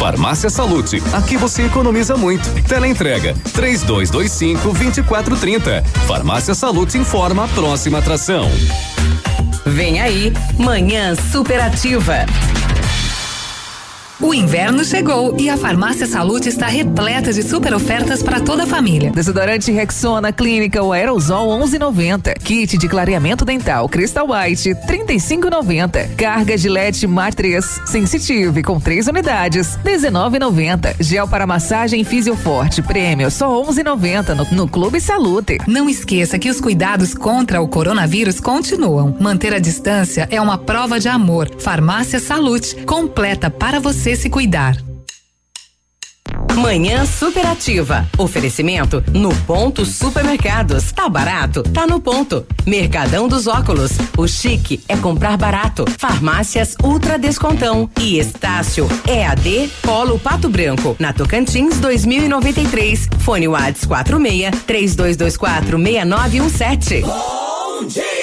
Farmácia Salute, aqui você economiza muito. Teleentrega, três dois, dois cinco, vinte e quatro, trinta. Farmácia Salute informa a próxima atração. Vem aí, Manhã Superativa. O inverno chegou e a Farmácia Salute está repleta de super ofertas para toda a família. Desodorante Rexona Clínica o Aerosol 11,90. Kit de clareamento dental Crystal White 35,90. Carga Gillette Mar 3 Sensitive com três unidades 19,90. Gel para massagem Fisioforte Prêmio só 11,90 no, no Clube Salute. Não esqueça que os cuidados contra o coronavírus continuam. Manter a distância é uma prova de amor. Farmácia Salute completa para você você se cuidar. Manhã superativa. Oferecimento no ponto supermercados. Tá barato? Tá no ponto. Mercadão dos óculos. O chique é comprar barato. Farmácias Ultra Descontão. E Estácio EAD Polo Pato Branco. Na Tocantins 2093. Fone Whats 46 3224 6917. Bom dia!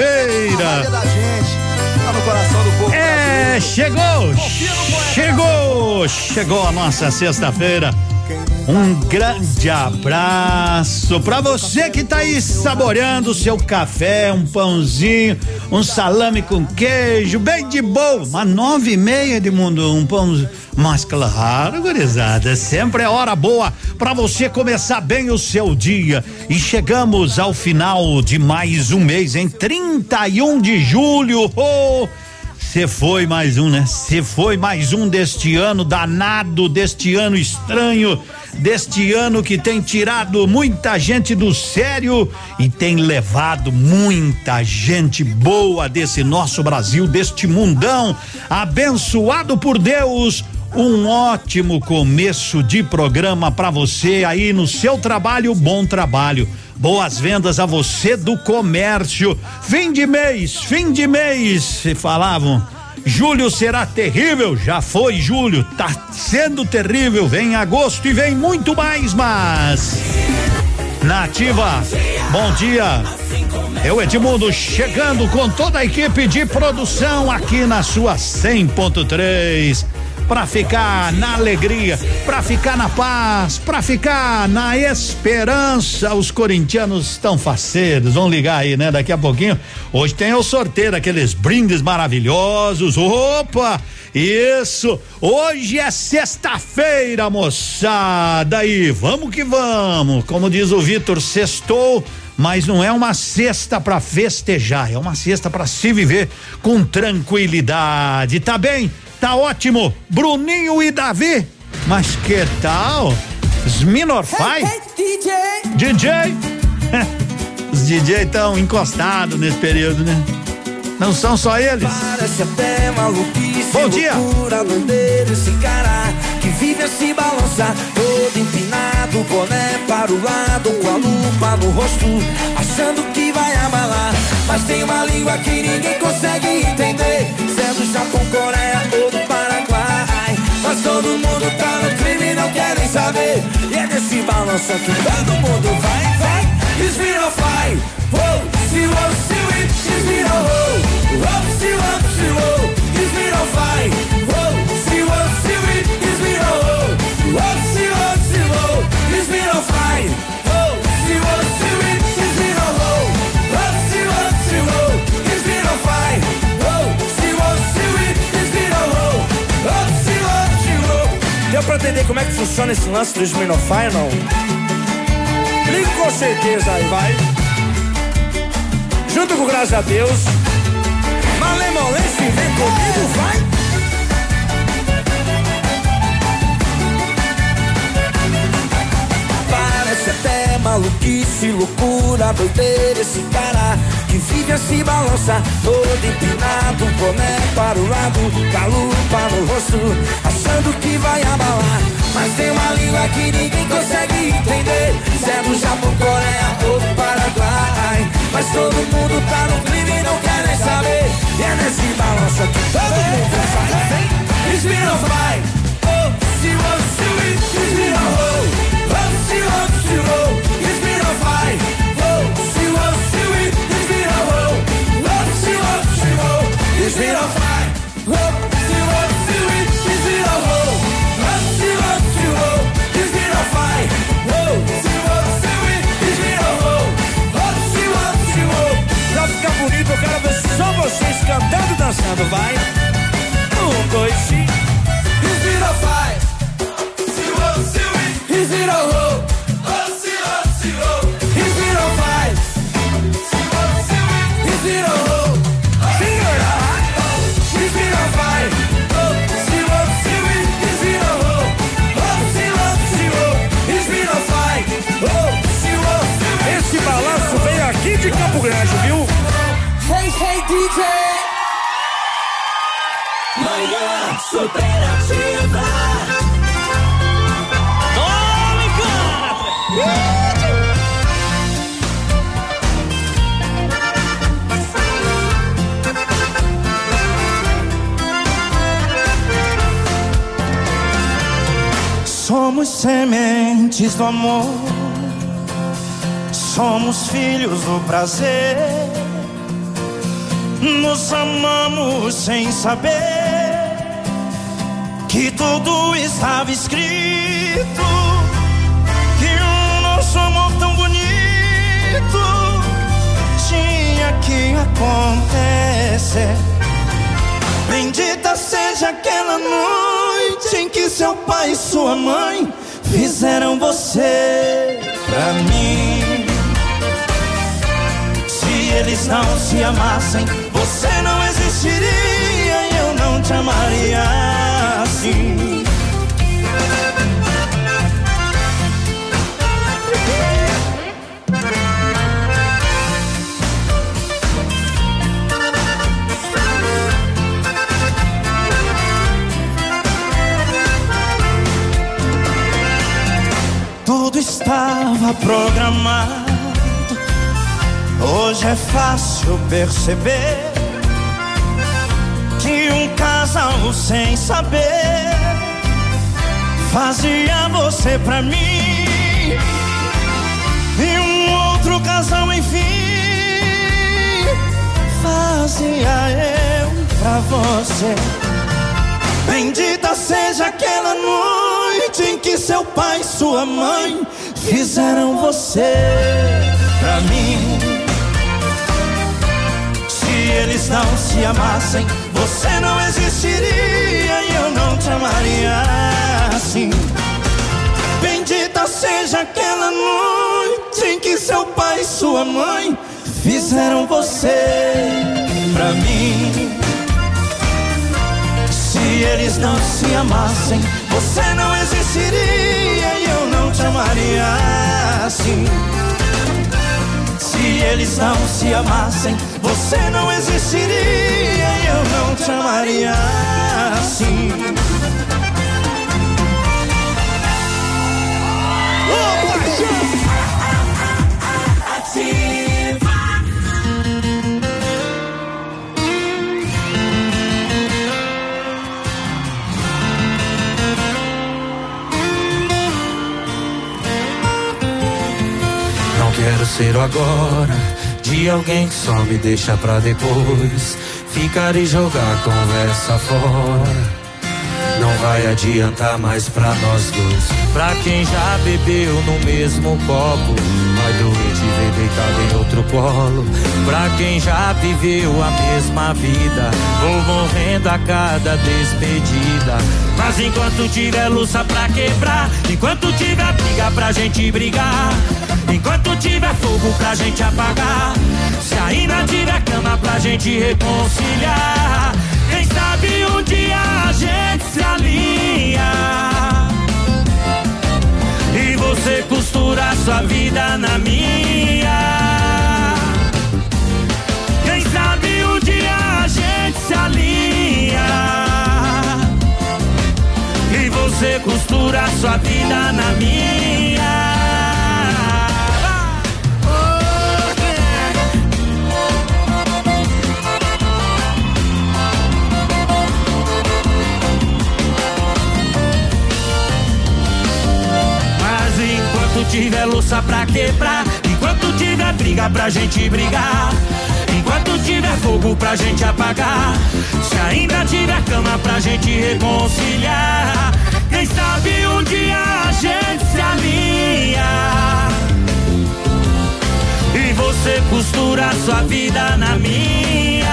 Sexta-feira. Tá é, chegou, chegou, chegou a nossa sexta-feira. Um grande abraço para você que tá aí saboreando o seu café, um pãozinho, um salame com queijo, bem de boa. Mas nove e meia de mundo, um pãozinho mas claro, gurizada, sempre é hora boa para você começar bem o seu dia. E chegamos ao final de mais um mês, em 31 de julho. Oh, você foi mais um, né? Você foi mais um deste ano danado, deste ano estranho, deste ano que tem tirado muita gente do sério e tem levado muita gente boa desse nosso Brasil, deste mundão abençoado por Deus um ótimo começo de programa para você aí no seu trabalho, bom trabalho. Boas vendas a você do comércio. Fim de mês, fim de mês, se falavam. Julho será terrível, já foi julho, tá sendo terrível. Vem agosto e vem muito mais, mas. Nativa, bom dia. Eu, Edmundo, chegando com toda a equipe de produção aqui na sua 100.3 para ficar na alegria, para ficar na paz, para ficar na esperança. Os corintianos estão faceiros, vão ligar aí, né? Daqui a pouquinho. Hoje tem o sorteio daqueles brindes maravilhosos. Opa! Isso! Hoje é sexta-feira, moçada! Aí, vamos que vamos! Como diz o Vitor, sextou mas não é uma cesta para festejar, é uma cesta para se viver com tranquilidade. Tá bem? Tá ótimo. Bruninho e Davi. Mas que tal? Sminorfy? Hey, hey, DJ. DJ. Os DJ estão encostados nesse período, né? Não são só eles. Parece até maluquice, Bom dia. Loucura, esse cara que vive a se balançar, todo empinado, boné para o lado, com a lupa no rosto, achando que vai abalar. Mas tem uma língua que ninguém consegue entender, Japão, Coreia ou do Paraguai. Mas todo mundo tá no crime e não querem saber. E é nesse balanço que todo mundo vai, vai. It's fly, oh, se você Deu pra entender como é que funciona esse lance do Minofy Ligo com certeza aí, vai. Junto com Graças a Deus. Malemão, se vem comigo, vai. Parece até maluquice, loucura, doideira esse cara que vive a se balança, todo empinado, boné para o lado, calor para o rosto, achando que vai abalar. Mas tem uma língua que ninguém consegue entender. Se é do Japão, Coreia ou Paraguai. Mas todo mundo tá no clima e não quer nem saber. E é nesse balanço que todo mundo sai. Inspira, vai. Oh, oh. Oh, você, oh. Bonito, eu quero ver só vocês cantando e dançando, vai. Um, dois, sim. Is it a fight? See what, see Manhã superativa. Tome, cara! Somos sementes do amor Somos filhos do prazer, nos amamos sem saber que tudo estava escrito. Que o nosso amor tão bonito tinha que acontecer. Bendita seja aquela noite em que seu pai e sua mãe fizeram você pra mim eles não se amassem, você não existiria e eu não te amaria assim. Tudo estava programado Hoje é fácil perceber um casal sem saber fazia você pra mim e um outro casal enfim fazia eu pra você. Bendita seja aquela noite em que seu pai e sua mãe fizeram você pra mim eles não se amassem, você não existiria e eu não te amaria assim. Bendita seja aquela noite em que seu pai e sua mãe fizeram você pra mim. Se eles não se amassem, você não existiria e eu não te amaria assim. Eles não se amassem, você não existiria e eu não te amaria assim. Não ser agora de alguém que só me deixa pra depois ficar e jogar conversa fora. Não vai adiantar mais pra nós dois. Pra quem já bebeu no mesmo copo, vai doer te ver deitado em outro colo. Pra quem já viveu a mesma vida, vou morrendo a cada despedida. Mas enquanto tiver luça pra quebrar, enquanto tiver briga pra gente brigar. Enquanto tiver fogo pra gente apagar, se ainda tiver cama pra gente reconciliar, quem sabe um dia a gente se alinha. E você costura sua vida na minha. Quem sabe um dia a gente se alinha. E você costura sua vida na minha. Tiver louça pra quebrar, enquanto tiver briga pra gente brigar, enquanto tiver fogo pra gente apagar, se ainda tiver cama pra gente reconciliar, quem sabe um dia a gente se alinha. E você costura sua vida na minha.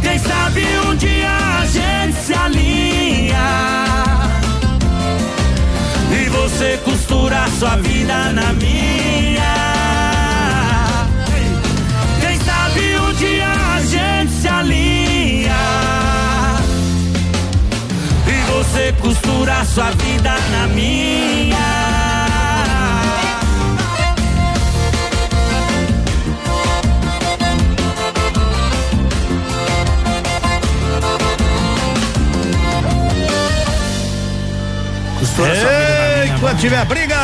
Quem sabe um dia a gente se alinha costura sua vida na minha. Quem sabe um dia a gente se alinha. E você costura sua vida na minha. Costura sua vida tiver briga,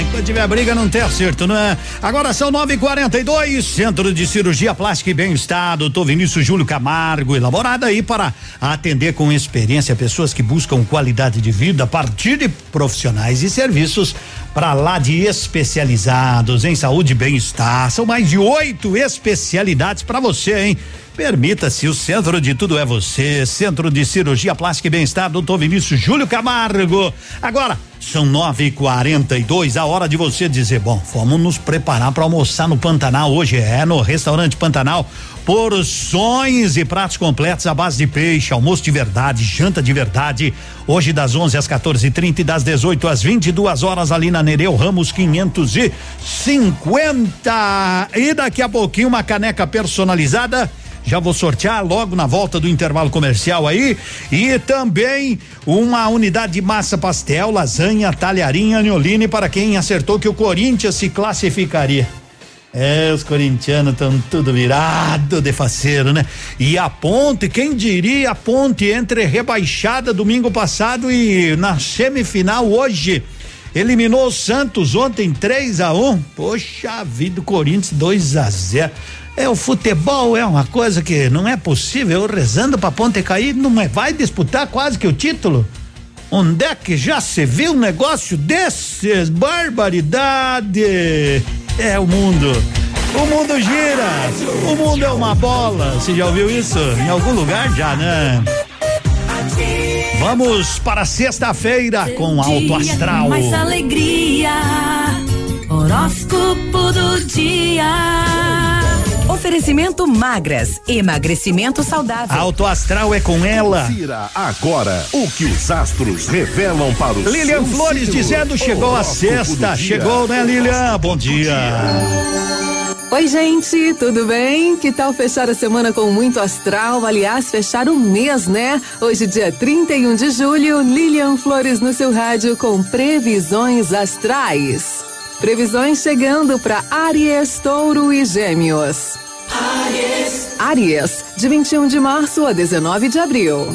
enquanto tiver briga não tem acerto, não é? Agora são 9:42, Centro de Cirurgia Plástica e Bem-Estar, doutor Vinícius Júlio Camargo, elaborada aí para atender com experiência pessoas que buscam qualidade de vida a partir de profissionais e serviços para lá de especializados em saúde e bem-estar. São mais de oito especialidades para você, hein? Permita-se, o centro de tudo é você. Centro de Cirurgia Plástica e Bem-Estar, doutor Vinícius Júlio Camargo. Agora, são nove e quarenta e dois, a hora de você dizer, bom, vamos nos preparar para almoçar no Pantanal hoje, é no restaurante Pantanal, porções e pratos completos à base de peixe, almoço de verdade, janta de verdade, hoje das 11 às 14:30 e, e das 18 às 22 horas ali na Nereu Ramos 550 e daqui a pouquinho uma caneca personalizada já vou sortear logo na volta do intervalo comercial aí. E também uma unidade de massa pastel, lasanha, talharinha, anioline para quem acertou que o Corinthians se classificaria. É, os corintianos estão tudo virado de faceiro, né? E a ponte, quem diria a ponte entre rebaixada domingo passado e na semifinal hoje? Eliminou o Santos ontem 3 a 1 um. Poxa vida, o Corinthians 2 a 0 é o futebol é uma coisa que não é possível. Eu rezando pra Ponte cair, não é, vai disputar quase que o título. Onde é que já se viu um negócio desses? Barbaridade! É o mundo. O mundo gira. O mundo é uma bola. Você já ouviu isso? Em algum lugar já, né? Vamos para sexta-feira com Alto Astral. Mais alegria. Horóscopo do dia. Oferecimento magras, emagrecimento saudável. Alto astral é com ela. Confira agora o que os astros revelam para os Lilian Flores signo. dizendo chegou a sexta, chegou né Lilian? Bom dia. Oi, gente, tudo bem? Que tal fechar a semana com muito astral? Aliás, fechar o mês, né? Hoje, dia 31 de julho, Lilian Flores no seu rádio com previsões astrais. Previsões chegando para Aries, Touro e Gêmeos. Aries. Aries, de 21 de março a 19 de abril.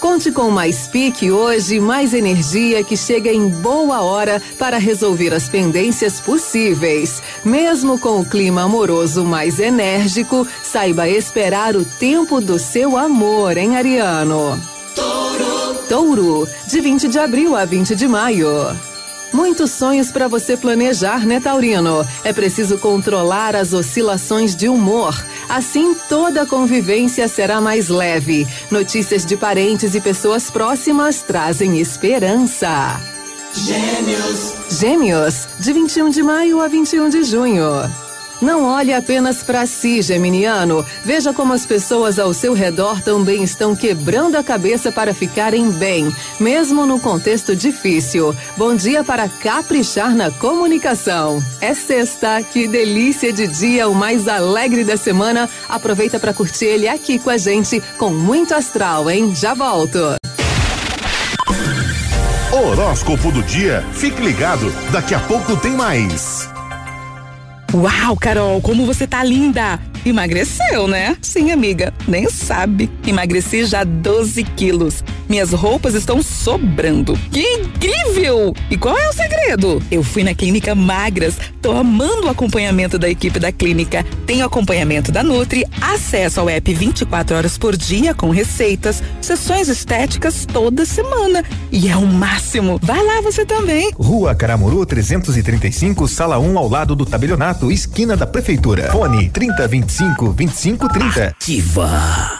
Conte com mais pique hoje, mais energia que chega em boa hora para resolver as pendências possíveis. Mesmo com o clima amoroso mais enérgico, saiba esperar o tempo do seu amor, em Ariano? Touro. Touro, de 20 de abril a 20 de maio. Muitos sonhos para você planejar, né, Taurino? É preciso controlar as oscilações de humor. Assim, toda a convivência será mais leve. Notícias de parentes e pessoas próximas trazem esperança. Gêmeos. Gêmeos, de 21 de maio a 21 de junho. Não olhe apenas para si, Geminiano. Veja como as pessoas ao seu redor também estão quebrando a cabeça para ficarem bem, mesmo no contexto difícil. Bom dia para caprichar na comunicação. É sexta, que delícia de dia, o mais alegre da semana. Aproveita para curtir ele aqui com a gente, com muito astral, hein? Já volto. Horóscopo do dia. Fique ligado, daqui a pouco tem mais. Uau, Carol, como você tá linda! Emagreceu, né? Sim, amiga, nem sabe. Emagreci já 12 quilos. Minhas roupas estão sobrando. Que incrível! E qual é o segredo? Eu fui na Clínica Magras. Tô amando o acompanhamento da equipe da clínica. Tenho acompanhamento da Nutri, acesso ao app 24 horas por dia com receitas, sessões estéticas toda semana. E é o máximo. Vai lá você também. Rua Caramuru 335, sala 1 ao lado do tabelionato, esquina da prefeitura. Fone 3025 2530. Ativa.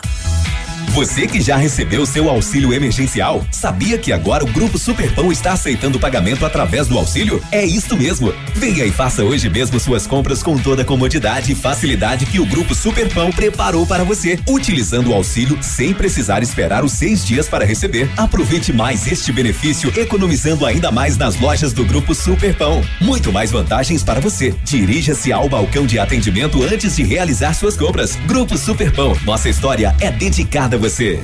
Você que já recebeu seu auxílio emergencial, sabia que agora o Grupo Superpão está aceitando pagamento através do auxílio? É isso mesmo. Venha e faça hoje mesmo suas compras com toda a comodidade e facilidade que o Grupo Superpão preparou para você, utilizando o auxílio sem precisar esperar os seis dias para receber. Aproveite mais este benefício, economizando ainda mais nas lojas do Grupo Superpão. Muito mais vantagens para você. Dirija-se ao balcão de atendimento antes de realizar suas compras. Grupo Superpão, nossa história é dedicada você.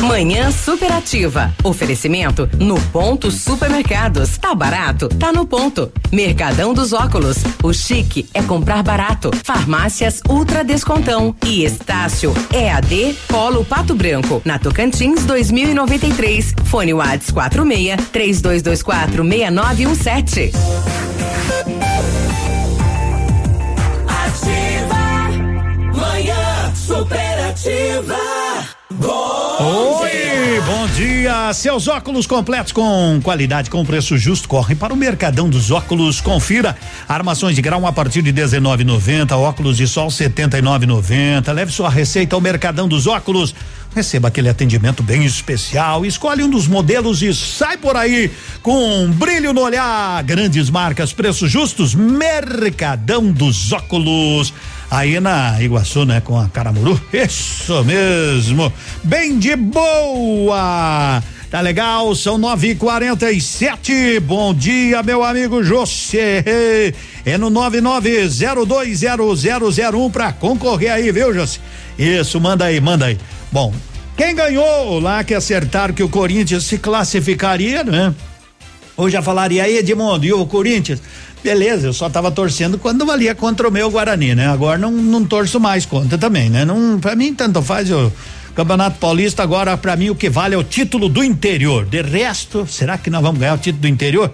Manhã superativa. Oferecimento no ponto supermercados. Tá barato? Tá no ponto. Mercadão dos óculos. O chique é comprar barato. Farmácias Ultra Descontão. E Estácio EAD Polo Pato Branco. Na Tocantins 2093. Fone Whats 46 3224 6917. Superativa. Bom Oi, bom dia. Seus óculos completos com qualidade, com preço justo, correm para o Mercadão dos Óculos. Confira armações de grau a partir de 19,90, óculos de sol 79,90. Leve sua receita ao Mercadão dos Óculos. Receba aquele atendimento bem especial. Escolhe um dos modelos e sai por aí com um brilho no olhar. Grandes marcas, preços justos. Mercadão dos Óculos. Aí na Iguaçu, né, com a Caramuru. Isso mesmo. Bem de boa. Tá legal, são nove e quarenta e sete. Bom dia, meu amigo José. É no nove nove zero dois zero zero zero um pra concorrer aí, viu, José? Isso, manda aí, manda aí. Bom, quem ganhou lá que acertaram que o Corinthians se classificaria, né? Ou já falaria aí, Edmundo, e o Corinthians? Beleza, eu só tava torcendo quando valia contra o meu Guarani, né? Agora não, não torço mais contra também, né? Não, pra mim tanto faz o Campeonato Paulista agora pra mim o que vale é o título do interior. De resto, será que nós vamos ganhar o título do interior?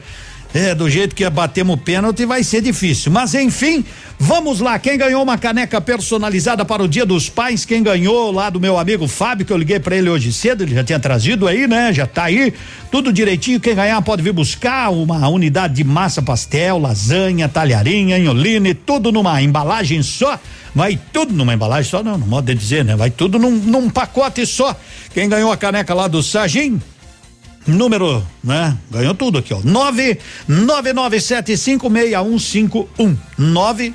É, do jeito que batemos o pênalti vai ser difícil. Mas enfim, vamos lá. Quem ganhou uma caneca personalizada para o Dia dos Pais? Quem ganhou lá do meu amigo Fábio, que eu liguei para ele hoje cedo, ele já tinha trazido aí, né? Já tá aí, tudo direitinho. Quem ganhar pode vir buscar uma unidade de massa pastel, lasanha, talharinha, enholine, tudo numa embalagem só. Vai tudo numa embalagem só, não, no modo de dizer, né? Vai tudo num, num pacote só. Quem ganhou a caneca lá do Sagim, número, né? Ganhou tudo aqui, ó. Nove nove nove sete cinco meia um cinco. Nove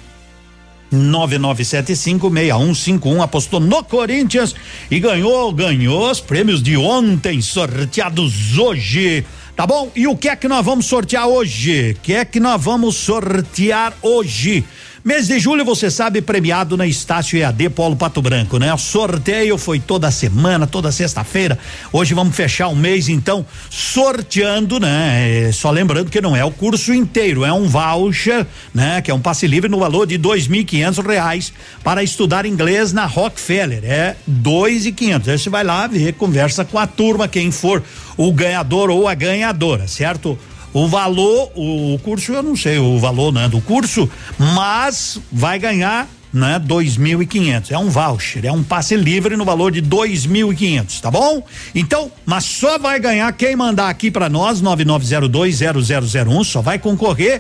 99756151 apostou no Corinthians e ganhou, ganhou os prêmios de ontem sorteados hoje. Tá bom? E o que é que nós vamos sortear hoje? O que é que nós vamos sortear hoje? Mês de julho, você sabe, premiado na Estácio EAD Polo Pato Branco, né? O sorteio foi toda semana, toda sexta-feira. Hoje vamos fechar o mês, então, sorteando, né? É, só lembrando que não é o curso inteiro, é um voucher, né? Que é um passe livre no valor de dois mil e quinhentos reais para estudar inglês na Rockefeller. É dois e quinhentos. Aí você vai lá ver, conversa com a turma, quem for o ganhador ou a ganhadora, certo? O valor, o curso, eu não sei o valor né, do curso, mas vai ganhar né? Dois mil e quinhentos, é um voucher, é um passe livre no valor de dois mil e quinhentos, tá bom? Então, mas só vai ganhar quem mandar aqui para nós, nove nove zero dois zero zero zero um, só vai concorrer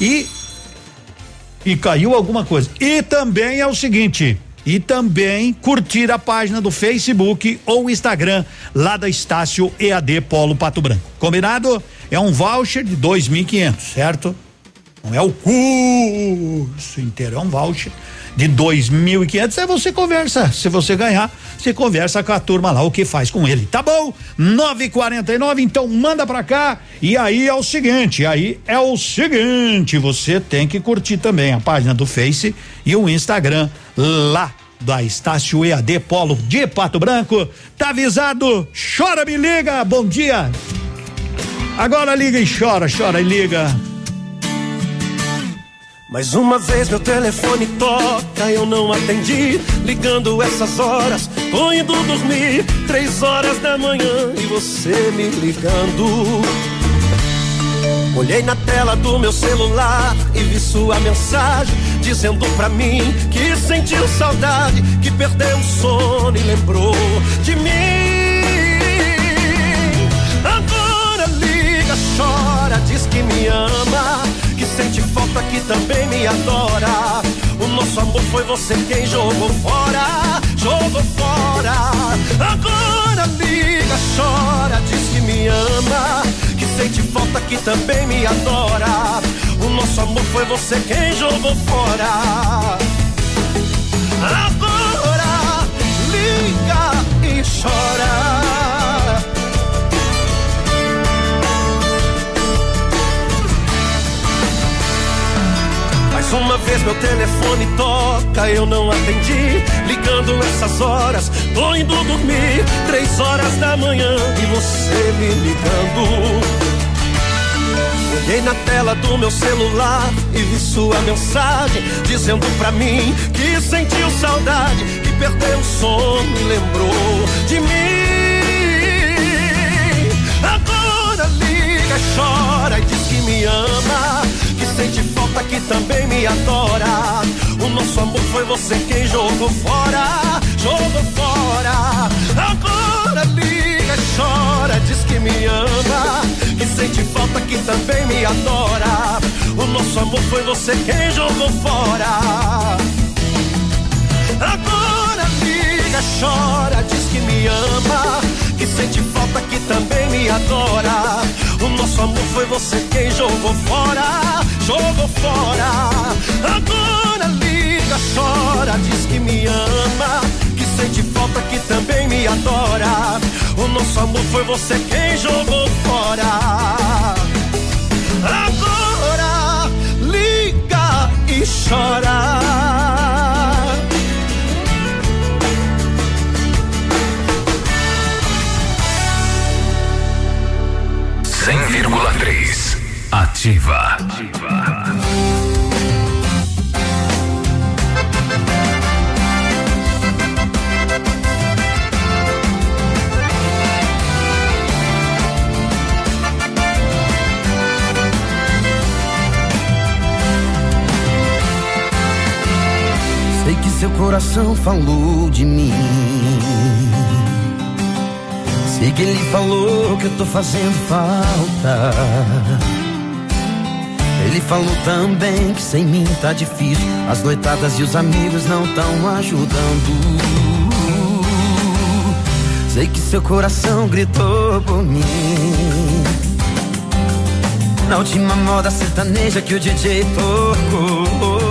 e e caiu alguma coisa. E também é o seguinte, e também curtir a página do Facebook ou Instagram lá da Estácio EAD Polo Pato Branco. Combinado? É um voucher de dois mil e quinhentos, certo? Não é o curso inteiro, é um voucher de dois mil e quinhentos. Aí você conversa, se você ganhar, você conversa com a turma lá, o que faz com ele, tá bom? Nove e quarenta e nove, então manda pra cá e aí é o seguinte, aí é o seguinte, você tem que curtir também a página do Face e o Instagram lá da Estácio EAD Polo de Pato Branco. Tá avisado? Chora, me liga. Bom dia. Agora liga e chora, chora e liga. Mais uma vez meu telefone toca, eu não atendi. Ligando essas horas, tô indo dormir. Três horas da manhã e você me ligando. Olhei na tela do meu celular e vi sua mensagem dizendo pra mim que sentiu saudade, que perdeu o sono e lembrou de mim. Agora liga, chora, diz que me ama, falta, que também me adora. O nosso amor foi você quem jogou fora, jogou fora. Agora liga, chora, diz que me ama, que sente falta, que também me adora. O nosso amor foi você quem jogou fora. Agora liga e chora. Mais uma vez meu telefone toca, eu não atendi. Ligando essas horas, tô indo dormir. Três horas da manhã e você me ligando. Olhei na tela do meu celular e vi sua mensagem dizendo pra mim que sentiu saudade, que perdeu o sono e lembrou de mim. Agora liga, chora e diz que me ama, que também me adora. O nosso amor foi você quem jogou fora, jogou fora. Agora liga, chora, diz que me ama, que sente falta, que também me adora. O nosso amor foi você quem jogou fora. Agora liga, chora, diz que me ama, que sente falta, que também me adora. O nosso amor foi você quem jogou fora, jogou fora. Agora liga, chora, diz que me ama, que sente falta, que também me adora. O nosso amor foi você quem jogou fora. Agora liga e chora. 100,3 Ativa. Sei que seu coração falou de mim. Sei que ele falou que eu tô fazendo falta. Ele falou também que sem mim tá difícil. As noitadas e os amigos não tão ajudando. Sei que seu coração gritou por mim. Na última moda sertaneja que o DJ tocou.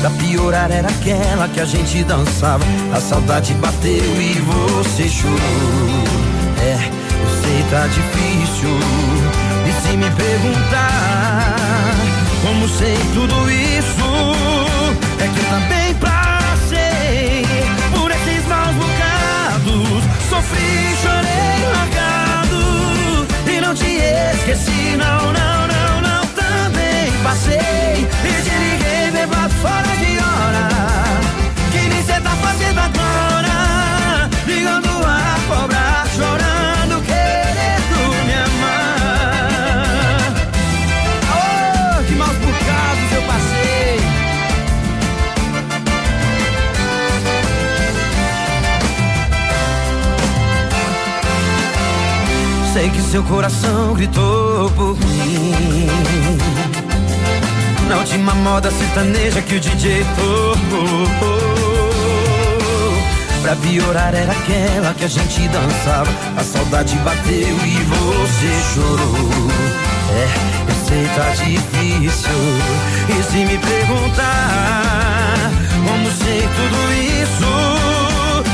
Pra piorar era aquela que a gente dançava. A saudade bateu e você chorou. É, eu sei tá difícil. E se me perguntar como sei tudo isso, é que também passei por esses maus bocados. Sofri, chorei, largado. E não te esqueci, não, não, não, não. Também passei e bebado fora de hora. Que nem cê tá fazendo agora. Ligando a cobrar, chorando, querendo me amar. Oh, que maus bocados eu passei. Sei que seu coração gritou por mim. Na última moda sertaneja que o DJ tocou. Pra piorar era aquela que a gente dançava. A saudade bateu e você chorou. É, eu sei tá difícil. E se me perguntar como sei tudo isso,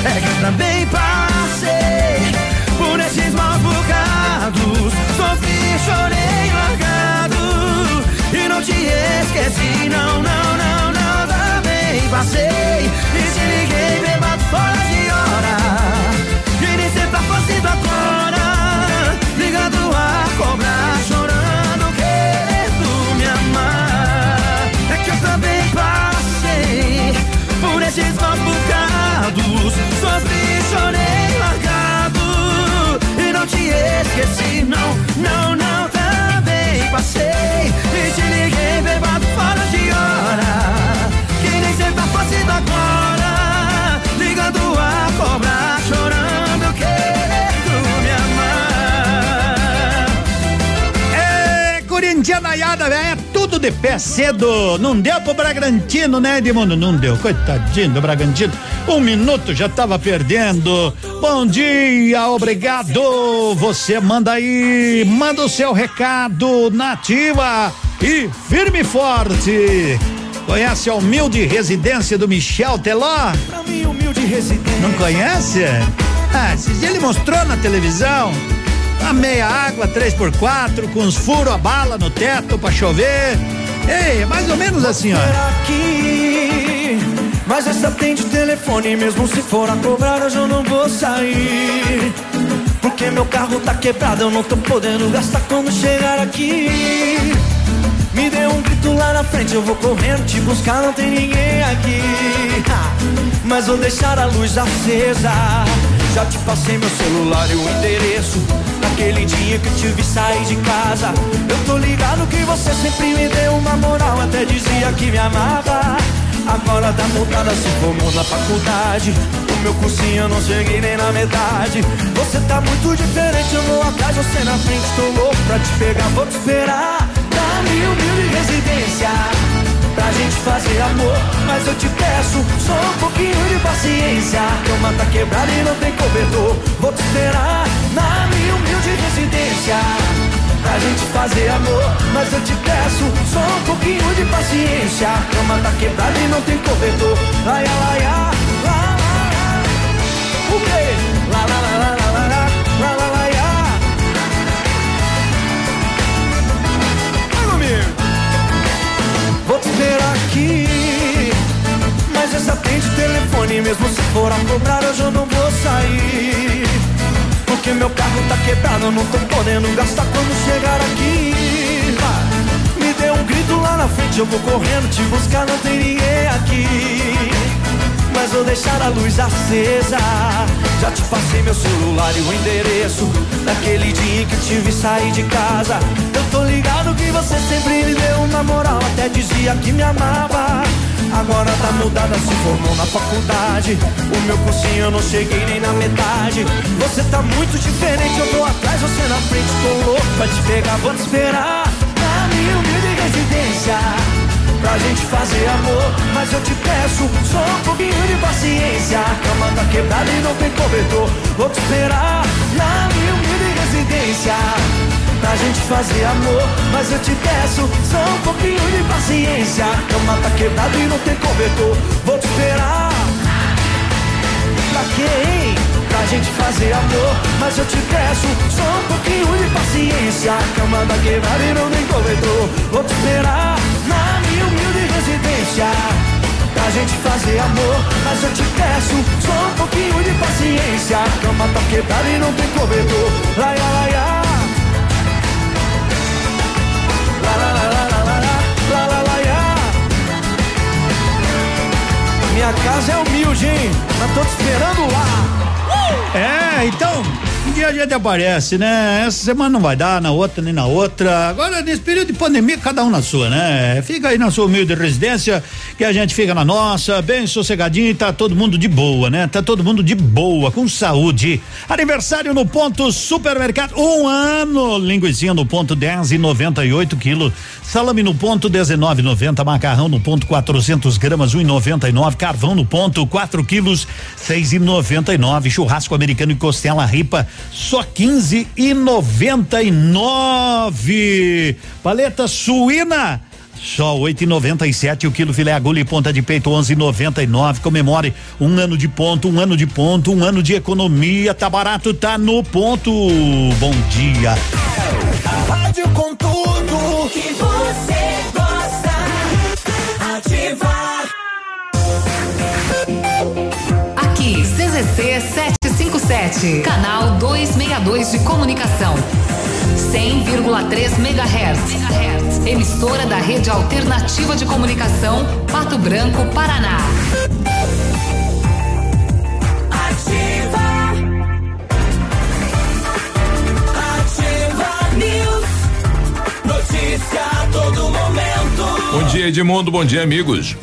é que eu também passei por esses maus bocados. Sofri, chorei, te esqueci, não, não, não, não, também passei e te liguei bebado fora de hora. E nem cê tá fazendo agora, ligado a cobrar, chorando, querendo me amar. É que eu também passei por esses maus bocados, sofri, chorei, largado e não te esqueci, não, não, não passei e te liguei bebado fora de hora. Que nem cê tá fazendo agora, ligando a cobra, chorando, querendo me amar. É, Ei, Corintianaiada, velho, né? Pé cedo. Não deu pro Bragantino, né, Edmundo? Não deu. Coitadinho do Bragantino. Um minuto já tava perdendo. Bom dia, obrigado. Você manda aí, manda o seu recado nativa e firme e forte. Conhece a humilde residência do Michel Teló? Pra mim, humilde residência. Não conhece? Ah, ele mostrou na televisão. A meia água, 3 por 4 com os furos a bala no teto pra chover. Ei, é mais ou menos assim, ó. Aqui, mas essa atende o telefone, mesmo se for a cobrar, hoje eu não vou sair. Porque meu carro tá quebrado, eu não tô podendo gastar quando chegar aqui. Me dê um grito lá na frente, eu vou correndo te buscar, não tem ninguém aqui. Mas vou deixar a luz acesa. Já te passei meu celular e o endereço. Naquele dia que te vi sair de casa. Eu tô ligado que você sempre me deu uma moral, até dizia que me amava. Agora tá mudada, se formou na faculdade. O meu cursinho eu não cheguei nem na metade. Você tá muito diferente, eu vou atrás, você na frente. Tô louco pra te pegar, vou te esperar. Dá-me humilde residência pra gente fazer amor. Mas eu te peço só um pouquinho de paciência. A cama tá quebrada e não tem cobertor. Vou te esperar na minha humilde residência. Pra gente fazer amor, mas eu te peço só um pouquinho de paciência. A cama tá quebrada e não tem cobertor. Laia, laia, lá, lá, lá. O quê? Lá, lá, lá, lá, lá, lá, lá, Esperar aqui. Mas essa atende telefone, mesmo se for a cobrar, hoje eu não vou sair. Porque meu carro tá quebrado, eu não tô podendo gastar quando chegar aqui. Me dê um grito lá na frente, eu vou correndo te buscar, não tem ninguém aqui. Mas vou deixar a luz acesa. Já te passei meu celular e o endereço. Naquele dia em que te vi sair de casa. Eu tô ligado você sempre me deu uma moral. Até dizia que me amava. Agora tá mudada, se formou na faculdade. O meu cursinho eu não cheguei nem na metade. Você tá muito diferente, eu tô atrás, você na frente. Tô louco pra te pegar, vou te esperar. Na minha humilde residência pra gente fazer amor. Mas eu te peço só um pouquinho de paciência. A cama tá quebrada e não tem cobertor. Vou te esperar na minha humilde residência. Pra gente fazer amor, mas eu te peço só um pouquinho de paciência. Cama tá quebrada e não tem cobertor. Vou te esperar. Pra hein? Pra gente fazer amor, mas eu te peço só um pouquinho de paciência. Cama tá quebrada e não tem cobertor. Vou te esperar na minha humilde residência. Pra gente fazer amor, mas eu te peço só um pouquinho de paciência. A cama tá quebrada e não tem cobertor. Laia, laia. Minha casa é humilde, hein? Mas tô te esperando lá. É, então, um dia a gente aparece, né? Essa semana não vai dar, na outra nem na outra. Agora, nesse período de pandemia, cada um na sua, né? Fica aí na sua humilde residência, que a gente fica na nossa, bem sossegadinho e tá todo mundo de boa, né? Tá todo mundo de boa, com saúde. Aniversário no ponto supermercado, um ano, linguiça no ponto 10 e 98 quilos, salame no ponto 19,90, macarrão no ponto 400 gramas, 1,99, carvão no ponto 4 quilos, 6,99, churrasco americano e costela ripa, só 15 e 99. Paleta suína. Só oito e noventa e sete o quilo filé agulha e ponta de peito onze e noventa e nove. Comemore um ano de ponto, um ano de ponto, um ano de economia. Tá barato, tá no ponto. Bom dia. Rádio com tudo que você gosta. Ativa. Aqui, CZC 757, canal 262 de comunicação. 100,3 MHz. Emissora da Rede Alternativa de Comunicação, Pato Branco, Paraná. Ativa. Ativa News. Notícia a todo momento. Bom dia, Edmundo. Bom dia, amigos.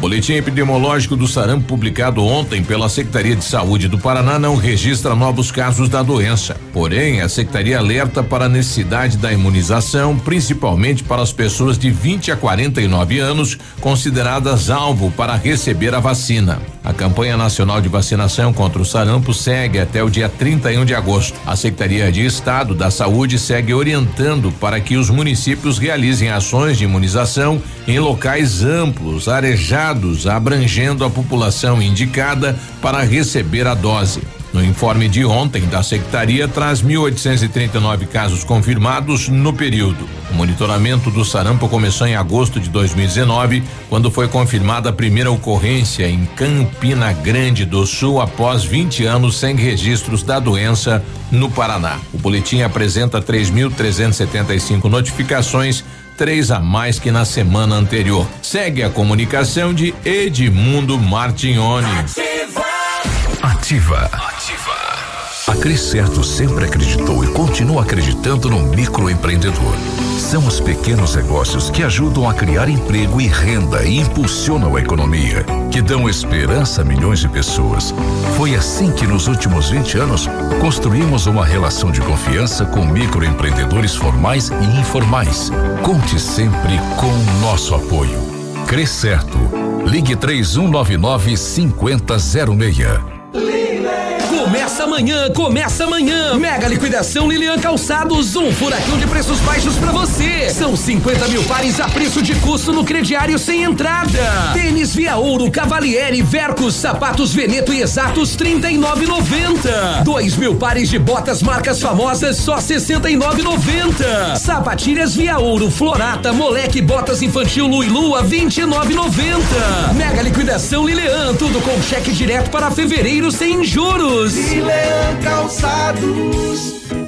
Boletim epidemiológico do sarampo publicado ontem pela Secretaria de Saúde do Paraná não registra novos casos da doença. Porém, a secretaria alerta para a necessidade da imunização, principalmente para as pessoas de 20 a 49 anos, consideradas alvo para receber a vacina. A campanha nacional de vacinação contra o sarampo segue até o dia 31 de agosto. A Secretaria de Estado da Saúde segue orientando para que os municípios realizem ações de imunização em locais amplos, arejados abrangendo a população indicada para receber a dose. No informe de ontem da secretaria, traz 1.839 casos confirmados no período. O monitoramento do sarampo começou em agosto de 2019, quando foi confirmada a primeira ocorrência em Campina Grande do Sul após 20 anos sem registros da doença no Paraná. O boletim apresenta 3.375 notificações três a mais que na semana anterior. Segue a comunicação de Edmundo Martignoni. Ativa. Ativa. A Crescerto sempre acreditou e continua acreditando no microempreendedor. São os pequenos negócios que ajudam a criar emprego e renda e impulsionam a economia, que dão esperança a milhões de pessoas. Foi assim que nos últimos 20 anos construímos uma relação de confiança com microempreendedores formais e informais. Conte sempre com o nosso apoio. Crescerto. Ligue 3199 5006. Começa amanhã, começa amanhã. Mega liquidação Lilian Calçados, um furacão de preços baixos para você. São 50 mil pares a preço de custo no crediário sem entrada. Tênis Via Ouro, Cavalieri, Vercos, sapatos Veneto e Exatos 39,90. Dois mil pares de botas marcas famosas só 69,90. Sapatilhas Via Ouro, Florata, Moleque, botas infantil Lu e Lua 29,90. Mega liquidação Lilian, tudo com cheque direto para fevereiro sem juros. Leão Calçados.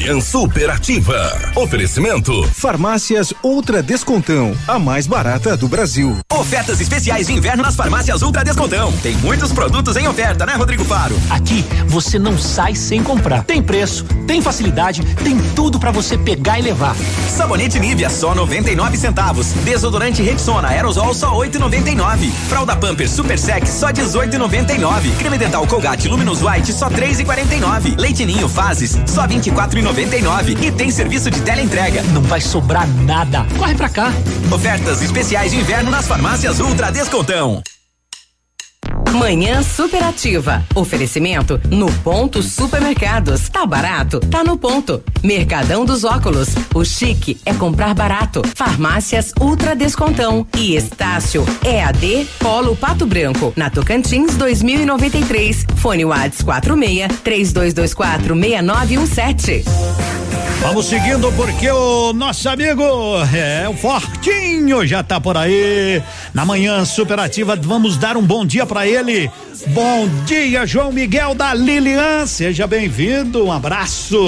Manhã superativa. Oferecimento. Farmácias Ultra Descontão, a mais barata do Brasil. Ofertas especiais de inverno nas farmácias Ultra Descontão. Tem muitos produtos em oferta, né, Rodrigo Faro? Aqui você não sai sem comprar. Tem preço, tem facilidade, tem tudo para você pegar e levar. Sabonete Nivea só 99 centavos. Desodorante Rexona Aerosol só 8,99. Fralda Pampers Super Sec só 18,99. Creme dental Colgate Luminous White só 3,49. Leite Ninho Fases só 24,99. E tem serviço de teleentrega. Não vai sobrar nada. Corre pra cá. Ofertas especiais de inverno nas farmácias Ultra Descontão. Manhã superativa. Oferecimento no ponto supermercados. Tá barato? Tá no ponto. Mercadão dos óculos. O chique é comprar barato. Farmácias Ultra Descontão. E Estácio EAD Polo Pato Branco. Na Tocantins 2093. Fone Whats 46 3224 6917. Vamos seguindo porque o nosso amigo é o Fortinho já tá por aí. Na manhã superativa vamos dar um bom dia para ele. Bom dia, João Miguel da Lilian. Seja bem-vindo. Um abraço.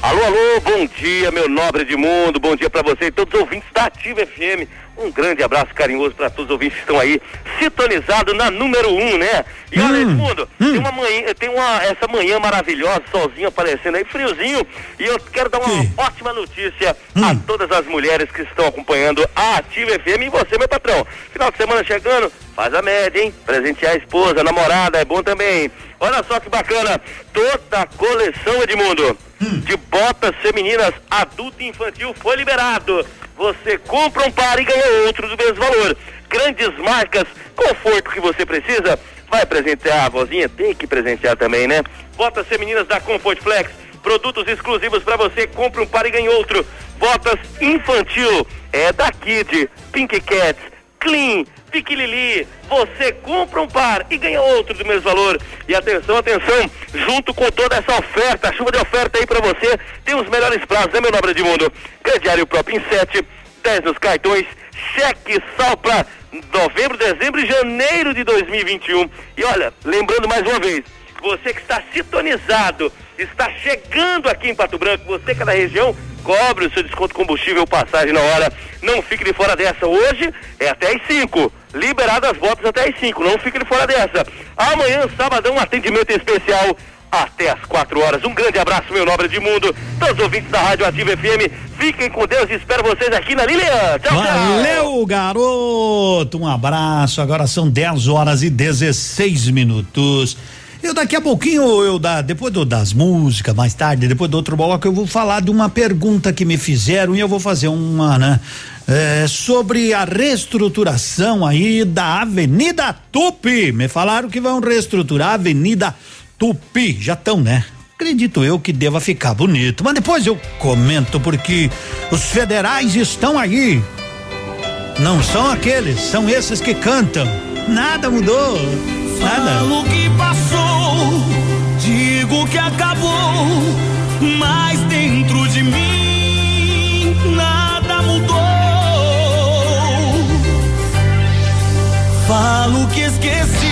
Alô, alô, bom dia, meu nobre de mundo. Bom dia para você e todos os ouvintes da Ativa FM. Um grande abraço carinhoso para todos os ouvintes que estão aí sintonizados na número um, né? E olha, Edmundo, tem uma manhã, tem uma essa manhã maravilhosa, solzinho aparecendo aí, friozinho, e eu quero dar uma ótima notícia a todas as mulheres que estão acompanhando a Ativa FM e você, meu patrão. Final de semana chegando, faz a média, hein? Presentear a esposa, a namorada, é bom também. Olha só que bacana, toda a coleção, Edmundo, de botas femininas adulto e infantil foi liberado. Você compra um par e ganha outro do mesmo valor. Grandes marcas, conforto que você precisa, vai presentear a vozinha, tem que presentear também, né? Botas femininas da Comfort Flex, produtos exclusivos para você, compra um par e ganha outro. Botas infantil, é da Kid, Pink Cats, Clean, Pique Lili, você compra um par e ganha outro do mesmo valor. E atenção, atenção, junto com toda essa oferta, chuva de oferta aí pra você, tem os melhores prazos, né, meu nobre Edmundo? Crediário próprio em 7, 10 nos cartões, cheque só pra novembro, dezembro e janeiro de 2021. E olha, lembrando mais uma vez, você que está sintonizado, está chegando aqui em Pato Branco, você que é da região, cobre o seu desconto combustível passagem na hora. Não fique de fora dessa. Hoje é até às 5. Liberadas as voltas até às 5. Não fique de fora dessa. Amanhã, sábado, um atendimento especial até às 4 horas. Um grande abraço, meu nobre de mundo. Todos os ouvintes da Rádio Ativa FM. Fiquem com Deus e espero vocês aqui na Lilian. Tchau, Valeu, garoto. Um abraço. Agora são 10 horas e 16 minutos. Eu daqui a pouquinho, eu da, depois do, das músicas, mais tarde, depois do outro bloco, eu vou falar de uma pergunta que me fizeram e eu vou fazer uma, né? É, sobre a reestruturação aí da Avenida Tupi. Me falaram que vão reestruturar a Avenida Tupi. Já estão, né? Acredito eu que deva ficar bonito. Mas depois eu comento porque os federais estão aí. Não são aqueles, são esses que cantam. Nada mudou. Nada. Falo que passou, digo que acabou, mas dentro de mim nada mudou. Falo que esqueci,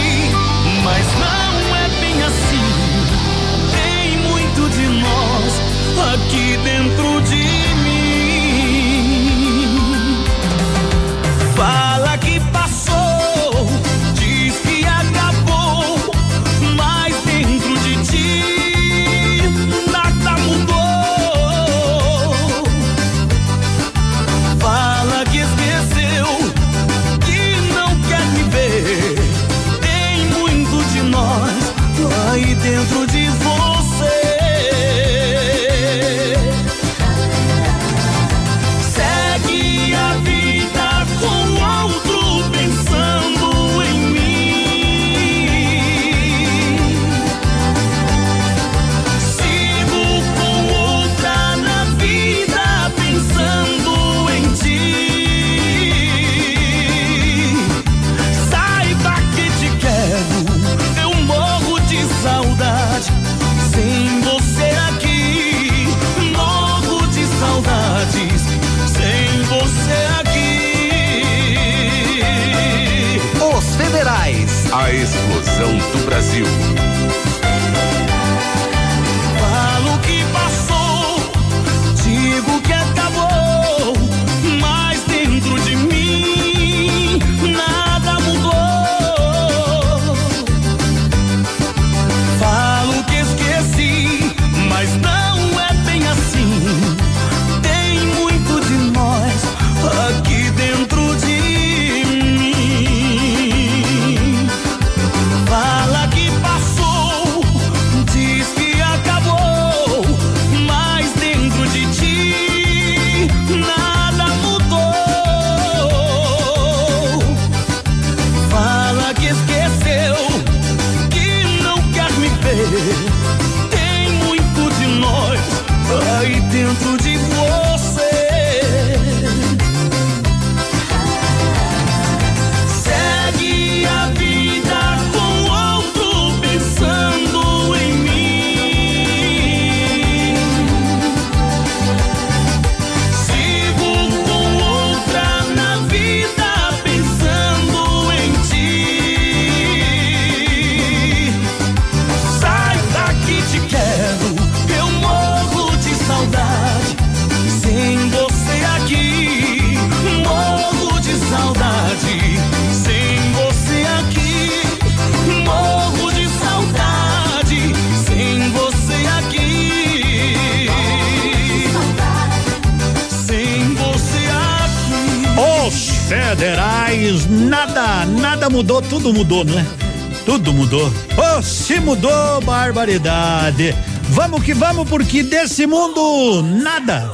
que vamos, porque desse mundo nada,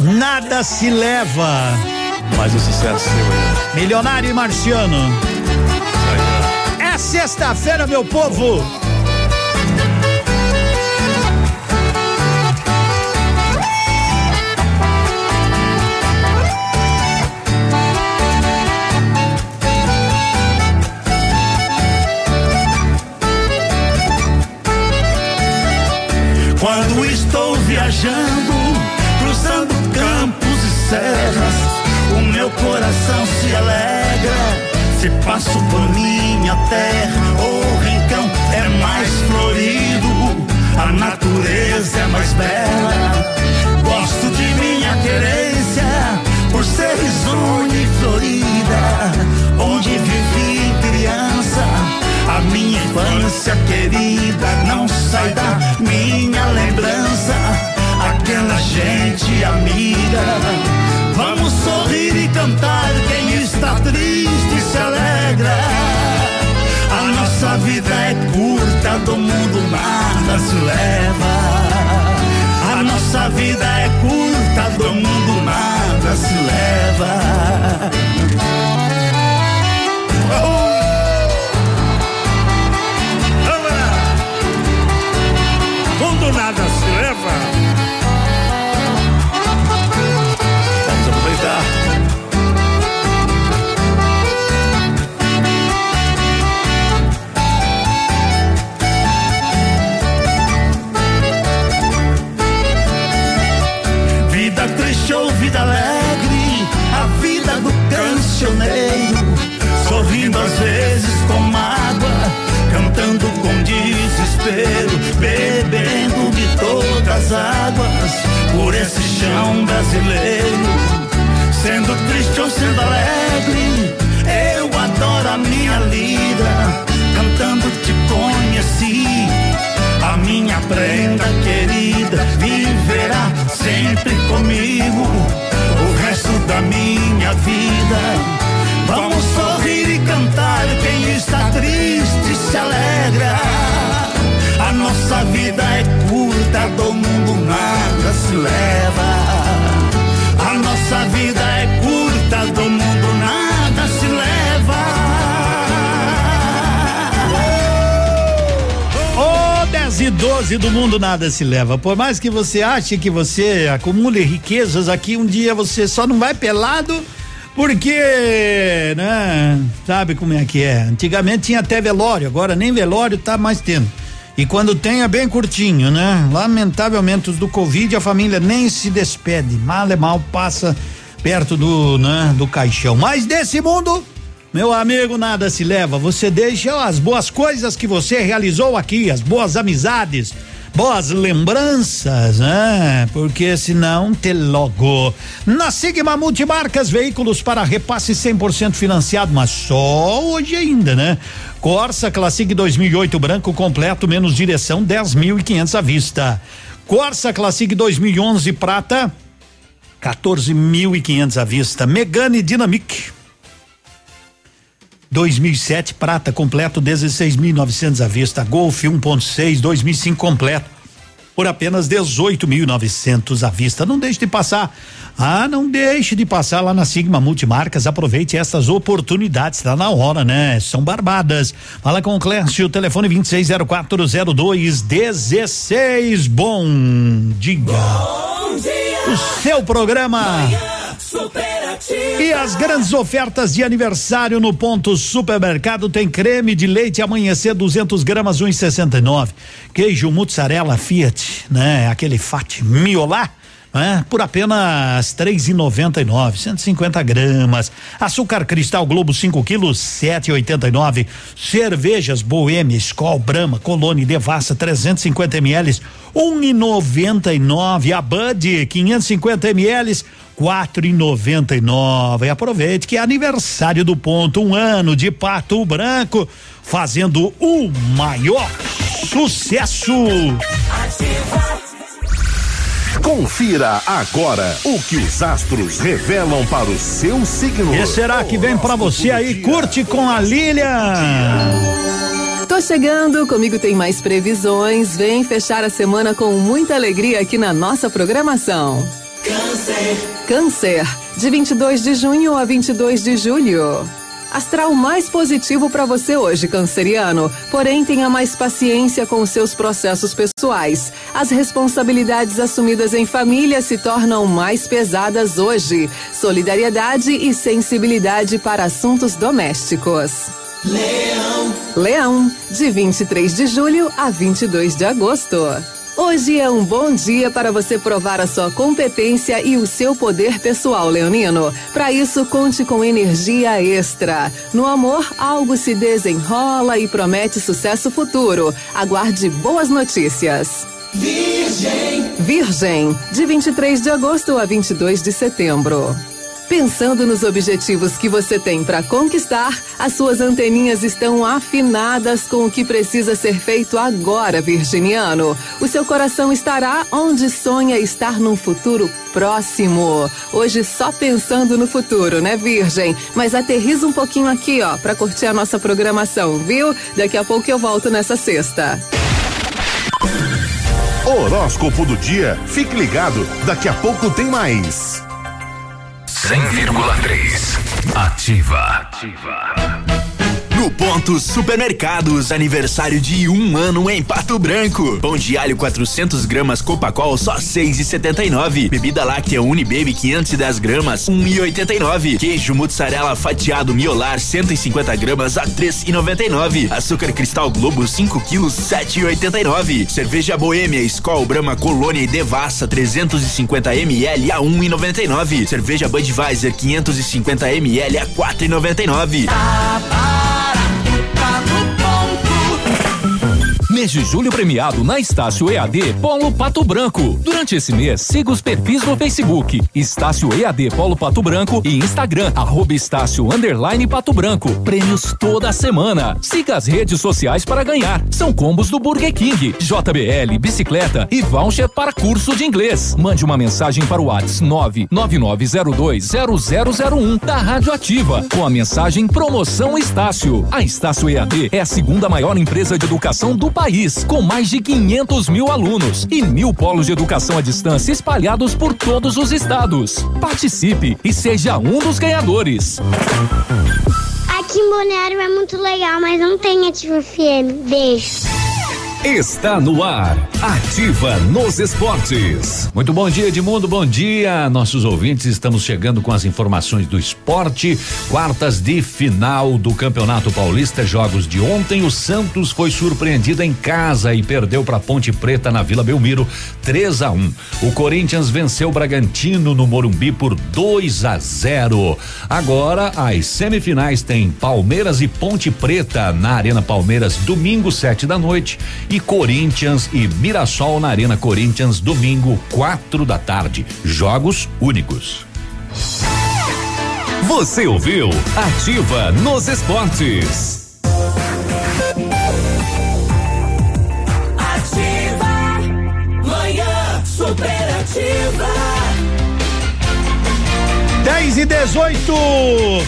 nada se leva. Mais um sucesso seu aí. Milionário e Marciano. É sexta-feira, meu povo. Quando estou viajando, cruzando campos e serras, o meu coração se alegra. Se passo por minha terra, o rincão é mais florido, a natureza é mais bela. Gosto de minha querência, por ser risonha e florida, onde vivi criança. A minha infância querida não sai da lembrança. Aquela gente amiga. Vamos sorrir e cantar. Quem está triste se alegra. A nossa vida é curta, do mundo nada se leva. A nossa vida é curta, do mundo nada se leva. Mundo águas, por esse chão brasileiro. Sendo triste ou sendo alegre, eu adoro a minha lida, cantando te conheci. A minha prenda querida viverá sempre comigo o resto da minha vida. Vamos sorrir e cantar. Quem está 10 e 12 do mundo nada se leva. Por mais que você ache que você acumule riquezas aqui, um dia você só não vai pelado. Porque, né? Sabe como é que é? Antigamente tinha até velório, agora nem velório tá mais tendo. E quando tem é bem curtinho, né? Lamentavelmente os do Covid a família nem se despede. Mal é mal passa perto do, né, do caixão. Mas desse mundo, meu amigo, nada se leva. Você deixa as boas coisas que você realizou aqui, as boas amizades, boas lembranças, né? Porque senão te logo. Na Sigma Multimarcas, veículos para repasse 100% financiado, mas só hoje ainda, né? Corsa Classic 2008 branco completo menos direção 10.500 à vista. Corsa Classic 2011 prata 14.500 à vista. Megane Dynamic 2007 prata completo 16.900 à vista. Golf 1.6 2005 completo por apenas 18.900 à vista. Não deixe de passar. Ah, não deixe de passar lá na Sigma Multimarcas. Aproveite essas oportunidades. Está na hora, né? São barbadas. Fala com o Clécio, telefone 26040216. Bom dia. Bom dia. O seu programa. E as grandes ofertas de aniversário no ponto supermercado tem creme de leite amanhecer 200 gramas 1,69, queijo mussarela Fiat, né? Aquele fat miolá. É, por apenas três e noventa e nove, 150 gramas. Açúcar cristal Globo 5 quilos, sete e oitenta e nove. Cervejas Boêmia, Skol, Brahma, Colônia, Devassa 350 ml, um e noventa e nove. A Bud 550 ml, quatro e noventa e nove. Aproveite que é aniversário do ponto, um ano de Pato Branco, fazendo o maior sucesso. Confira agora o que os astros revelam para o seu signo. E será que vem para você aí? Curte com a Lilian. Tô chegando, comigo tem mais previsões. Vem fechar a semana com muita alegria aqui na nossa programação. Câncer. Câncer, de 22 de junho a 22 de julho. Astral mais positivo para você hoje, canceriano. Porém, tenha mais paciência com os seus processos pessoais. As responsabilidades assumidas em família se tornam mais pesadas hoje. Solidariedade e sensibilidade para assuntos domésticos. Leão. Leão, de 23 de julho a 22 de agosto. Hoje é um bom dia para você provar a sua competência e o seu poder pessoal, Leonino. Para isso, conte com energia extra. No amor, algo se desenrola e promete sucesso futuro. Aguarde boas notícias. Virgem. Virgem, de 23 de agosto a 22 de setembro. Pensando nos objetivos que você tem para conquistar, as suas anteninhas estão afinadas com o que precisa ser feito agora, virginiano. O seu coração estará onde sonha estar num futuro próximo. Hoje só pensando no futuro, né, Virgem? Mas aterriza um pouquinho aqui, ó, para curtir a nossa programação, viu? Daqui a pouco eu volto nessa sexta. Horóscopo do dia. Fique ligado, daqui a pouco tem mais. 100,3. Ativa. Ativa. No Ponto Supermercados, aniversário de um ano em Pato Branco. Pão de alho 400 gramas Copacol só 6,79. Bebida láctea Unibaby 510 gramas 1,89. Queijo mussarela fatiado miolar 150 gramas a 3,99. Açúcar cristal Globo 5 quilos 7,89. Cerveja Boêmia Skol Brahma Colônia e Devassa 350 ml a 1,99. Cerveja Budweiser 550 ml a Nunca Mês de julho premiado na Estácio EAD Polo Pato Branco. Durante esse mês, siga os perfis no Facebook Estácio EAD Polo Pato Branco e Instagram arroba Estácio Underline Pato Branco. Prêmios toda semana. Siga as redes sociais para ganhar. São combos do Burger King, JBL, bicicleta e voucher para curso de inglês. Mande uma mensagem para o WhatsApp 999020001 da Rádio Ativa com a mensagem Promoção Estácio. A Estácio EAD é a segunda maior empresa de educação do país país, com mais de 500 mil alunos e mil polos de educação à distância espalhados por todos os estados. Participe e seja um dos ganhadores. Aqui em Balneário é muito legal, mas não tem Ativa FM. Beijo. Está no ar, ativa nos esportes. Muito bom dia, Edmundo. Bom dia, nossos ouvintes. Estamos chegando com as informações do esporte. Quartas de final do Campeonato Paulista. Jogos de ontem. O Santos foi surpreendido em casa e perdeu para Ponte Preta na Vila Belmiro 3 a 1. O Corinthians venceu o Bragantino no Morumbi por 2 a 0. Agora as semifinais têm Palmeiras e Ponte Preta na Arena Palmeiras domingo sete da noite e Corinthians e Mirassol na Arena Corinthians domingo quatro da tarde. Jogos únicos. Você ouviu Ativa nos esportes. Ativa. Manhã superativa. 10 e 18.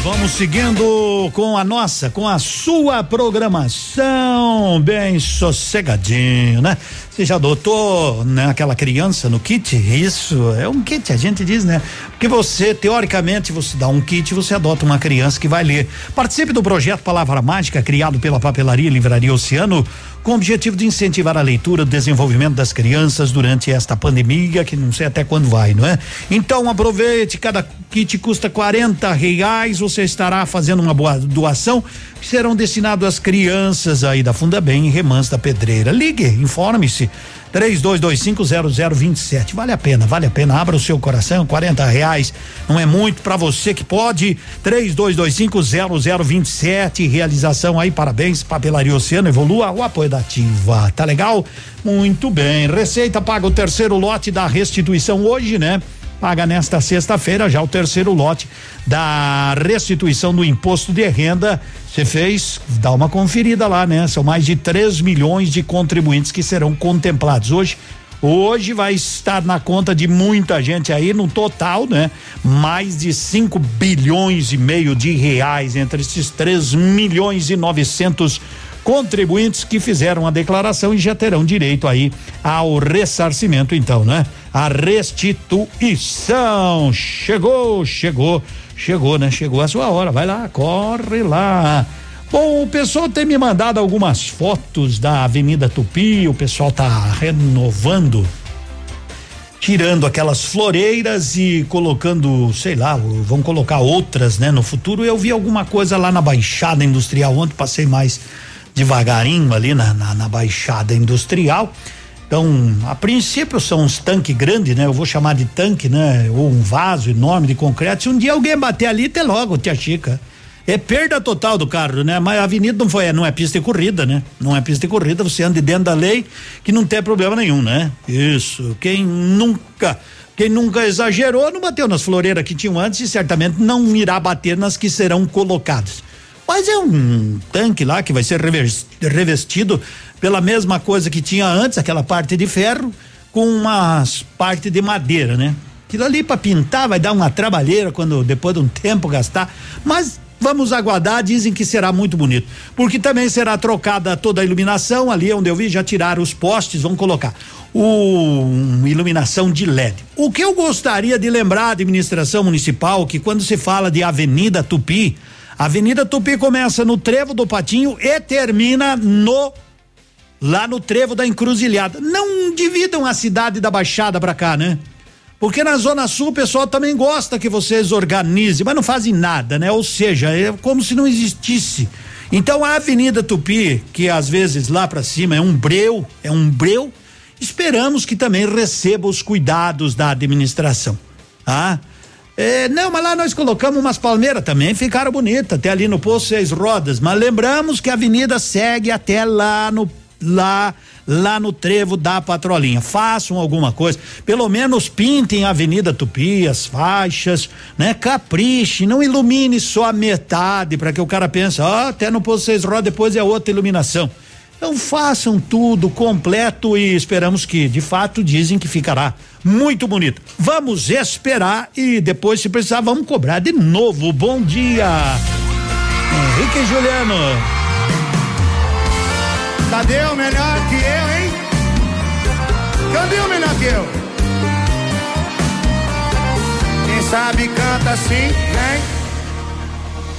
Vamos seguindo com a nossa, com a sua programação, bem sossegadinho, né? Você já adotou né, aquela criança no kit? Isso, é um kit, a gente diz, né? Porque você, teoricamente, você dá um kit, você adota uma criança que vai ler. Participe do projeto Palavra Mágica, criado pela Papelaria Livraria Oceano, com o objetivo de incentivar a leitura e o desenvolvimento das crianças durante esta pandemia, que não sei até quando vai, não é? Então aproveite, cada kit custa 40 reais, você estará fazendo uma boa doação, serão destinados às crianças aí da Funda Bem e Remanso da Pedreira. Ligue, informe-se. 32250027. Vale a pena, vale a pena. Abra o seu coração, 40 reais. Não é muito para você que pode. 32250027. Realização aí, parabéns. Papelaria Oceano, evolua o apoio da Ativa. Tá legal? Muito bem. Receita paga o terceiro lote da restituição hoje, né? Paga nesta sexta-feira já o terceiro lote da restituição do imposto de renda. Você fez, dá uma conferida lá, né? São mais de 3 milhões de contribuintes que serão contemplados hoje. Hoje vai estar na conta de muita gente aí, no total, né? Mais de 5 bilhões e meio de reais entre esses 3 milhões e 900 contribuintes que fizeram a declaração e já terão direito aí ao ressarcimento, então, né? A restituição. Chegou, chegou, chegou, né? Chegou a sua hora. Vai lá, corre lá. Bom, o pessoal tem me mandado algumas fotos da Avenida Tupi, o pessoal tá renovando tirando aquelas floreiras e colocando, sei lá, vão colocar outras, né, no futuro. Eu vi alguma coisa lá na Baixada Industrial ontem, passei mais devagarinho ali na, na, na Baixada Industrial Então, a princípio são uns tanques grandes, né? Eu vou chamar de tanque, né? Ou um vaso enorme de concreto. Se um dia alguém bater ali, até logo, tia Chica. É perda total do carro, né? Mas a avenida não foi, não é pista de corrida, né? Não é pista de corrida, você anda dentro da lei que não tem problema nenhum, né? Isso. Quem nunca, quem nunca exagerou não bateu nas floreiras que tinham antes e certamente não irá bater nas que serão colocadas. Mas é um tanque lá que vai ser revestido pela mesma coisa que tinha antes, aquela parte de ferro, com umas parte de madeira, né? Aquilo ali para pintar vai dar uma trabalheira quando depois de um tempo gastar, mas vamos aguardar, dizem que será muito bonito. Porque também será trocada toda a iluminação, ali onde eu vi já tiraram os postes, vão colocar o um, iluminação de LED. O que eu gostaria de lembrar administração municipal que quando se fala de Avenida Tupi, Avenida Tupi começa no Trevo do Patinho e termina no lá no trevo da encruzilhada. Não dividam a cidade da Baixada para cá, né? Porque na Zona Sul o pessoal também gosta que vocês organizem, mas não fazem nada, né? Ou seja, é como se não existisse. Então a Avenida Tupi, que às vezes lá para cima é um breu, é um breu, esperamos que também receba os cuidados da administração. Ah, é, não, mas lá nós colocamos umas palmeiras também, ficaram bonitas, até ali no Poço Seis Rodas. Mas lembramos que a avenida segue até lá no lá lá no trevo da patrolinha. Façam alguma coisa, pelo menos pintem a Avenida Tupi, as faixas, né? Capriche, não ilumine só a metade para que o cara pense, ó, oh, até no posto seis rodas depois é outra iluminação. Então façam tudo completo e esperamos que, de fato, dizem que ficará muito bonito. Vamos esperar e depois, se precisar, vamos cobrar de novo. Bom dia, Henrique Juliano. Cadê o melhor que eu, hein? O melhor que eu? Quem sabe canta assim, vem.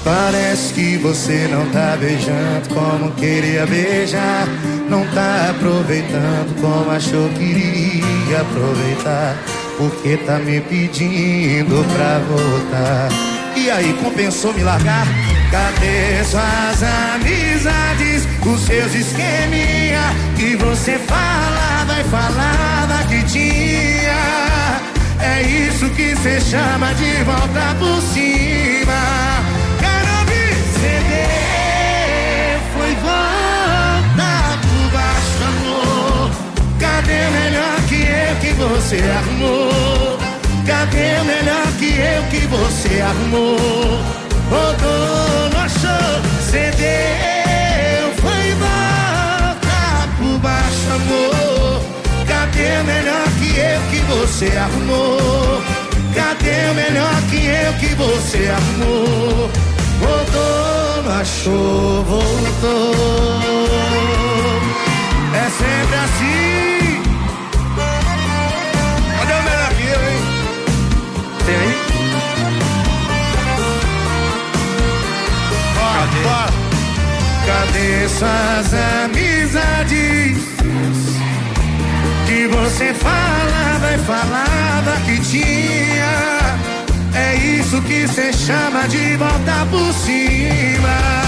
Parece que você não tá beijando como queria beijar. Não tá aproveitando como achou que iria aproveitar. Porque tá me pedindo pra voltar. E aí, compensou me largar? Cadê suas amizades, os seus esqueminha que você falava e falava que tinha? É isso que cê chama de volta por cima. Melhor que eu que você arrumou? Cadê melhor que eu que você arrumou? Rodou, no achou, cedeu, foi volta por baixo, amor. Cadê o melhor que eu que você arrumou? Cadê o melhor que eu que você arrumou? Rodou, no achou, voltou. É sempre assim. Cadê suas amizades? Que você falava e falava que tinha. É isso que cê chama de volta por cima.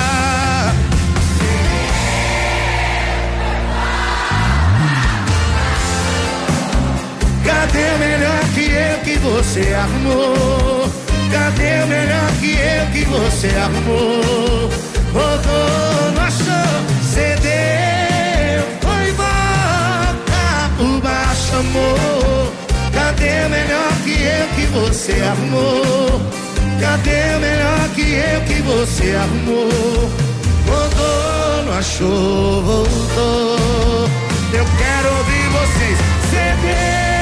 Cadê o melhor que eu que você arrumou? Cadê o melhor que eu que você arrumou? Achou, cedeu, foi volta por baixo, amor. Cadê o melhor que eu que você arrumou? Cadê o melhor que eu que você arrumou? Rodou, não achou, voltou. Eu quero ouvir vocês, cedeu.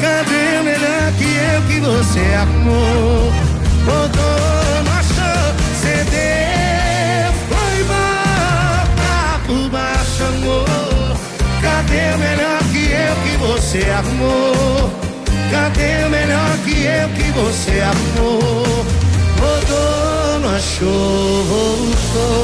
Cadê o melhor que eu que você arrumou? Rodou, não achou, cedeu, foi embora por baixo, amor. Cadê o melhor que eu que você arrumou? Cadê o melhor que eu que você arrumou? Rodou, não achou, voltou.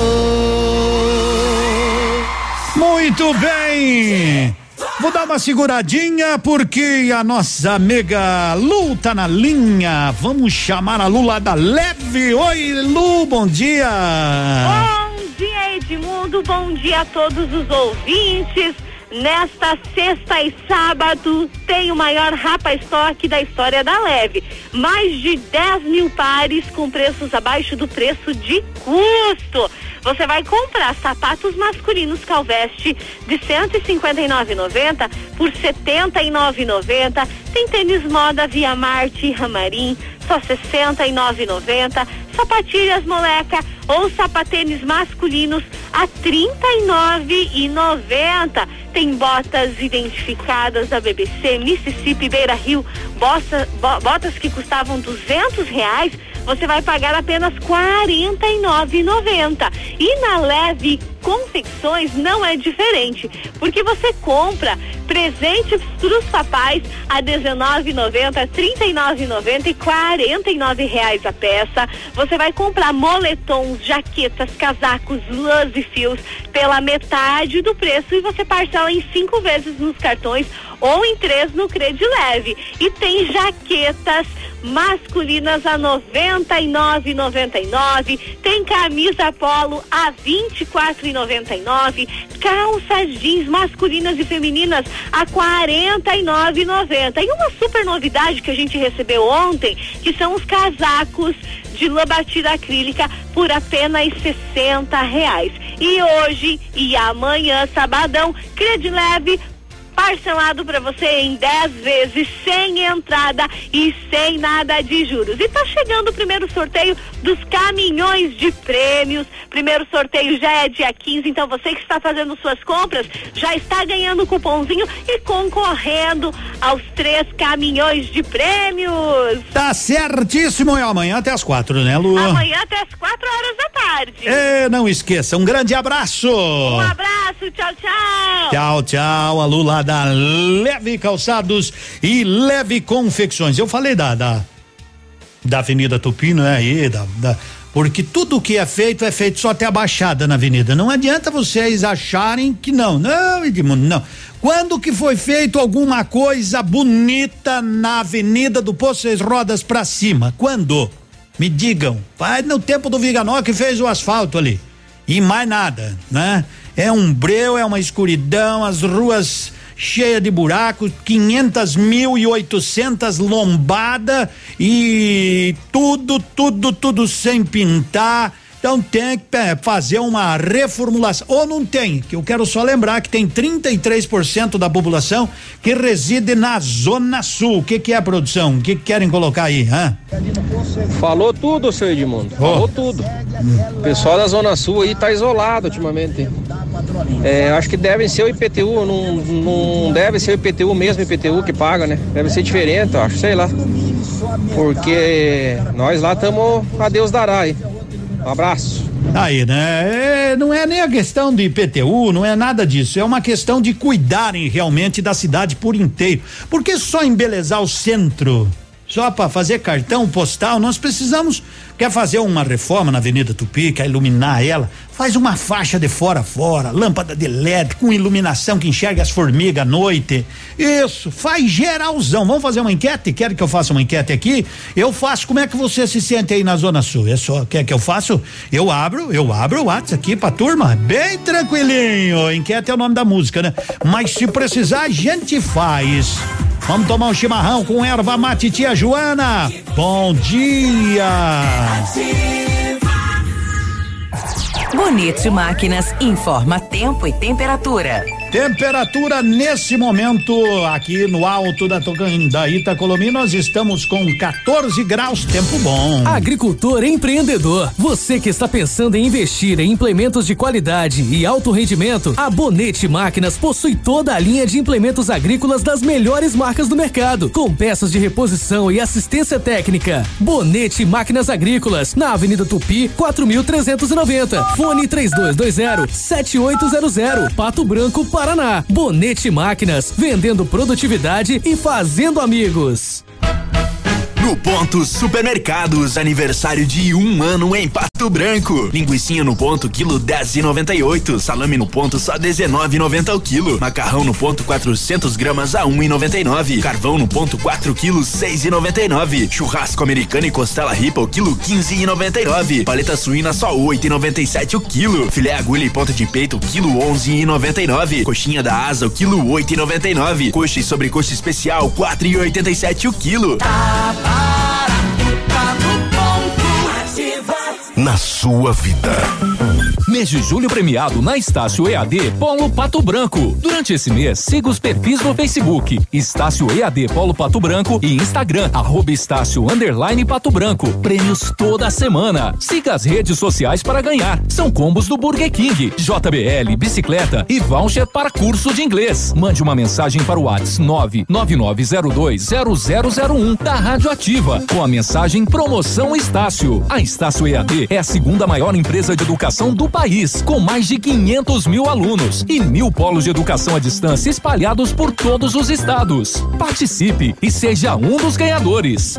Muito bem! Vou dar uma seguradinha porque a nossa amiga Lu tá na linha. Vamos chamar a Lu lá da Leve. Oi, Lu, bom dia. Bom dia, Edmundo. Bom dia a todos os ouvintes. Nesta sexta e sábado tem o maior rapa estoque da história da Leve. Mais de 10 mil pares com preços abaixo do preço de custo. Você vai comprar sapatos masculinos Calveste de 159,90 por 79,90. Tem tênis moda Via Marte e Ramarim só 69,90. Sapatilhas moleca ou sapatênis masculinos a 39,90. Tem botas identificadas da BBC, Mississippi, Beira Rio, botas, botas que custavam 200 reais você vai pagar apenas R$ 49,90. E na Leve Confecções não é diferente, porque você compra presentes para os papais a R$19,90, R$39,90 e R$ reais a peça. Você vai comprar moletons, jaquetas, casacos, lãs e fios pela metade do preço e você parcela em cinco vezes nos cartões ou em três no Leve E tem jaquetas masculinas a 99,99, tem camisa polo a 24,99, calças jeans masculinas e femininas a 49,90. E uma super novidade que a gente recebeu ontem, que são os casacos de lã batida acrílica por apenas 60 reais. E hoje e amanhã, sabadão, Leve parcelado para você em 10 vezes, sem entrada e sem nada de juros. E tá chegando o primeiro sorteio dos caminhões de prêmios. Primeiro sorteio já é dia 15, então você que está fazendo suas compras já está ganhando o cupomzinho e concorrendo aos três caminhões de prêmios. Tá certíssimo. E amanhã até as quatro, né, Lu? Amanhã até as quatro horas da tarde. É, não esqueça, um grande abraço. Um abraço, tchau, tchau. Tchau, tchau. A Lu lá da Leve Calçados e Leve Confecções. Eu falei da da, da Avenida Tupino, é aí, da, da porque tudo que é feito é feito só até a baixada na avenida. Não adianta vocês acharem que não. Não, Edmundo, não. Quando que foi feito alguma coisa bonita na avenida do Poço Seis Rodas pra cima? Quando? Me digam. Vai no tempo do Viganó que fez o asfalto ali. E mais nada, né? É um breu, é uma escuridão, as ruas cheia de buracos, 500 mil e 800 lombada e tudo, tudo, tudo sem pintar. Então tem que fazer uma reformulação. Ou não tem, que eu quero só lembrar que tem 33% da população que reside na Zona Sul. O que, que é a produção? O que, que querem colocar aí? Hã? Falou tudo, seu Edmundo. Oh. Falou tudo. O pessoal da Zona Sul aí tá isolado ultimamente. É, acho que deve ser o IPTU, não, não deve ser o IPTU mesmo, IPTU que paga, né? Deve ser diferente, acho, sei lá. Porque nós lá estamos a Deus dará aí. Um abraço. Aí, né? É, não é nem a questão de IPTU, não é nada disso. É uma questão de cuidarem realmente da cidade por inteiro. Porque só embelezar o centro só para fazer cartão postal, nós precisamos. Quer fazer uma reforma na Avenida Tupi, quer iluminar ela? Faz uma faixa de fora a fora, lâmpada de LED com iluminação que enxerga as formigas à noite. Isso, faz geralzão. Vamos fazer uma enquete? Quer que eu faça uma enquete aqui? Eu faço. Como é que você se sente aí na Zona Sul? É só, quer que eu faço? Eu abro, eu abro o WhatsApp aqui pra turma, bem tranquilinho. Enquete é o nome da música, né? Mas se precisar, a gente faz. Vamos tomar um chimarrão com erva mate tia Joana. Bom dia. Bonito Máquinas informa tempo e temperatura. Temperatura nesse momento aqui no alto da da Itacolomi nós estamos com 14 graus, tempo bom. Agricultor empreendedor, você que está pensando em investir em implementos de qualidade e alto rendimento, a Bonete Máquinas possui toda a linha de implementos agrícolas das melhores marcas do mercado, com peças de reposição e assistência técnica. Bonete Máquinas Agrícolas, na Avenida Tupi, 4390. Fone 3220 7800, Pato Branco, Paraná. Bonete Máquinas, vendendo produtividade e fazendo amigos. No ponto Supermercados, aniversário de um ano em Pato Branco. Linguicinha no ponto, quilo 10,98. Salame no ponto, só 19,90 o quilo. Macarrão no ponto, 400 gramas a 1,99. Carvão no ponto, 4 quilos, 6,99. Churrasco americano e costela ripa, o quilo 15,99. Paleta suína só 8,97 o quilo. Filé agulha e ponta de peito, quilo 11,99. Coxinha da asa, o quilo 8,99. Coxa e sobrecoxa especial, 4,87 o quilo. Tá barato, Na sua vida. Mês de julho premiado na Estácio EAD Polo Pato Branco. Durante esse mês, siga os perfis no Facebook Estácio EAD Polo Pato Branco e Instagram arroba Estácio Pato Branco. Prêmios toda semana. Siga as redes sociais para ganhar. São combos do Burger King, JBL, bicicleta e voucher para curso de inglês. Mande uma mensagem para o WhatsApp 999020001 da Rádio Ativa com a mensagem Promoção Estácio. A Estácio EAD é a segunda maior empresa de educação do país, com mais de 500 mil alunos e mil polos de educação à distância espalhados por todos os estados. Participe e seja um dos ganhadores.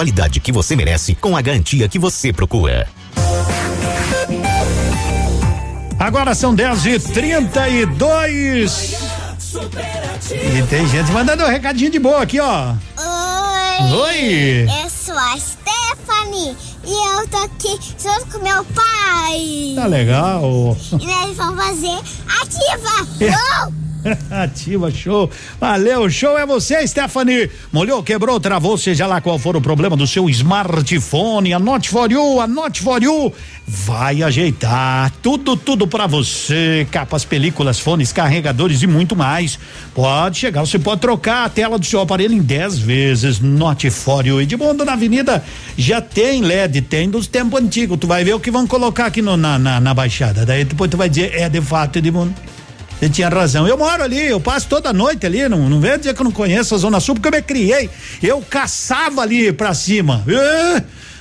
qualidade que você merece com a garantia que você procura. Agora são 10 e 32 E tem gente mandando um recadinho de boa aqui, ó. Oi! Oi. Eu sou a Stephanie e eu tô aqui junto com meu pai. Tá legal. E nós vamos fazer ativa! É. Gol! Ativa, show. Valeu, show é você, Stephanie. Molhou, quebrou, travou, seja lá qual for o problema do seu smartphone, anote for you, anote for you. Vai ajeitar tudo, tudo para você. Capas, películas, fones, carregadores e muito mais. Pode chegar, você pode trocar a tela do seu aparelho em 10 vezes. Note for you. E de Mundo na Avenida já tem LED, tem dos tempos antigos. Tu vai ver o que vão colocar aqui no, na, na, na Baixada. Daí depois tu vai dizer, é de fato, Edmundo. Você tinha razão. Eu moro ali, eu passo toda noite ali, não, não venho dizer que eu não conheço a Zona Sul, porque eu me criei. Eu caçava ali pra cima.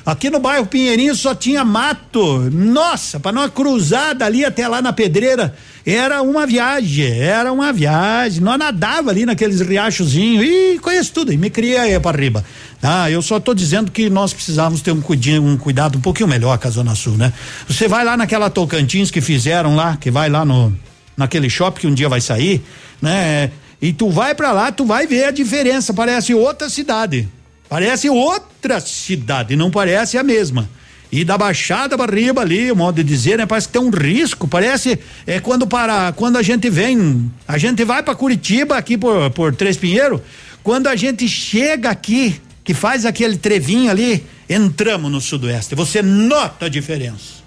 Aqui no bairro Pinheirinho só tinha mato. Nossa, pra numa cruzada ali até lá na pedreira, era uma viagem, era uma viagem. Nós nadava ali naqueles riachozinhos e conheço tudo, e me criei aí pra riba. Ah, eu só tô dizendo que nós precisávamos ter um, cuidinho, um cuidado um pouquinho melhor com a Zona Sul, né? Você vai lá naquela Tocantins que fizeram lá, que vai lá no naquele shopping que um dia vai sair, né? E tu vai para lá, tu vai ver a diferença, parece outra cidade. Parece outra cidade, não parece a mesma. E da Baixada para riba ali, o modo de dizer, né? Parece que tem um risco, parece é quando para, quando a gente vem, a gente vai para Curitiba aqui por por Três Pinheiro, quando a gente chega aqui, que faz aquele trevinho ali, entramos no sudoeste, você nota a diferença.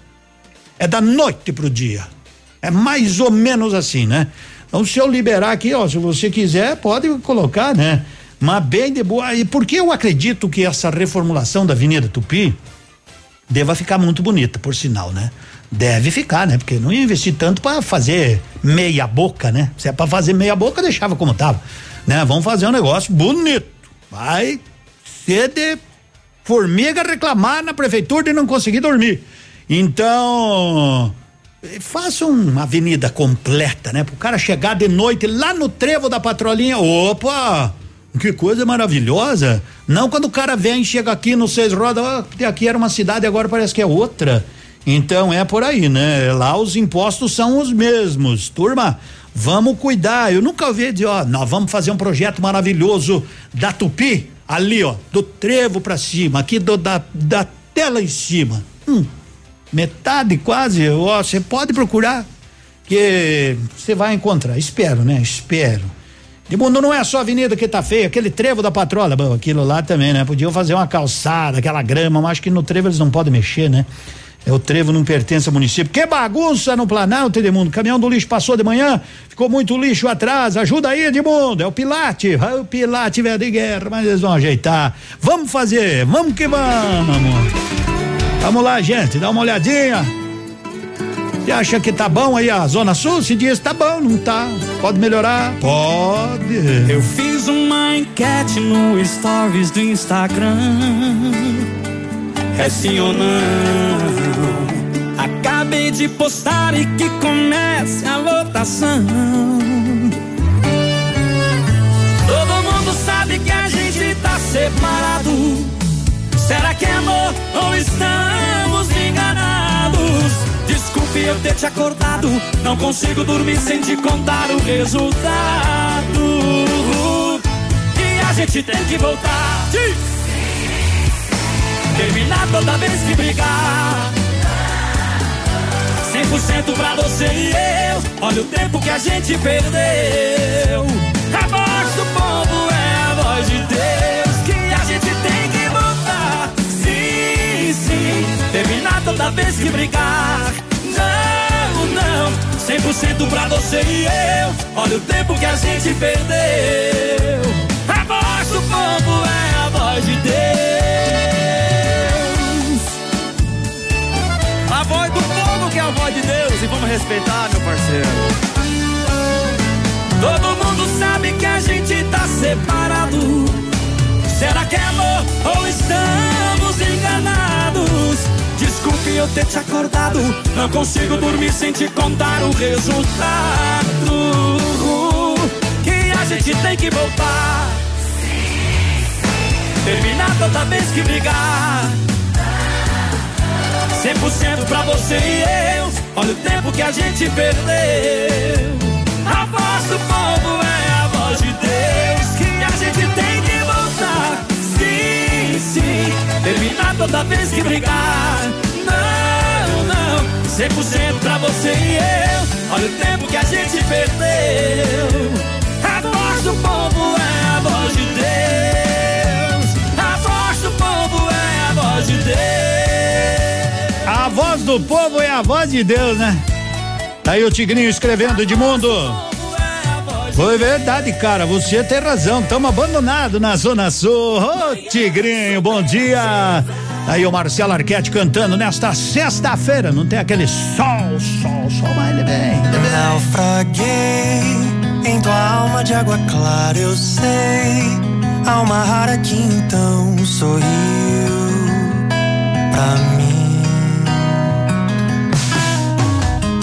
É da noite pro dia. É mais ou menos assim, né? Então, se eu liberar aqui, ó, se você quiser, pode colocar, né? Mas bem de boa. E porque eu acredito que essa reformulação da Avenida Tupi deva ficar muito bonita, por sinal, né? Deve ficar, né? Porque não ia investir tanto para fazer meia boca, né? Se é para fazer meia boca, deixava como tava, né? Vamos fazer um negócio bonito. Vai ser de formiga reclamar na prefeitura de não conseguir dormir. Então, faça uma avenida completa, né? Pro cara chegar de noite lá no trevo da patrolinha, opa, que coisa maravilhosa. Não quando o cara vem chega aqui no Seis Rodas, oh, aqui era uma cidade, agora parece que é outra. Então é por aí, né? Lá os impostos são os mesmos. Turma, vamos cuidar. Eu nunca ouvi dizer, ó, nós vamos fazer um projeto maravilhoso da Tupi, ali, ó, do trevo pra cima, aqui do, da, da lá em cima. Hum, metade quase, você pode procurar que você vai encontrar. Espero, né? Espero. De mundo não é só a avenida que tá feia, aquele trevo da patrola, bom, aquilo lá também, né? Podiam fazer uma calçada, aquela grama, mas acho que no trevo eles não podem mexer, né? É, o trevo não pertence ao município. Que bagunça no Planalto, Edmundo. Caminhão do lixo passou de manhã, ficou muito lixo atrás. Ajuda aí, Edmundo. É o Pilate. É o Pilate, velho de guerra, mas eles vão ajeitar. Vamos fazer, vamos que vamos. Vamos lá, gente, dá uma olhadinha. Você acha que tá bom aí a Zona Sul? Se diz tá bom, não tá. Pode melhorar? Pode. Eu fiz uma enquete no Stories do Instagram. É sim ou não? Acabei de postar e que comece a votação. Todo mundo sabe que a gente tá separado. Será que é amor ou estamos enganados? Desculpe eu ter te acordado. Não consigo dormir sem te contar o resultado. E a gente tem que voltar. Terminar toda vez que brigar. 100% pra você e eu. Olha o tempo que a gente perdeu. A voz do povo é a voz de Deus. Sim. Terminar toda vez que brigar. Não, não. 100% pra você e eu. Olha o tempo que a gente perdeu. A voz do povo é a voz de Deus. A voz do povo que é a voz de Deus e vamos respeitar, meu parceiro. Todo mundo sabe que a gente tá separado. Será que é amor ou estamos enganados? Desculpe eu ter te acordado. Não consigo dormir sem te contar o resultado. Que a gente tem que voltar. Terminar toda vez que brigar. 100% pra você e eu. Olha o tempo que a gente perdeu. A voz do povo é a voz de Deus. Que a gente tem que. Terminar toda vez que brigar. Não, não. 100% pra você e eu. Olha o tempo que a gente perdeu. A voz do povo é a voz de Deus. A voz do povo é a voz de Deus. A voz do povo é a voz de Deus, né? Tá aí o Tigrinho escrevendo Edmundo. Foi verdade, cara. Você tem razão. Estamos abandonados na Zona Sul. Ô, Tigrinho, bom dia. Aí o Marcelo Arquete cantando nesta sexta-feira. Não tem aquele sol, sol, sol, mas ele vem. Naufraguei em tua alma de água clara, eu sei. Alma rara que então sorriu pra mim.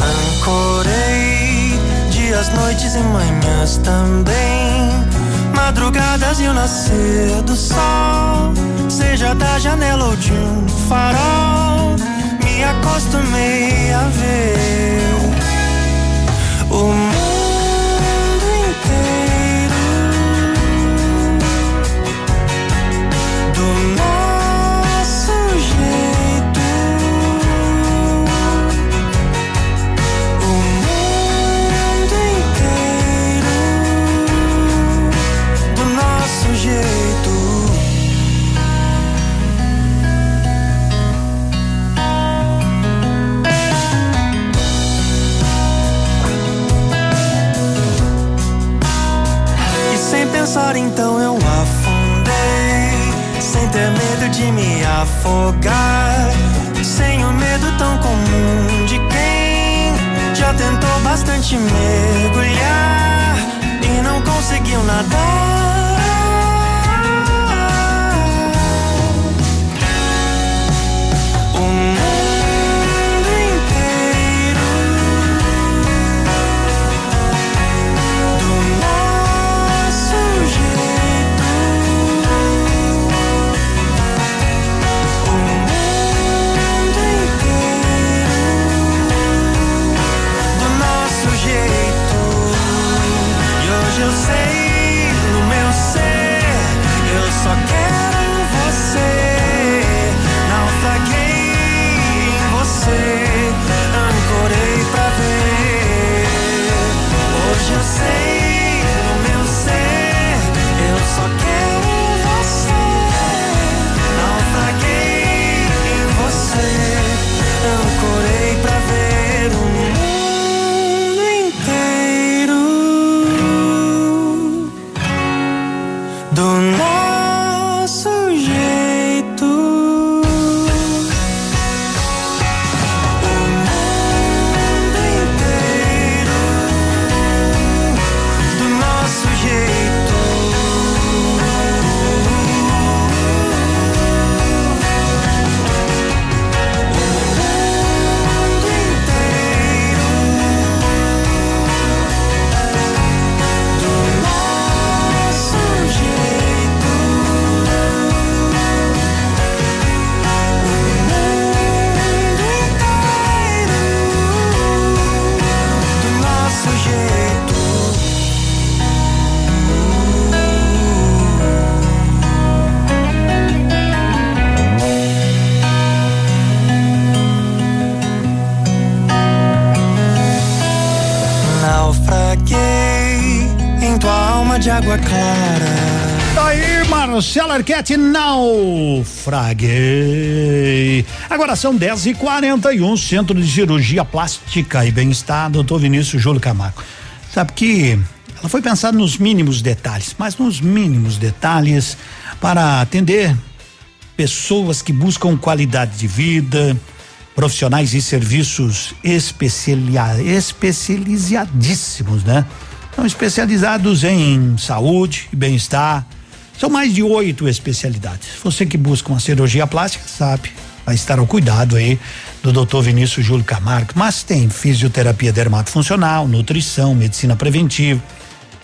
Ancorei dias, noites e manhãs também. Madrugadas e o nascer do sol. Seja da janela ou de um farol. Me acostumei a ver o mundo pensar então eu afundei. Sem ter medo de me afogar. Sem o medo tão comum de quem Já tentou bastante mergulhar E não conseguiu nadar Marcelo Arquette, naufraguei. Agora são 10 e 41 Centro de Cirurgia Plástica e Bem-Estar, doutor Vinícius Júlio Camargo. Sabe que ela foi pensada nos mínimos detalhes, mas nos mínimos detalhes para atender pessoas que buscam qualidade de vida, profissionais e serviços especializadíssimos, né? São especializados em saúde e bem-estar. São mais de oito especialidades. Você que busca uma cirurgia plástica sabe, vai estar ao cuidado aí do Dr. Vinícius Júlio Camargo. Mas tem fisioterapia dermatofuncional, nutrição, medicina preventiva,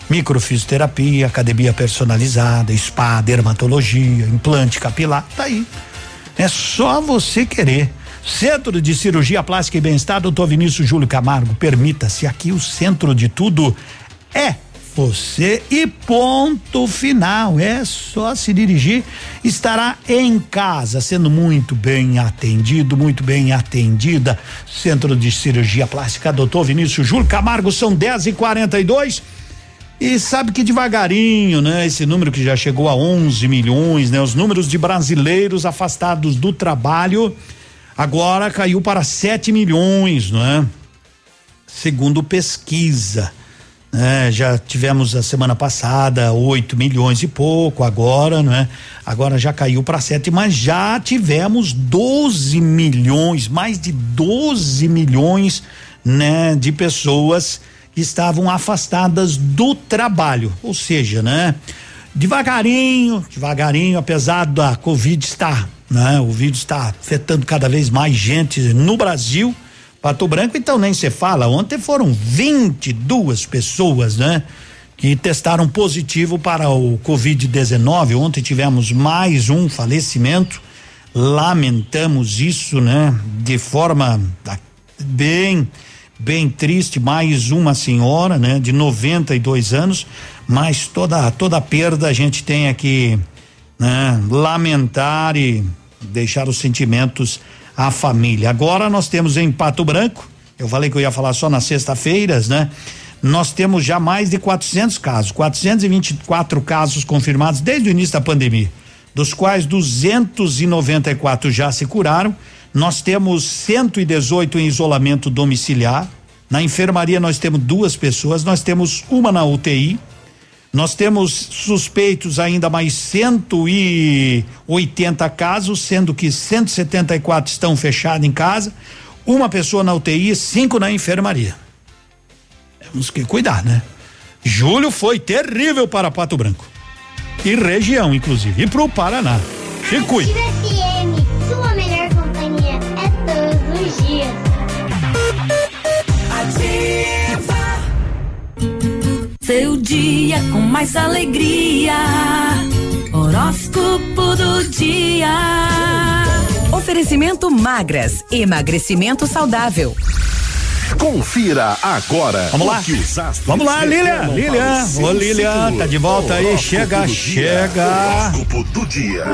microfisioterapia, academia personalizada, spa, dermatologia, implante capilar. Tá aí. É só você querer. Centro de Cirurgia Plástica e Bem-Estar, doutor Vinícius Júlio Camargo. Permita-se aqui o centro de tudo é você e ponto final. É só se dirigir. Estará em casa, sendo muito bem atendido, muito bem atendida. Centro de Cirurgia Plástica, doutor Vinícius Júlio Camargo, são 10 e 42 e sabe que devagarinho, né? Esse número que já chegou a 11 milhões, né? Os números de brasileiros afastados do trabalho agora caiu para 7 milhões, não é? Segundo pesquisa. Né? Já tivemos a semana passada 8 milhões e pouco, agora, não é? Agora já caiu para 7, mas já tivemos 12 milhões, mais de 12 milhões, né, de pessoas que estavam afastadas do trabalho, ou seja, né? Devagarinho, devagarinho, apesar da Covid estar né? O vírus está afetando cada vez mais gente no Brasil. Pato Branco, então nem se fala. Ontem foram 22 pessoas, né? Que testaram positivo para o Covid-19. Ontem tivemos mais um falecimento. Lamentamos isso, né? De forma bem, bem triste. Mais uma senhora, né? De 92 anos. Mas toda, toda perda a gente tem aqui né? Lamentar e deixar os sentimentos à família. Agora nós temos em Pato Branco, eu falei que eu ia falar só nas sexta-feiras, né? Nós temos já mais de 400 casos, 424 casos confirmados desde o início da pandemia, dos quais 294 já se curaram. Nós temos 118 em isolamento domiciliar. Na enfermaria nós temos duas pessoas, nós temos uma na UTI, nós temos suspeitos ainda mais 180 casos, sendo que 174 estão fechados em casa, uma pessoa na UTI, cinco na enfermaria. Temos que cuidar, né? Julho foi terrível para Pato Branco. E região, inclusive. E para o Paraná. Se cuide. Seu dia com mais alegria. Horóscopo do dia. Oferecimento magras, emagrecimento saudável. Confira agora. Vamos lá. Vamos lá, Lilian. Lilian. Ô, Lilian, tá de volta aí. Chega, chega. do dia.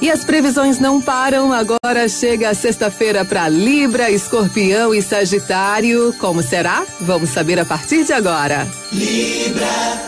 E as previsões não param. Agora chega a sexta-feira para Libra, Escorpião e Sagitário. Como será? Vamos saber a partir de agora. Libra.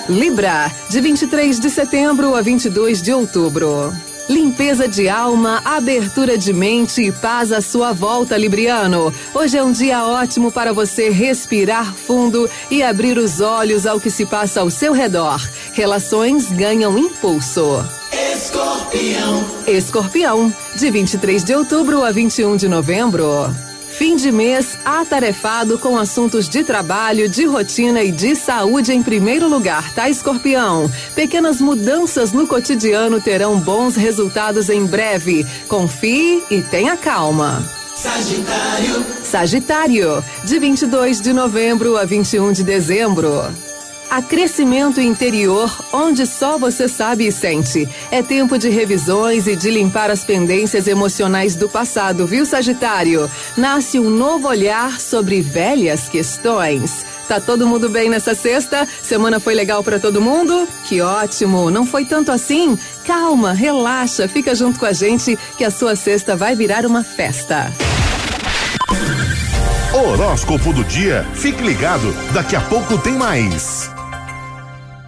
Libra, de 23 de setembro a 22 de outubro. Limpeza de alma, abertura de mente e paz à sua volta, Libriano. Hoje é um dia ótimo para você respirar fundo e abrir os olhos ao que se passa ao seu redor. Relações ganham impulso. Escorpião. Escorpião, de 23 de outubro a 21 de novembro. Fim de mês atarefado com assuntos de trabalho, de rotina e de saúde em primeiro lugar, tá, Escorpião? Pequenas mudanças no cotidiano terão bons resultados em breve. Confie e tenha calma. Sagitário. Sagitário, de 22 de novembro a 21 de dezembro. A crescimento interior, onde só você sabe e sente. É tempo de revisões e de limpar as pendências emocionais do passado, viu, Sagitário? Nasce um novo olhar sobre velhas questões. Tá todo mundo bem nessa sexta? Semana foi legal para todo mundo? Que ótimo! Não foi tanto assim? Calma, relaxa, fica junto com a gente que a sua sexta vai virar uma festa. Horóscopo do dia. Fique ligado, daqui a pouco tem mais.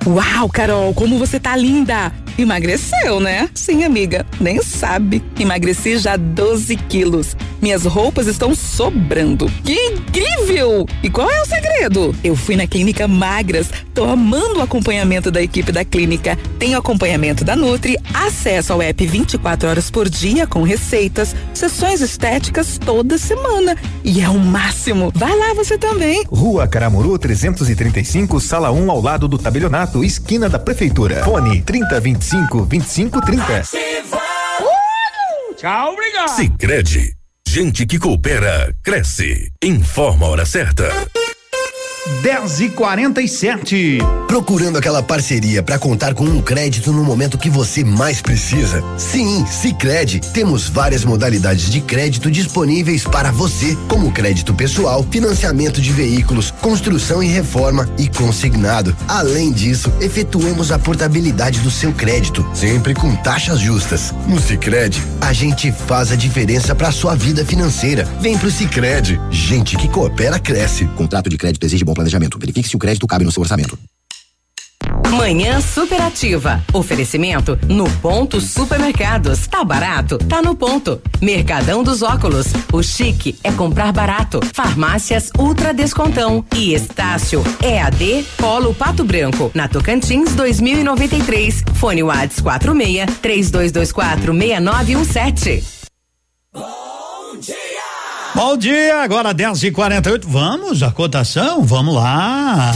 Uau, Carol, como você tá linda! Emagreceu, né? Sim, amiga, nem sabe. Emagreci já 12 quilos. Minhas roupas estão sobrando. Que incrível! E qual é o segredo? Eu fui na clínica Magras. Tô amando o acompanhamento da equipe da clínica. Tenho acompanhamento da Nutri, acesso ao app 24 horas por dia com receitas, sessões estéticas toda semana. E é o máximo. Vai lá você também. Rua Caramuru 335, sala 1 ao lado do tabelionato, esquina da prefeitura. Fone 3025 2530. Tchau, obrigado. Sicredi, gente que coopera cresce. Informa a hora certa. 10 e 47 Procurando aquela parceria para contar com um crédito no momento que você mais precisa? Sim, Sicredi. Temos várias modalidades de crédito disponíveis para você, como crédito pessoal, financiamento de veículos, construção e reforma e consignado. Além disso, efetuamos a portabilidade do seu crédito, sempre com taxas justas. No Sicredi, a gente faz a diferença para sua vida financeira. Vem pro Sicredi. Gente que coopera cresce. Contrato de crédito exige bom planejamento. Verifique se o crédito cabe no seu orçamento. Manhã superativa. Oferecimento no ponto supermercados. Tá barato? Tá no ponto. Mercadão dos óculos. O chique é comprar barato. Farmácias Ultra Descontão. E Estácio EAD Polo Pato Branco. Na Tocantins 2093. Fone Whats 46 3224 6917. Bom dia, agora 10 e 48 Vamos, a cotação? Vamos lá.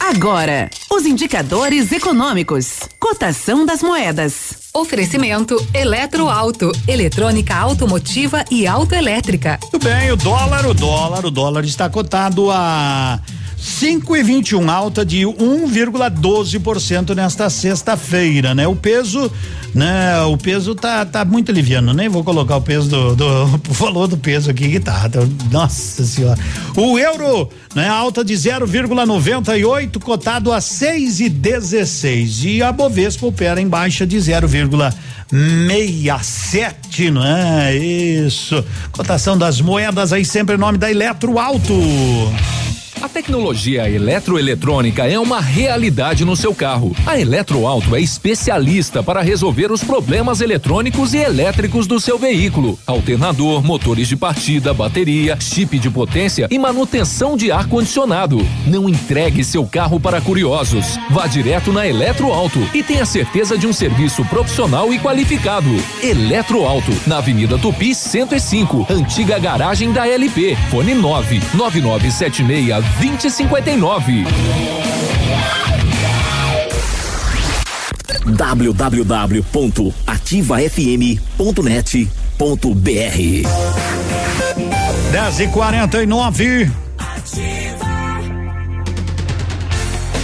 Agora, os indicadores econômicos. Cotação das moedas. Oferecimento Eletroauto, eletrônica automotiva e autoelétrica. Tudo bem, o dólar, o dólar, o dólar está cotado a cinco e vinte e um, alta de 1,12% nesta sexta-feira, né? O peso, né? O peso tá, tá muito liviano, nem vou colocar o peso do, do o valor do peso aqui que tá, tá, nossa senhora. O euro, né? Alta de 0,98, cotado a seis e dezesseis e a Bovespa opera em baixa de 0,67, não é? Isso. Cotação das moedas aí sempre em nome da Eletroauto. A tecnologia eletroeletrônica é uma realidade no seu carro. A Eletroauto é especialista para resolver os problemas eletrônicos e elétricos do seu veículo: alternador, motores de partida, bateria, chip de potência e manutenção de ar condicionado. Não entregue seu carro para curiosos. Vá direto na Eletroauto e tenha certeza de um serviço profissional e qualificado. Eletroauto, na Avenida Tupi 105, antiga garagem da LP. Fone 9 9976 2059. www.ativafm.net.br 10 e 49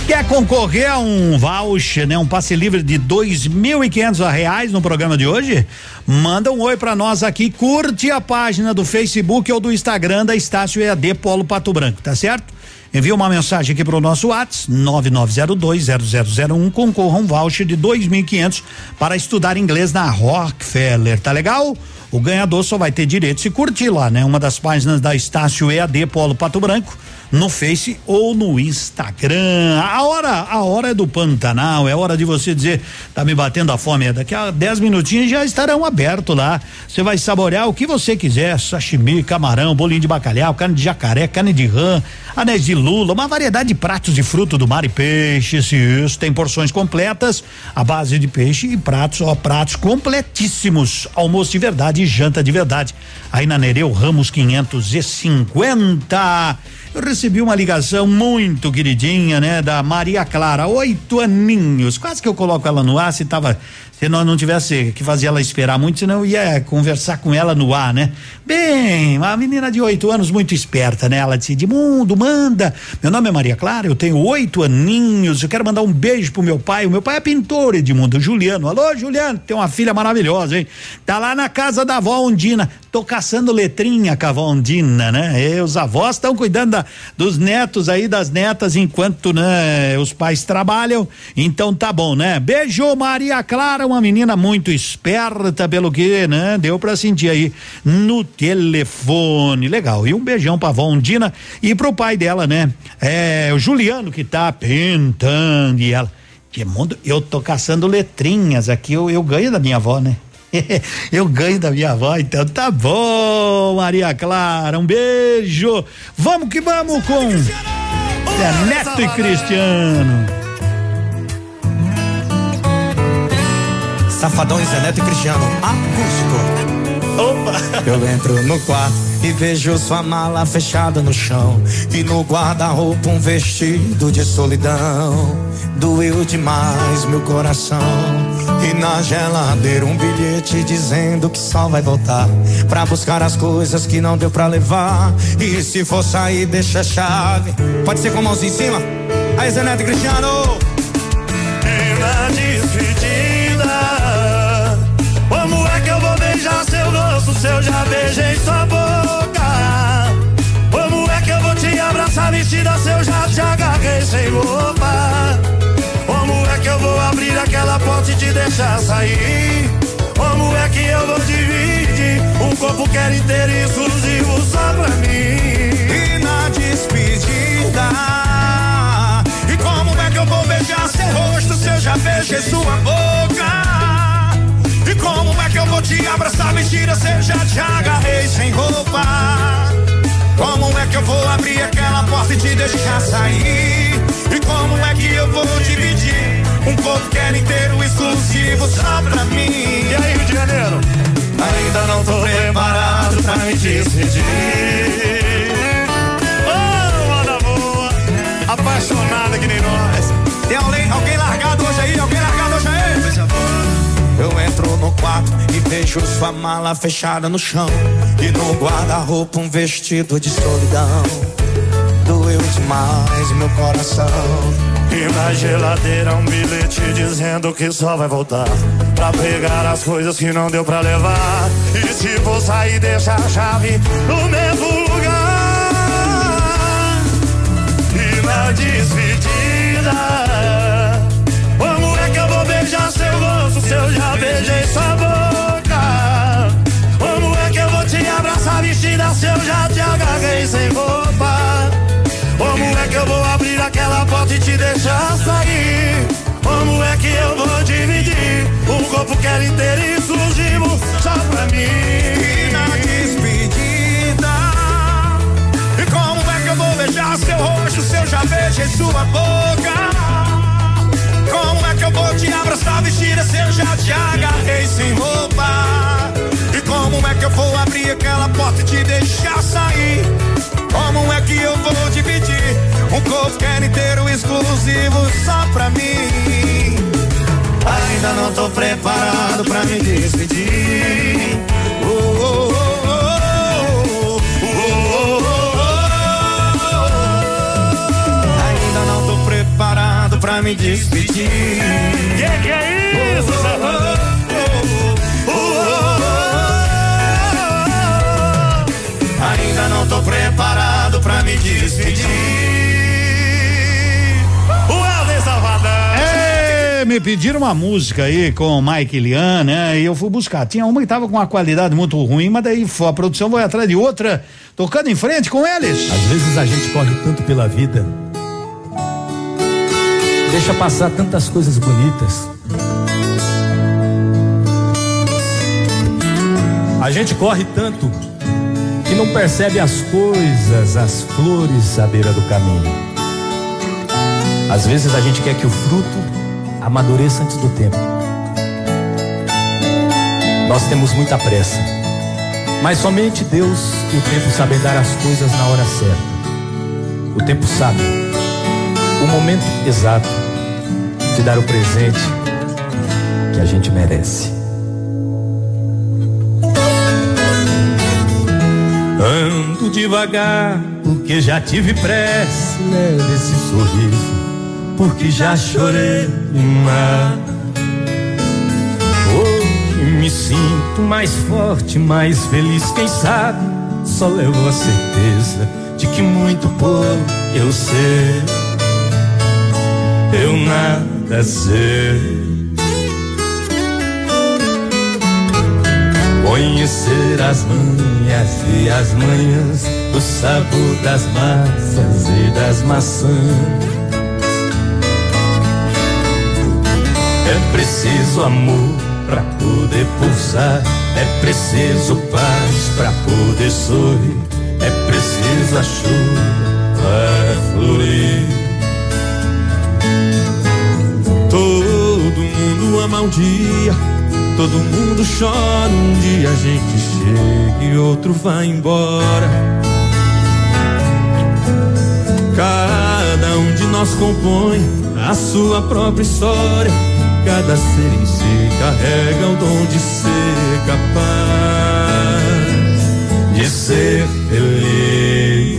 Quer concorrer a um voucher, né? Um passe livre de dois mil e quinhentos reais no programa de hoje? Manda um oi para nós aqui, curte a página do Facebook ou do Instagram da Estácio EAD Polo Pato Branco, tá certo? Envia uma mensagem aqui para o nosso WhatsApp 99020001 concorra um voucher de 2.500 para estudar inglês na Rockefeller, tá legal? O ganhador só vai ter direito se curtir lá, né? Uma das páginas da Estácio EAD Polo Pato Branco no Face ou no Instagram. A hora, a hora é do Pantanal, é hora de você dizer, tá me batendo a fome, é daqui a 10 minutinhos já estarão abertos lá. Você vai saborear o que você quiser, sashimi, camarão, bolinho de bacalhau, carne de jacaré, carne de rã, anéis de lula, uma variedade de pratos de fruto do mar e peixes, isso, tem porções completas, a base de peixe e pratos, ó, pratos completíssimos, almoço de verdade e janta de verdade. Aí na Nereu Ramos 550. Eu recebi uma ligação muito queridinha, né, da Maria Clara, oito aninhos. Quase que eu coloco ela no ar se tava se nós não tivesse que fazer ela esperar muito, senão eu ia conversar com ela no ar, né? Bem, uma menina de oito anos muito esperta, né? Ela disse, Edmundo, manda. Meu nome é Maria Clara, eu tenho oito aninhos, eu quero mandar um beijo pro meu pai. O meu pai é pintor, Edmundo, Juliano. Alô, Juliano, tem uma filha maravilhosa, hein? Tá lá na casa da avó Ondina. Tô caçando letrinha com a avó Ondina, né? E os avós estão cuidando da, dos netos aí, das netas, enquanto, né, os pais trabalham. Então tá bom, né? Beijo, Maria Clara uma menina muito esperta, pelo que, né? Deu pra sentir aí no telefone. Legal. E um beijão pra Vondina e pro pai dela, né? É, o Juliano que tá pintando e ela. Que mundo, eu tô caçando letrinhas aqui, eu, eu ganho da minha avó, né? eu ganho da minha avó, então tá bom, Maria Clara, um beijo. Vamos que vamos com Zé Neto e Cristiano. Safadões Zé Neto e Cristiano, acústico. Opa! Eu entro no quarto e vejo sua mala fechada no chão. E no guarda-roupa um vestido de solidão. Doeu demais meu coração. E na geladeira um bilhete dizendo que só vai voltar pra buscar as coisas que não deu pra levar. E se for sair, deixa a chave. Pode ser com a mãozinha em cima? Aí, Zé Neto e Cristiano. E na despedida, como é que eu vou beijar seu rosto se eu já beijei sua boca? Vestida eu já te agarrei sem roupa? Como é que eu vou abrir aquela porta e te deixar sair? Como é que eu vou dividir um corpo quer inteiro e exclusivo só pra mim? E na despedida, e como é que eu vou beijar seu rosto se eu já beijei sua boca? E como é que eu vou te abraçar mentira se eu já te agarrei sem roupa? Como é que eu vou abrir aquela porta e te deixar sair? E como é que eu vou dividir um era inteiro exclusivo só pra mim? E aí, Rio de Janeiro? Ainda não tô preparado pra me despedir. Oh, mana boa, apaixonada que nem nós. Tem alguém, alguém largado hoje aí? Alguém largado? Eu entro no quarto e vejo sua mala fechada no chão. E no guarda-roupa um vestido de solidão. Doeu demais meu coração. E na geladeira um bilhete dizendo que só vai voltar Pra pegar as coisas que não deu pra levar E se for sair deixa a chave no mesmo lugar E na despedida se eu já te agarrei sem roupa? Como é que eu vou abrir aquela porta e te deixar sair? Como é que eu vou dividir um corpo que era inteiro e exclusivo só pra mim? Na despedida, e como é que eu vou beijar seu rosto se eu já beijei sua boca? Como é que eu vou te abraçar vestida se eu já te agarrei sem roupa? Como é que eu vou abrir aquela porta e te deixar sair? Como é que eu vou dividir um era inteiro exclusivo só pra mim? Ainda não tô preparado pra me despedir. Oh, oh, oh, oh, oh, oh. Ainda não tô preparado pra me despedir. Me despedir. O Helder Salvador. É, me pediram uma música aí com o Mike e Lian, né? E eu fui buscar. Tinha uma que tava com uma qualidade muito ruim, mas daí a produção foi atrás de outra, tocando em frente com eles. Às vezes a gente corre tanto pela vida, deixa passar tantas coisas bonitas. A gente corre tanto não percebe as coisas, as flores à beira do caminho. Às vezes a gente quer que o fruto amadureça antes do tempo. Nós temos muita pressa, mas somente Deus e o tempo sabem dar as coisas na hora certa. O tempo sabe o momento exato de dar o presente que a gente merece. Ando devagar, porque já tive pressa. Leve esse sorriso, porque já chorei demais. Hoje me sinto mais forte, mais feliz. Quem sabe só levo a certeza de que muito pouco eu sei. Eu nada sei. Conhecer as manhas e as manhãs, o sabor das massas e das maçãs. É preciso amor pra poder pulsar. É preciso paz pra poder sorrir. É preciso a chuva pra florir. Todo mundo ama um dia, todo mundo chora. Um dia a gente chega e outro vai embora. Cada um de nós compõe a sua própria história. Cada ser em si carrega o dom de ser capaz de ser feliz.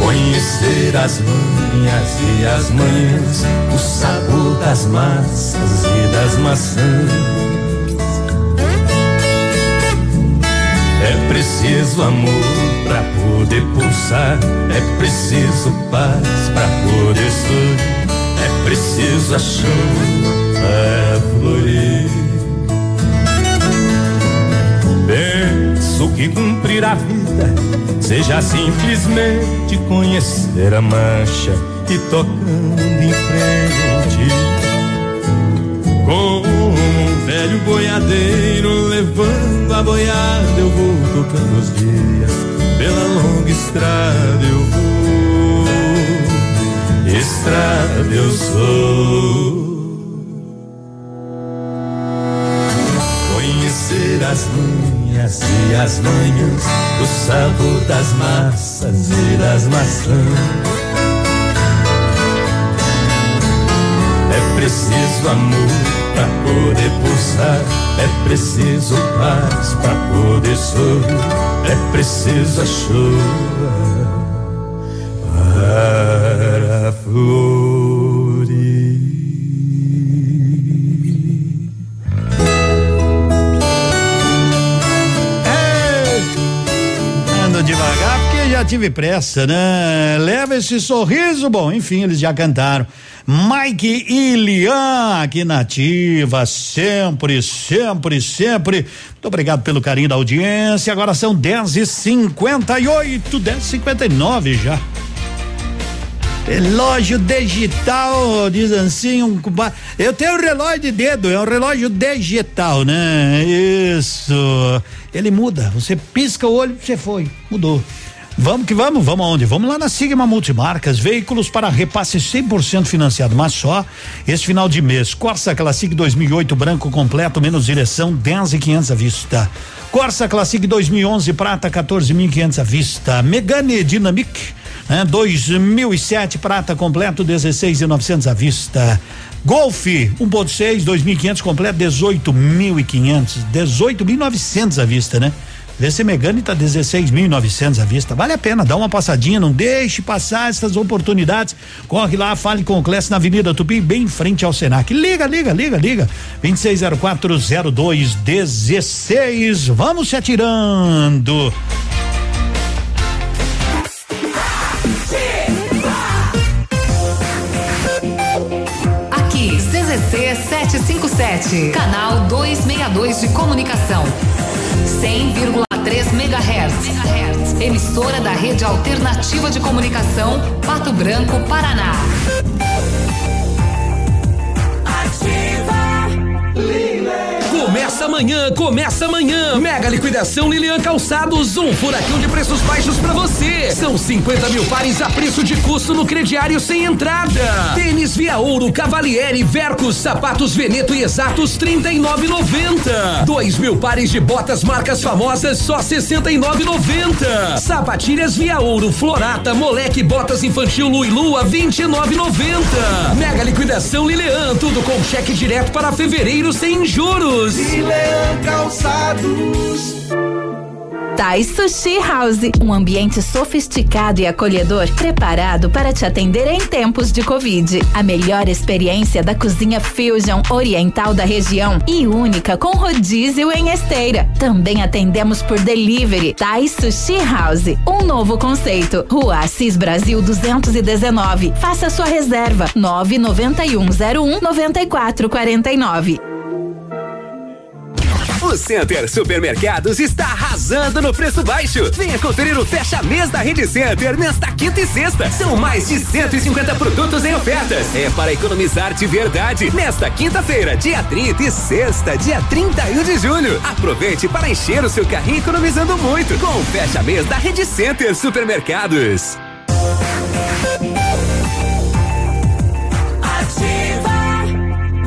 Conhecer as manhas e as manhãs, o sabor das massas das maçãs. É preciso amor pra poder pulsar, é preciso paz pra poder sorrir, é preciso a chuva pra florir. Penso que cumprir a vida seja simplesmente conhecer a mancha e tocando em frente. Velho boiadeiro levando a boiada, eu vou tocando os dias. Pela longa estrada eu vou, estrada eu sou. Conhecer as manhas e as manhãs, o sabor das massas e das maçãs. É preciso amor pra poder pulsar, é preciso paz pra poder sorrir, é preciso a chuva para florir. Ando devagar porque já tive pressa, né? Leva esse sorriso, bom, enfim, eles já cantaram. Mike e Lian aqui na ativa, sempre, sempre, sempre. Muito obrigado pelo carinho da audiência. Agora são 10 e 58 10 e 59 já. Relógio digital, diz assim, um, eu tenho um relógio de dedo, é um relógio digital, né? Isso. Ele muda, você pisca o olho, você foi, mudou. Vamos que vamos, vamos aonde? Vamos lá na Sigma Multimarcas, veículos para repasse 100% financiado, mas só esse final de mês. Corsa Classic 2008 branco completo, menos direção, 10 e 500 à vista. Corsa Classic 2011 prata, 14.500 à vista. Megane Dynamic né? 2007 prata completo, 16.900 à vista. Golf 1.6 2.500 completo, 18.500, 18.900 à vista, né? VC Megane tá 16.900 à vista. Vale a pena, dá uma passadinha, não deixe passar essas oportunidades. Corre lá, fale com o Clécio na Avenida Tupi, bem em frente ao Senac. Liga, liga, liga, liga. 26040216. Vamos se atirando. Aqui, CZC 757, canal 262 de comunicação. 100,3 MHz. Emissora da Rede Alternativa de Comunicação, Pato Branco, Paraná. Começa amanhã, começa amanhã. Mega liquidação Lilian Calçados, um furacão de preços baixos pra você. São 50 mil pares a preço de custo no crediário sem entrada. Tênis Via Ouro, Cavalieri, Vercos, sapatos Veneto e Exatos 39,90. Dois mil pares de botas marcas famosas só 69,90. Sapatilhas Via Ouro, Florata, Moleque, botas infantil Lu e Lua 29,90. Mega liquidação Lilian, tudo com cheque direto para fevereiro sem juros. Leão Calçados. Thai Sushi House, um ambiente sofisticado e acolhedor, preparado para te atender em tempos de Covid. A melhor experiência da cozinha fusion oriental da região e única com rodízio em esteira. Também atendemos por delivery. Thai Sushi House, um novo conceito. Rua Assis Brasil 219. Faça sua reserva 99101 9449. O Center Supermercados está arrasando no preço baixo. Venha conferir o fecha mês da Rede Center nesta quinta e sexta. São mais de 150 produtos em ofertas. É para economizar de verdade. Nesta quinta-feira, dia 30 e sexta, dia 31 de julho. Aproveite para encher o seu carrinho economizando muito com o fecha mês da Rede Center Supermercados. Ativa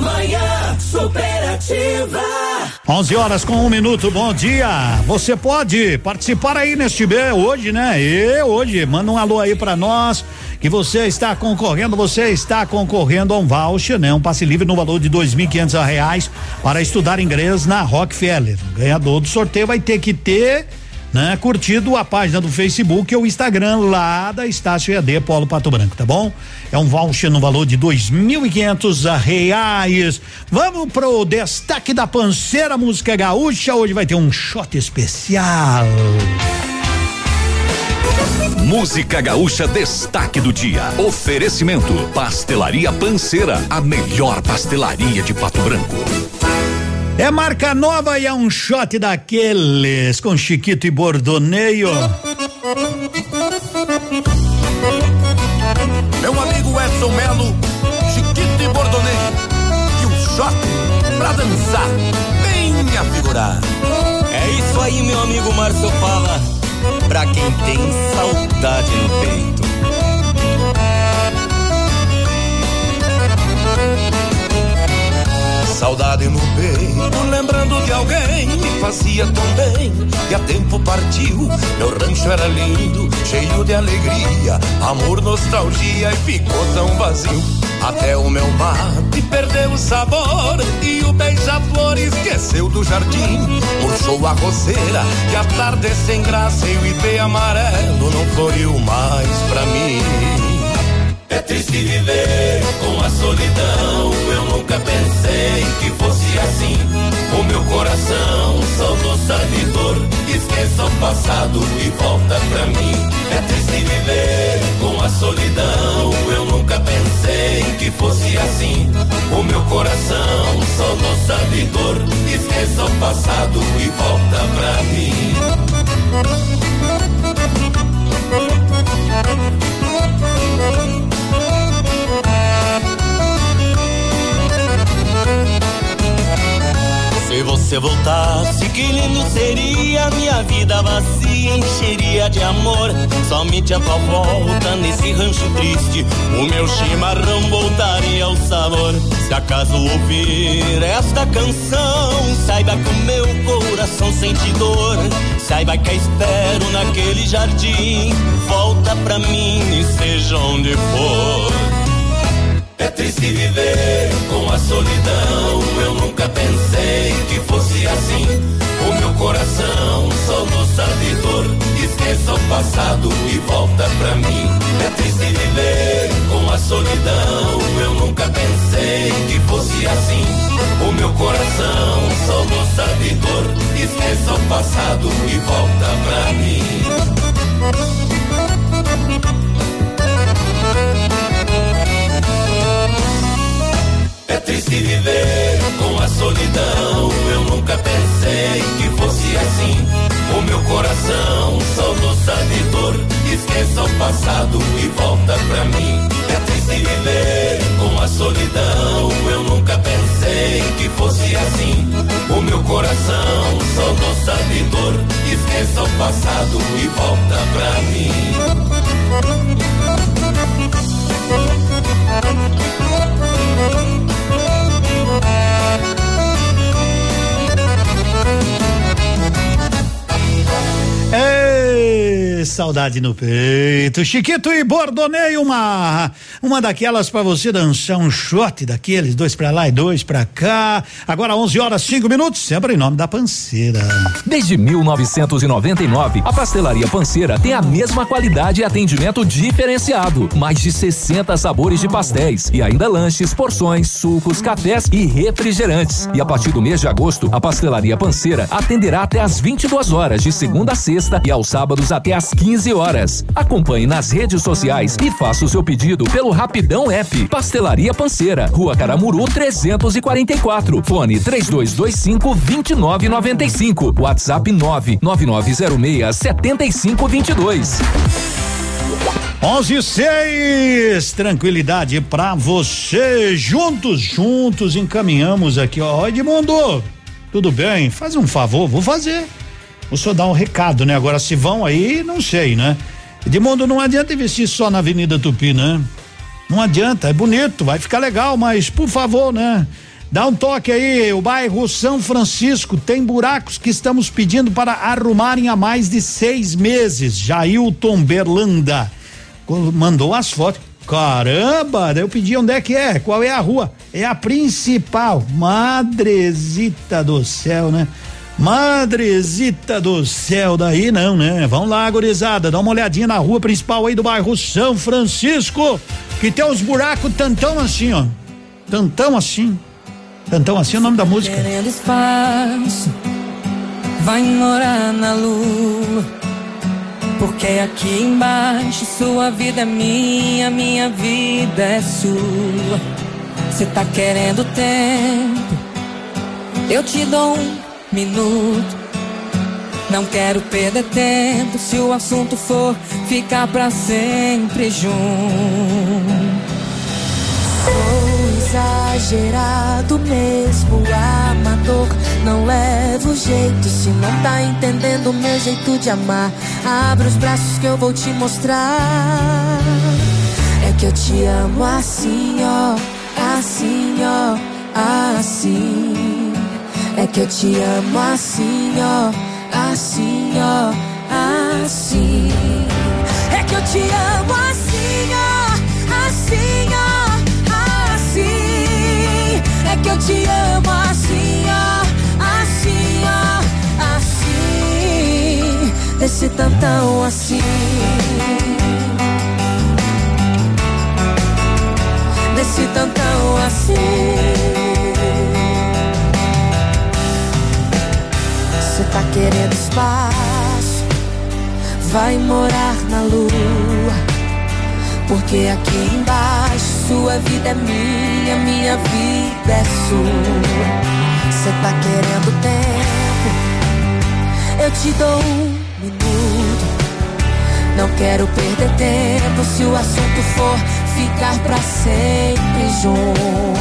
Manhã Superativa 11 horas com um minuto, bom dia. Você pode participar aí neste B hoje, né? E hoje, manda um alô aí para nós que você está concorrendo, você está concorrendo a um voucher, né? Um passe livre no valor de dois mil quinhentos reais para estudar inglês na Rockefeller. O ganhador do sorteio vai ter que ter né? Curtido a página do Facebook ou Instagram lá da Estácio EAD Polo Pato Branco, tá bom? É um voucher no valor de dois mil e quinhentos reais. Vamos pro destaque da panceira música gaúcha. Hoje vai ter um shot especial. Música Gaúcha Destaque do Dia. Oferecimento: Pastelaria Panceira, a melhor pastelaria de Pato Branco. É marca nova e é um shot daqueles com Chiquito e Bordoneio. Meu amigo Edson Melo, Chiquito e Bordoneio. E um shot pra dançar, bem afigurar. É isso aí, meu amigo Márcio fala. Pra quem tem saudade no peito. Saudade no peito, lembrando de alguém me fazia tão bem. E a tempo partiu, meu rancho era lindo, cheio de alegria, amor, nostalgia e ficou tão vazio. Até o meu mate perdeu o sabor e o beija-flor esqueceu do jardim. Murchou a roceira e a tarde sem graça e o ipê amarelo não floriu mais pra mim. É triste viver com a solidão. Nunca pensei que fosse assim. O meu coração só do dor. Esqueça o passado e volta pra mim. É triste viver com a solidão. Eu nunca pensei que fosse assim. O meu coração só do dor. Esqueça o passado e volta pra mim. Voltasse, que lindo seria minha vida vazia, encheria de amor. Somente a tua volta nesse rancho triste, o meu chimarrão voltaria ao sabor. Se acaso ouvir esta canção, saiba que o meu coração sente dor. Saiba que a espero naquele jardim, volta pra mim e seja onde for. É triste viver com a solidão. Eu nunca pensei que fosse assim. O meu coração só no dor. Esqueça o passado e volta pra mim. É triste viver com a solidão. Eu nunca pensei que fosse assim. O meu coração só no dor. Esqueça o passado e volta pra mim. É triste viver com a solidão. Eu nunca pensei que fosse assim. O meu coração só no dor. Esqueça o passado e volta pra mim. É triste viver com a solidão. Eu nunca pensei que fosse assim. O meu coração só no dor. Esqueça o passado e volta pra mim. Ei, saudade no peito. Chiquito e Bordoneio, uma uma daquelas para você dançar um shot daqueles, dois para lá e dois para cá. Agora 11 horas 5 minutos, sempre em nome da Panceira. Desde 1999, a Pastelaria Panceira tem a mesma qualidade e atendimento diferenciado. Mais de 60 sabores de pastéis e ainda lanches, porções, sucos, cafés e refrigerantes. E a partir do mês de agosto, a Pastelaria Panceira atenderá até às 22 horas de segunda a sexta e aos sábados até às 15 15 horas. Acompanhe nas redes sociais e faça o seu pedido pelo Rapidão App. Pastelaria Panceira, Rua Caramuru 344. Fone 3225 2995. WhatsApp 99906 7522. 11 e 6, tranquilidade pra você. Juntos, juntos encaminhamos aqui, ó. Edmundo, tudo bem? Faz um favor, vou fazer. Vou só dar um recado, né? Agora, se vão aí, não sei, né? Edmundo, não adianta investir só na Avenida Tupi, né? Não adianta, é bonito, vai ficar legal, mas por favor, né? Dá um toque aí, o bairro São Francisco tem buracos que estamos pedindo para arrumarem há mais de seis meses. Jailton Berlanda mandou as fotos. Caramba, daí eu pedi onde é que é, qual é a rua? É a principal. Madrezita do céu, né? Madrezita do céu, daí não, né? Vamos lá, gurizada, dá uma olhadinha na rua principal aí do bairro São Francisco, que tem uns buracos tantão assim, ó. Tantão assim. Tantão assim é o nome da música. Querendo espaço, vai morar na lua porque aqui embaixo sua vida é minha, minha vida é sua. Você tá querendo tempo? Eu te dou um minuto. Não quero perder tempo se o assunto for ficar pra sempre junto exagerado mesmo, amador. Não levo jeito se não tá entendendo o meu jeito de amar. Abre os braços que eu vou te mostrar. É que eu te amo assim, ó, assim, ó, assim. É que eu te amo assim, ó, assim, ó, assim. É que eu te amo assim, ó, assim, ó. que eu te amo assim, ó, assim, ó, assim, desse tantão assim. Desse tantão assim. Você tá querendo espaço, vai morar na lua porque aqui embaixo sua vida é minha, minha vida é sua. Você tá querendo tempo? Eu te dou um minuto. Não quero perder tempo se o assunto for ficar pra sempre juntos.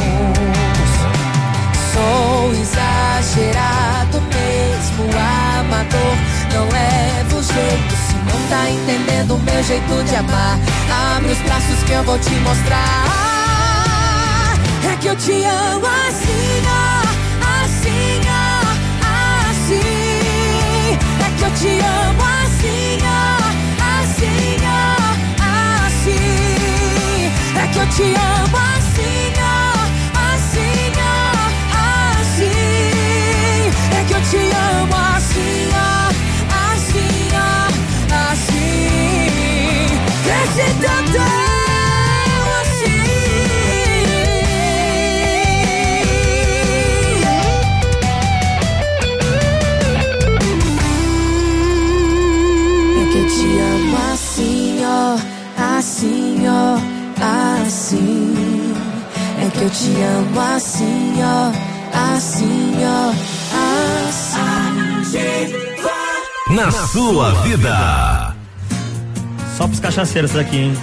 Sou exagerado mesmo, amador. Não levo jeito se não tá entendendo o meu jeito de amar. Abre os braços que eu vou te mostrar. É que eu te amo assim, ó, assim, ó, assim. É que eu te amo assim, ó, assim, ó, assim. É que eu te amo assim, te amo assim, ó. Desse tantão assim. É que eu te amo assim, ó Assim Na sua vida só pros cachaceiros daqui, hein?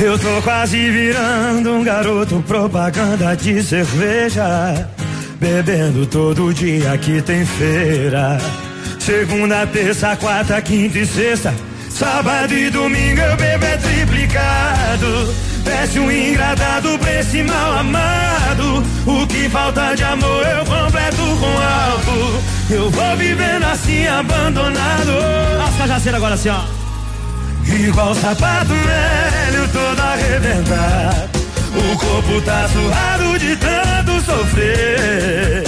Eu tô quase virando um garoto propaganda de cerveja. Bebendo todo dia que tem feira. Segunda, terça, quarta, quinta e sexta. Sábado e domingo eu bebo é triplicado. Peço um engradado pra esse mal amado. O que falta de amor eu completo com álcool. Eu vou vivendo assim abandonado. As cajaceiras agora assim, ó. Igual sapato velho todo arrebentado O corpo tá suado de tanto sofrer.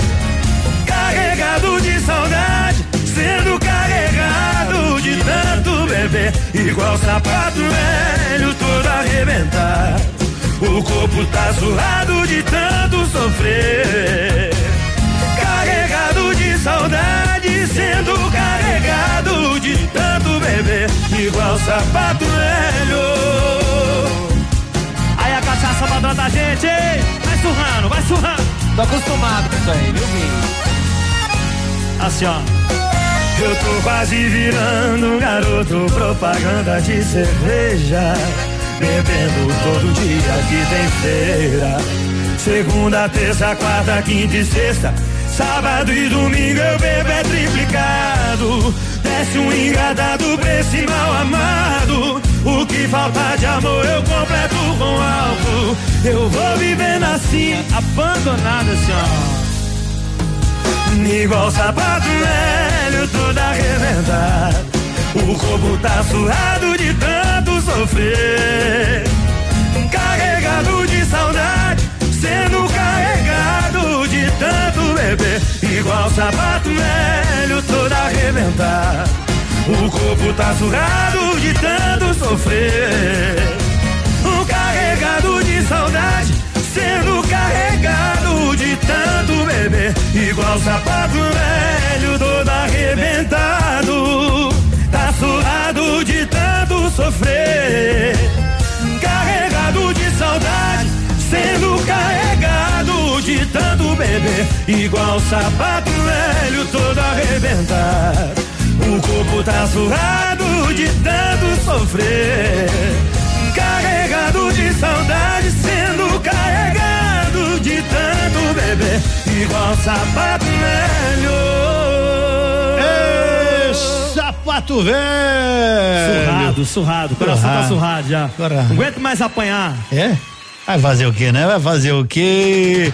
Carregado de saudade Sendo carregado de tanto beber. Igual sapato velho todo arrebentado O corpo tá suado de tanto sofrer saudade Sendo carregado de tanto beber igual sapato velho. Aí a cachaça badando a gente, vai surrando, vai surrando. Tô acostumado com isso aí, viu, Gui? Assim, ó. Eu tô quase virando um garoto propaganda de cerveja. Bebendo todo dia que tem feira. Segunda, terça, quarta, quinta e sexta. Sábado e domingo eu bebo é triplicado. Desce um engadado pra esse mal amado. O que falta de amor eu completo com álcool. Eu vou vivendo assim, abandonado assim, ó. Igual sapato velho, todo arrebentado. O corpo tá suado de tanto sofrer. Carregado de saudade, sendo tanto beber. Igual sapato velho, todo arrebentado. O corpo tá surrado de tanto sofrer. Carregado de saudade, sendo carregado de tanto beber. Igual sapato velho, todo arrebentado. Tá surrado de tanto sofrer. Carregado de saudade, sendo carregado de tanto beber. Igual sapato velho, todo arrebentado. O corpo tá surrado de tanto sofrer. Carregado de saudade, sendo carregado de tanto beber. Igual sapato velho. Ei, sapato velho. Surrado, surrado. O coração tá surrado já. Agora- Não aguento mais apanhar. É? Vai fazer o quê, né? Vai fazer o quê?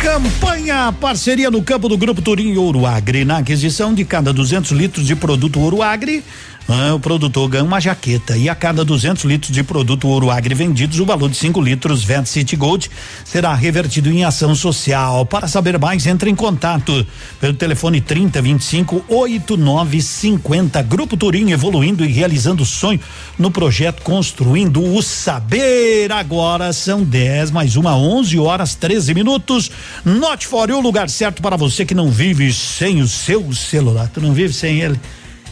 Campanha parceria no campo do Grupo Turim Ouro Agri. Na aquisição de cada 200 litros de produto Ouro Agri, ah, o produtor ganha uma jaqueta. E a cada 200 litros de produto Ouro Agri vendidos, o valor de 5 litros Vet City Gold será revertido em ação social. Para saber mais, entre em contato pelo telefone 30 25 8950. Grupo Turim evoluindo e realizando o sonho no projeto Construindo o Saber. Agora são 10 mais uma, 11 horas 13 minutos. Note for o lugar certo para você que não vive sem o seu celular. Tu não vive sem ele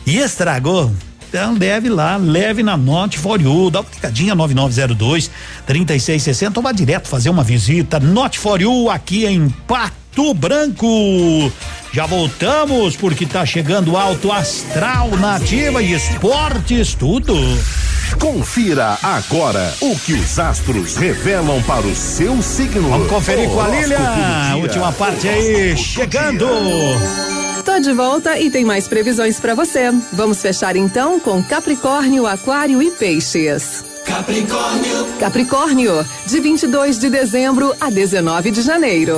e estragou. Então deve lá, leve na Note for You, dá uma clicadinha 9902 3660 ou vá direto fazer uma visita. Note for You aqui em Pato Branco. Já voltamos porque tá chegando alto astral nativa e esportes tudo. Confira agora o que os astros revelam para o seu signo. Vamos conferir com a dia. Última parte aí, chegando. Tô de volta e tem mais previsões pra você. Vamos fechar então com Capricórnio, Aquário e Peixes. Capricórnio, Capricórnio, de 22 de dezembro a 19 de janeiro.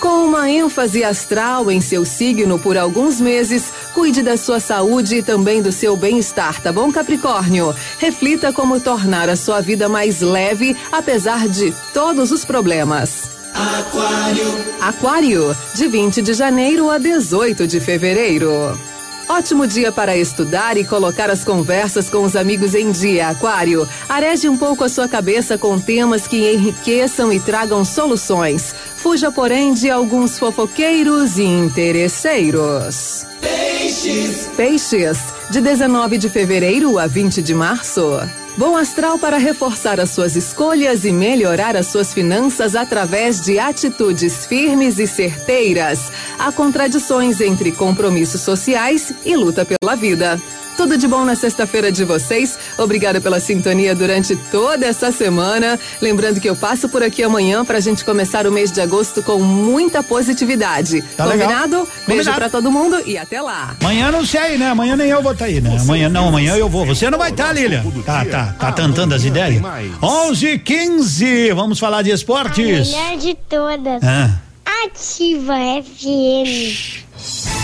Com uma ênfase astral em seu signo por alguns meses, cuide da sua saúde e também do seu bem-estar, tá bom, Capricórnio? Reflita como tornar a sua vida mais leve, apesar de todos os problemas. Aquário, Aquário, de 20 de janeiro a 18 de fevereiro. Ótimo dia para estudar e colocar as conversas com os amigos em dia, Aquário. Areje um pouco a sua cabeça com temas que enriqueçam e tragam soluções. Fuja, porém, de alguns fofoqueiros e interesseiros. peixes, Peixes, de 19 de fevereiro a 20 de março. Bom astral para reforçar as suas escolhas e melhorar as suas finanças através de atitudes firmes e certeiras. Há contradições entre compromissos sociais e luta pela vida. Tudo de bom na sexta-feira de vocês. Obrigada pela sintonia durante toda essa semana. Lembrando que eu passo por aqui amanhã para a gente começar o mês de agosto com muita positividade. Tá legal. Combinado? Beijo Combinado. para todo mundo e até lá. Amanhã não sei, né? Amanhã nem eu vou estar aí, né? Amanhã não, amanhã eu vou. Você não vai estar, Lília. Tá, tá, tá tentando as ideias? 11 15 vamos falar de esportes. Melhor de todas. Ah. Ativa FM.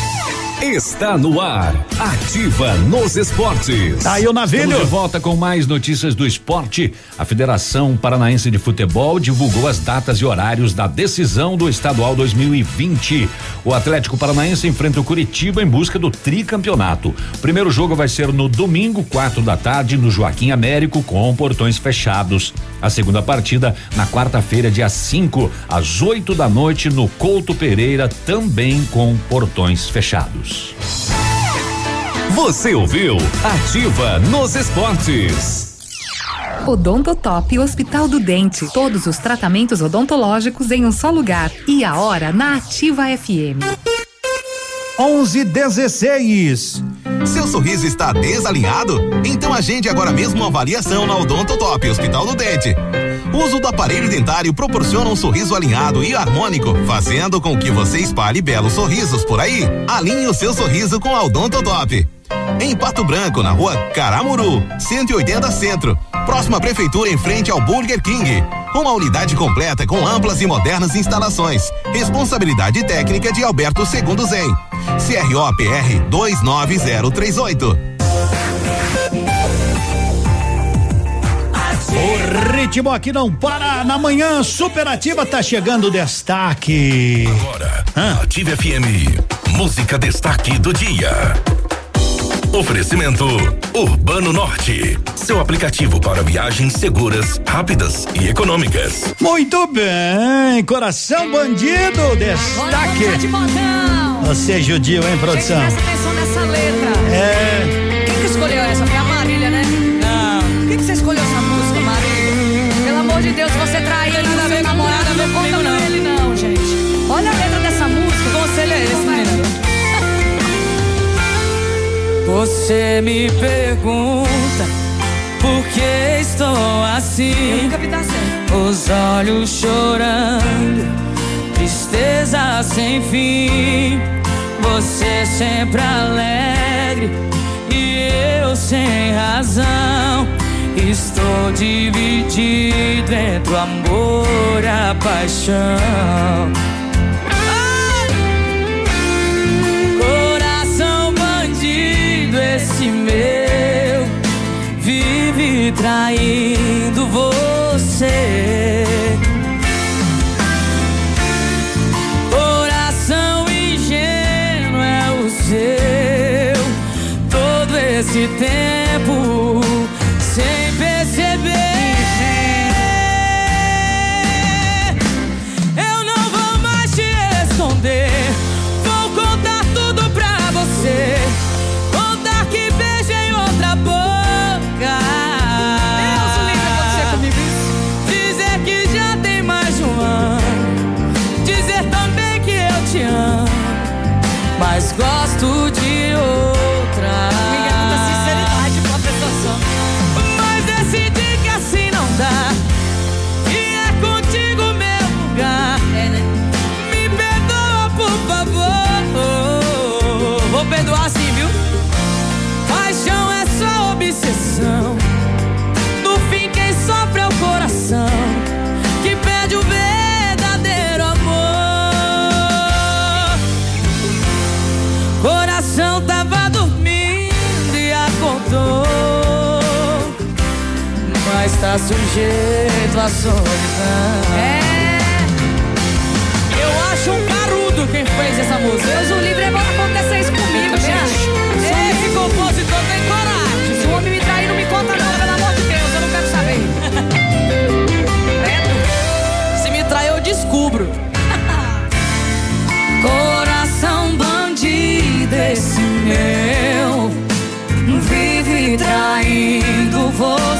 Está no ar. Ativa nos esportes. Tá aí o. Estamos de volta com mais notícias do esporte. A Federação Paranaense de Futebol divulgou as datas e horários da decisão do Estadual 2020. O Atlético Paranaense enfrenta o Curitiba em busca do tricampeonato. O primeiro jogo vai ser no domingo, quatro da tarde, no Joaquim Américo, com portões fechados. A segunda partida na quarta-feira, dia 5, às 8 da noite, no Couto Pereira, também com portões fechados. Você ouviu Ativa nos Esportes. Odontotop Hospital do Dente. Todos os tratamentos odontológicos em um só lugar. E a hora na Ativa FM. 11:16. Seu sorriso está desalinhado? Então agende agora mesmo uma avaliação na Odontotop Hospital do Dente. O uso do aparelho dentário proporciona um sorriso alinhado e harmônico, fazendo com que você espalhe belos sorrisos por aí. Alinhe o seu sorriso com a Odontotop. Em Pato Branco, na rua Caramuru, 180 Centro. Próxima prefeitura em frente ao Burger King. Uma unidade completa com amplas e modernas instalações. Responsabilidade técnica de Alberto Segundo Zen. CROPR 29038. O ritmo aqui não para. Na manhã superativa tá chegando o destaque. Agora, Ative FM. Música destaque do dia. Oferecimento Urbano Norte. Seu aplicativo para viagens seguras, rápidas e econômicas. Muito bem, coração bandido, destaque. de botão. Você judio, hein, produção? Presta atenção nessa letra. É. Você me pergunta por que estou assim. Os olhos chorando, tristeza sem fim. Você sempre alegre e eu sem razão. Estou dividido entre o amor e a paixão. Traindo você. Coração ingênuo é o seu, todo esse tempo tá sujeito à solidão. É. Eu acho um carudo quem fez essa música. Deus o livre é bom acontecer isso comigo, gente. Esse compositor tem coragem. Se o homem me trair, não me conta não, pelo amor de Deus, eu não quero saber. Se me trair, eu descubro. Coração bandido, esse meu vive traindo você.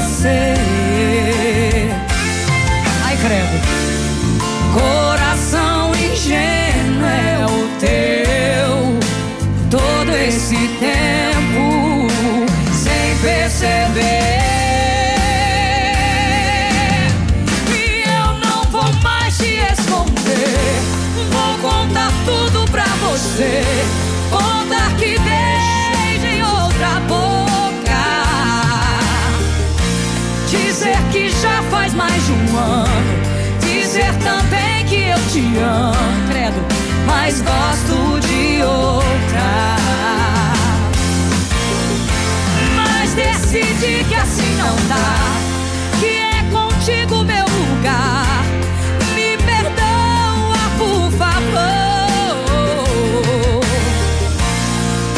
Mas gosto de outra. Mas decidi que assim não dá. Que é contigo meu lugar. Me perdoa, por favor.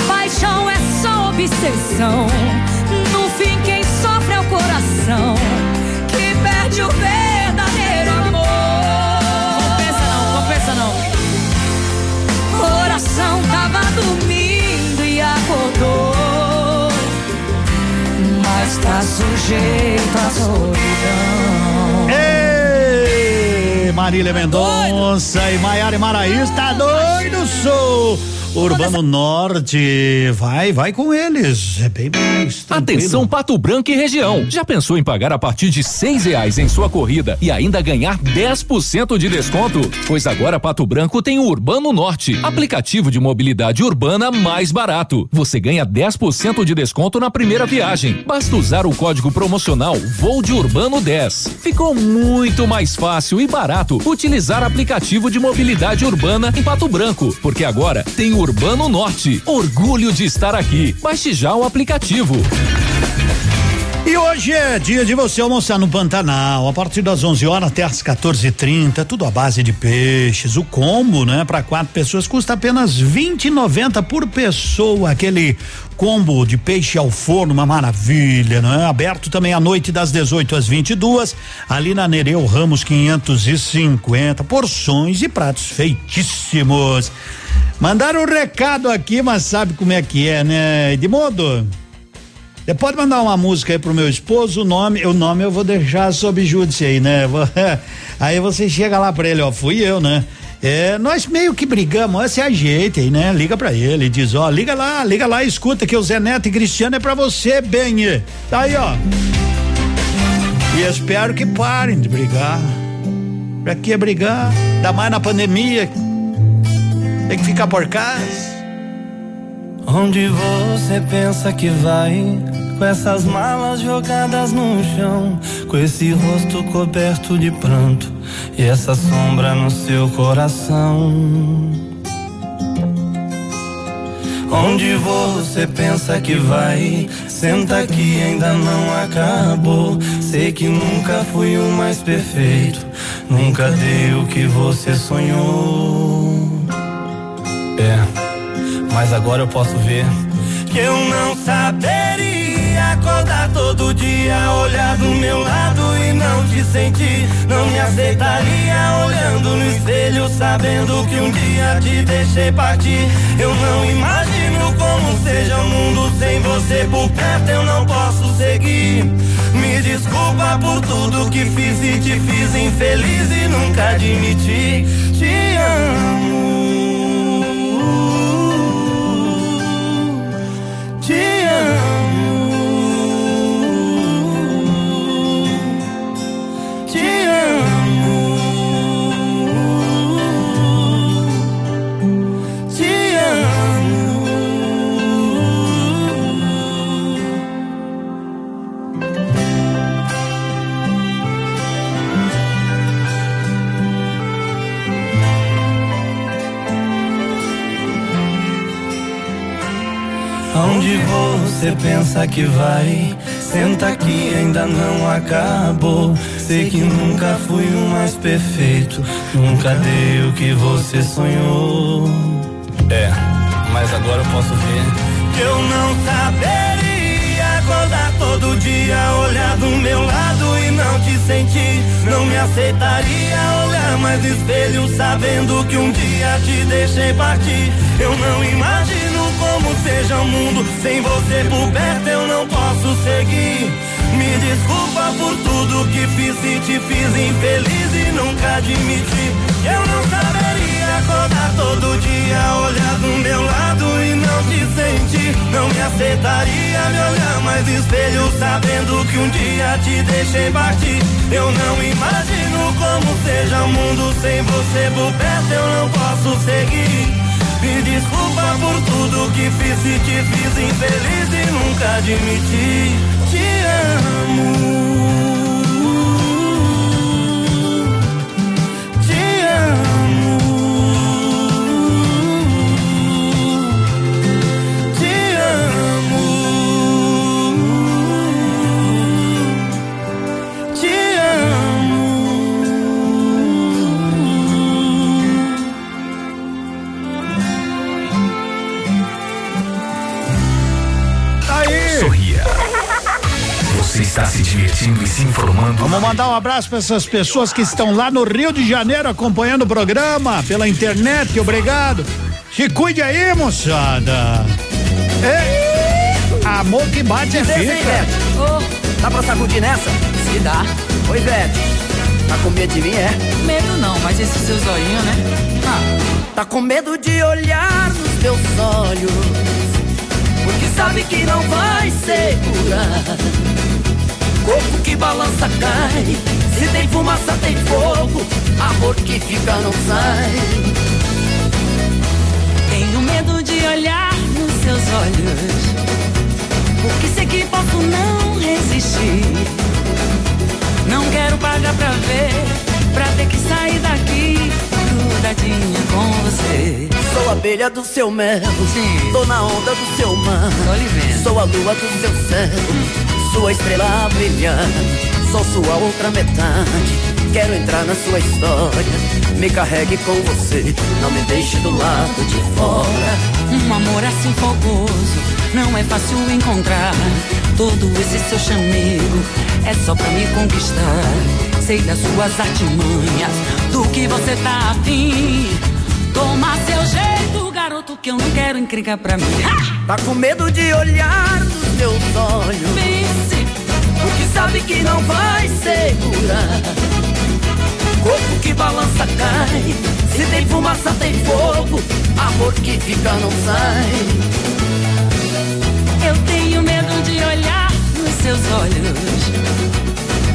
Paixão é só obsessão. Está sujeito à solidão. Ei, Marília Mendonça e Maiara Maraís, tá doido, sou. Urbano Norte, vai, vai com eles. É bem mais tranquilo. Atenção Pato Branco e região. Já pensou em pagar a partir de seis reais em sua corrida e ainda ganhar 10% de desconto? Pois agora Pato Branco tem o Urbano Norte, aplicativo de mobilidade urbana mais barato. Você ganha 10% de desconto na primeira viagem. Basta usar o código promocional Voo de Urbano 10. Ficou muito mais fácil e barato utilizar aplicativo de mobilidade urbana em Pato Branco, porque agora tem o Urbano Norte. Orgulho de estar aqui. Baixe já o aplicativo. E hoje é dia de você almoçar no Pantanal, a partir das 11 horas até as 14:30, tudo à base de peixes. O combo, né, para quatro pessoas custa apenas 20,90 por pessoa. Aquele combo de peixe ao forno, uma maravilha, não é? Aberto também à noite das 18 às 22, ali na Nereu Ramos 550, porções e pratos feitíssimos. Mandaram um recado aqui, mas sabe como é que é, né? Edmundo? Você pode mandar uma música aí pro meu esposo, o nome, o nome eu vou deixar sob júdice aí, né? Aí você chega lá pra ele, ó, fui eu, né? É, nós meio que brigamos, se ajeite aí, né? Liga pra ele, diz, ó, liga lá, liga lá, escuta que o Zé Neto e Cristiano é pra você, bem. Tá aí, ó. E espero que parem de brigar. Pra que brigar? Ainda mais na pandemia. Tem que ficar por casa. Onde você pensa que vai? Com essas malas jogadas no chão, com esse rosto coberto de pranto e essa sombra no seu coração. Onde você pensa que vai? Senta que ainda não acabou. Sei que nunca fui o mais perfeito, nunca dei o que você sonhou. É, mas agora eu posso ver que eu não saberia acordar todo dia, olhar do meu lado e não te sentir. Não me aceitaria olhando no espelho, sabendo que um dia te deixei partir. Eu não imagino como seja o mundo sem você por perto, eu não posso seguir. Me desculpa por tudo que fiz e te fiz infeliz e nunca admiti. Te amo. Você pensa que vai? Senta que ainda não acabou. Sei que nunca fui o mais perfeito. Nunca dei o que você sonhou. É, mas agora eu posso ver que eu não saberia acordar todo dia, olhar do meu lado e não te sentir. Não me aceitaria olhar mais no espelho, sabendo que um dia te deixei partir. Eu não imagino como seja o mundo sem você por perto, eu não posso seguir. Me desculpa por tudo que fiz e te fiz infeliz e nunca admiti. Eu não saberia acordar todo dia, olhar do meu lado e não te sentir. Não me aceitaria me olhar mais espelho, sabendo que um dia te deixei partir. Eu não imagino como seja o mundo sem você por perto, eu não posso seguir. Me desculpa por tudo que fiz e te fiz infeliz e nunca admiti. Te amo. Está se divertindo e se informando. Vamos mandar um abraço para essas pessoas que estão lá no Rio de Janeiro acompanhando o programa pela internet. Obrigado. Se cuide aí, moçada. É. Amor que bate é fica. Oh. Dá pra sacudir nessa? Se dá. Oi, velho. Tá com medo de mim, é? Medo não, mas esse seu zoinho, né? Ah. Tá com medo de olhar nos teus olhos. Porque sabe que não vai segurar. Corpo que balança cai. Se tem fumaça, tem fogo. Amor que fica, não sai. Tenho medo de olhar nos seus olhos. Porque sei que posso não resistir. Não quero pagar pra ver, pra ter que sair daqui grudadinha com você. Sou abelha do seu mel, Sim. tô na onda do seu mar. Sou a lua do seu céu, sua estrela brilhante. Sou sua outra metade. Quero entrar na sua história. Me carregue com você, não me deixe do lado de fora. Um amor assim fogoso, não é fácil encontrar. Todo esse seu chamego é só pra me conquistar. Sei das suas artimanhas, do que você tá afim. Toma seu jeito, garoto, que eu não quero encrencar pra mim. Tá com medo de olhar meus olhos. Pense, porque sabe que não vai segurar. Corpo que balança cai. Se tem fumaça, tem fogo. Amor que fica, não sai. Eu tenho medo de olhar nos seus olhos.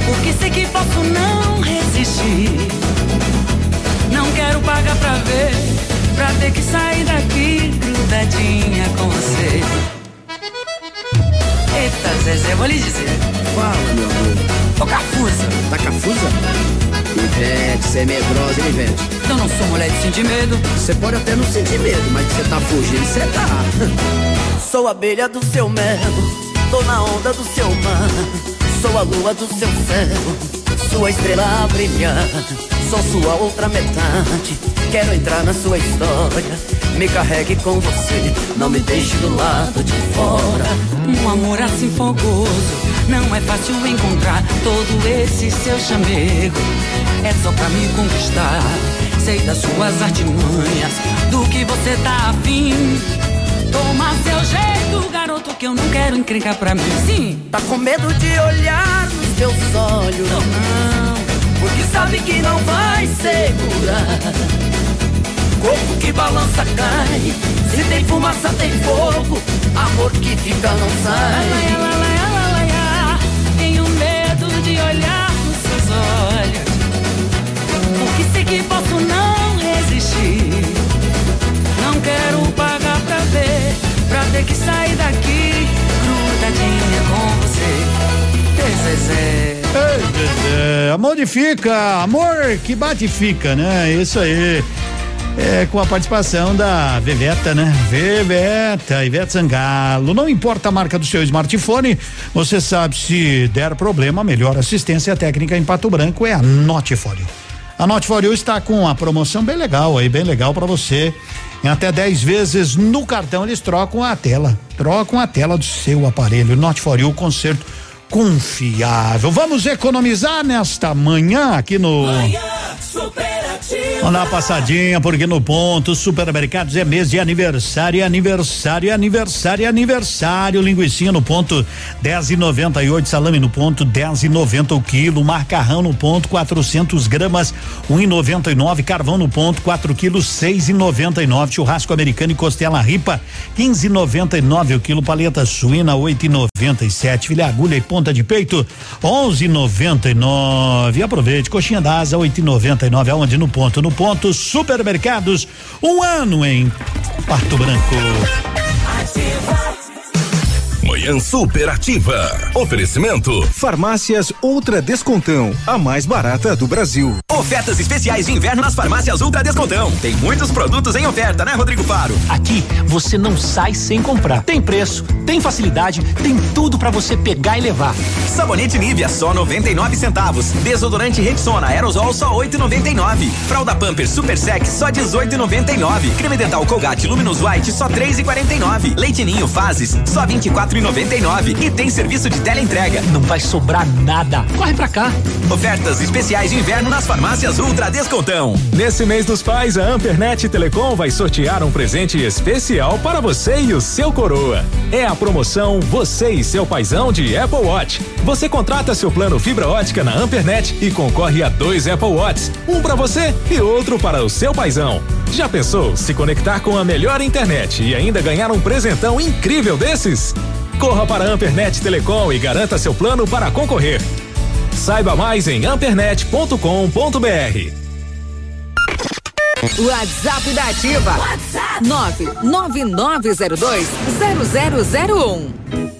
Porque sei que posso não resistir. Não quero pagar pra ver. Pra ter que sair daqui grudadinha com você. Eita, Zezé, vou lhe dizer. Fala, meu amor. Ô, Cafusa. Tá cafusa? Ivete, você é medrosa, hein, Ivete? Eu não sou mulher de sentir medo. Você pode até não sentir medo, mas que você tá fugindo, você tá. Sou abelha do seu mel, tô na onda do seu mar. Sou a lua do seu céu, sua estrela brilhante. Sou sua outra metade, quero entrar na sua história. Me carregue com você, não me deixe do lado de fora. Um amor assim fogoso, não é fácil encontrar todo esse seu chamego. É só pra me conquistar. Sei das suas artimanhas, do que você tá afim. Toma seu jeito, garoto, que eu não quero encrencar pra mim. Sim. Tá com medo de olhar nos teus olhos. Não, não. Porque sabe que não vai segurar. Corpo que balança cai. Se tem fumaça, tem fogo. Amor que fica, não sai. Laia, laia, laia. Tenho medo de olhar nos seus olhos. Porque sei que posso não resistir. Não quero pagar pra ver. Pra ter que sair daqui Zezé. Ei, Zezé, amor de fica, amor que bate fica, né? Isso aí. É, com a participação da Veveta, né? Veveta, Ivete Zangalo. Não importa a marca do seu smartphone, você sabe se der problema, melhor assistência técnica em Pato Branco é a Notifório. A Notifório está com uma promoção bem legal aí, bem legal para você. Em até 10 vezes no cartão eles trocam a tela, trocam a tela do seu aparelho. Notifório, conserto confiável. Vamos economizar nesta manhã aqui no. Manhã Vamos dar uma passadinha, porque no ponto supermercados é mês de aniversário, aniversário, aniversário, aniversário. Linguiça no ponto 10 e 98, salame no ponto 10 e 90 o quilo, macarrão no ponto 400 gramas, um e 99, carvão no ponto 4 quilos, seis e 99, churrasco americano e costela ripa 15 e 99 o quilo, paleta suína 8 e 97, filé agulha e ponta de peito 11 e 99. Aproveite, coxinha da asa 8 e 99, aonde no ponto, no ponto supermercados, um ano em Pato Branco. Manhã superativa. Oferecimento. Farmácias Ultra Descontão, a mais barata do Brasil. Ofertas especiais de inverno nas farmácias Ultra Descontão. Tem muitos produtos em oferta, né, Rodrigo Faro? Aqui você não sai sem comprar. Tem preço, tem facilidade, tem tudo para você pegar e levar. Sabonete Nivea só 99 centavos. Desodorante Rexona Aerosol só 8,99. Fralda Pampers Super Sec só 18,99. Creme dental Colgate Luminous White só 3,49. Leite Ninho Fases só 24,99. 99 e tem serviço de teleentrega. Não vai sobrar nada. Corre pra cá. Ofertas especiais de inverno nas farmácias Ultra Descontão. Nesse mês dos pais, a Ampernet Telecom vai sortear um presente especial para você e o seu coroa. É a promoção Você e seu paizão de Apple Watch. Você contrata seu plano fibra ótica na Ampernet e concorre a dois Apple Watches, um para você e outro para o seu paizão. Já pensou se conectar com a melhor internet e ainda ganhar um presentão incrível desses? Corra para a Ampernet Telecom e garanta seu plano para concorrer. Saiba mais em ampernet.com.br. WhatsApp da Ativa. WhatsApp 999020001.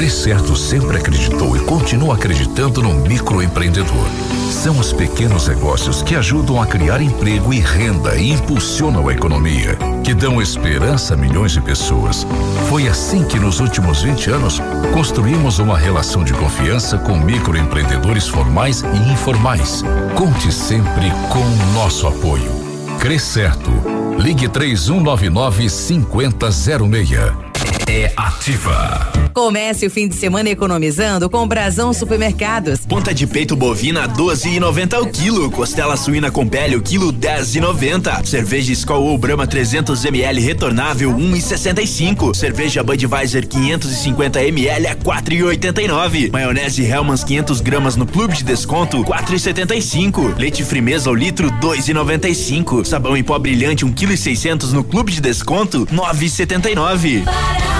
Crescerto sempre acreditou e continua acreditando no microempreendedor. São os pequenos negócios que ajudam a criar emprego e renda e impulsionam a economia, que dão esperança a milhões de pessoas. Foi assim que nos últimos 20 anos construímos uma relação de confiança com microempreendedores formais e informais. Conte sempre com o nosso apoio. Crescerto. Ligue 3199 5006 é ativa. Comece o fim de semana economizando com o Brasão Supermercados. Ponta de peito bovina 12,90 o quilo. Costela suína com pele o quilo 10,90. Cerveja Skol ou Brahma 300 ml retornável 1,65. Cerveja Budweiser 550 ml a 4,89. Maionese Hellmann's 500 gramas no clube de desconto 4,75. Leite Frimeza ao litro 2,95. Sabão em pó brilhante 1 kg 600 no clube de desconto 9,79.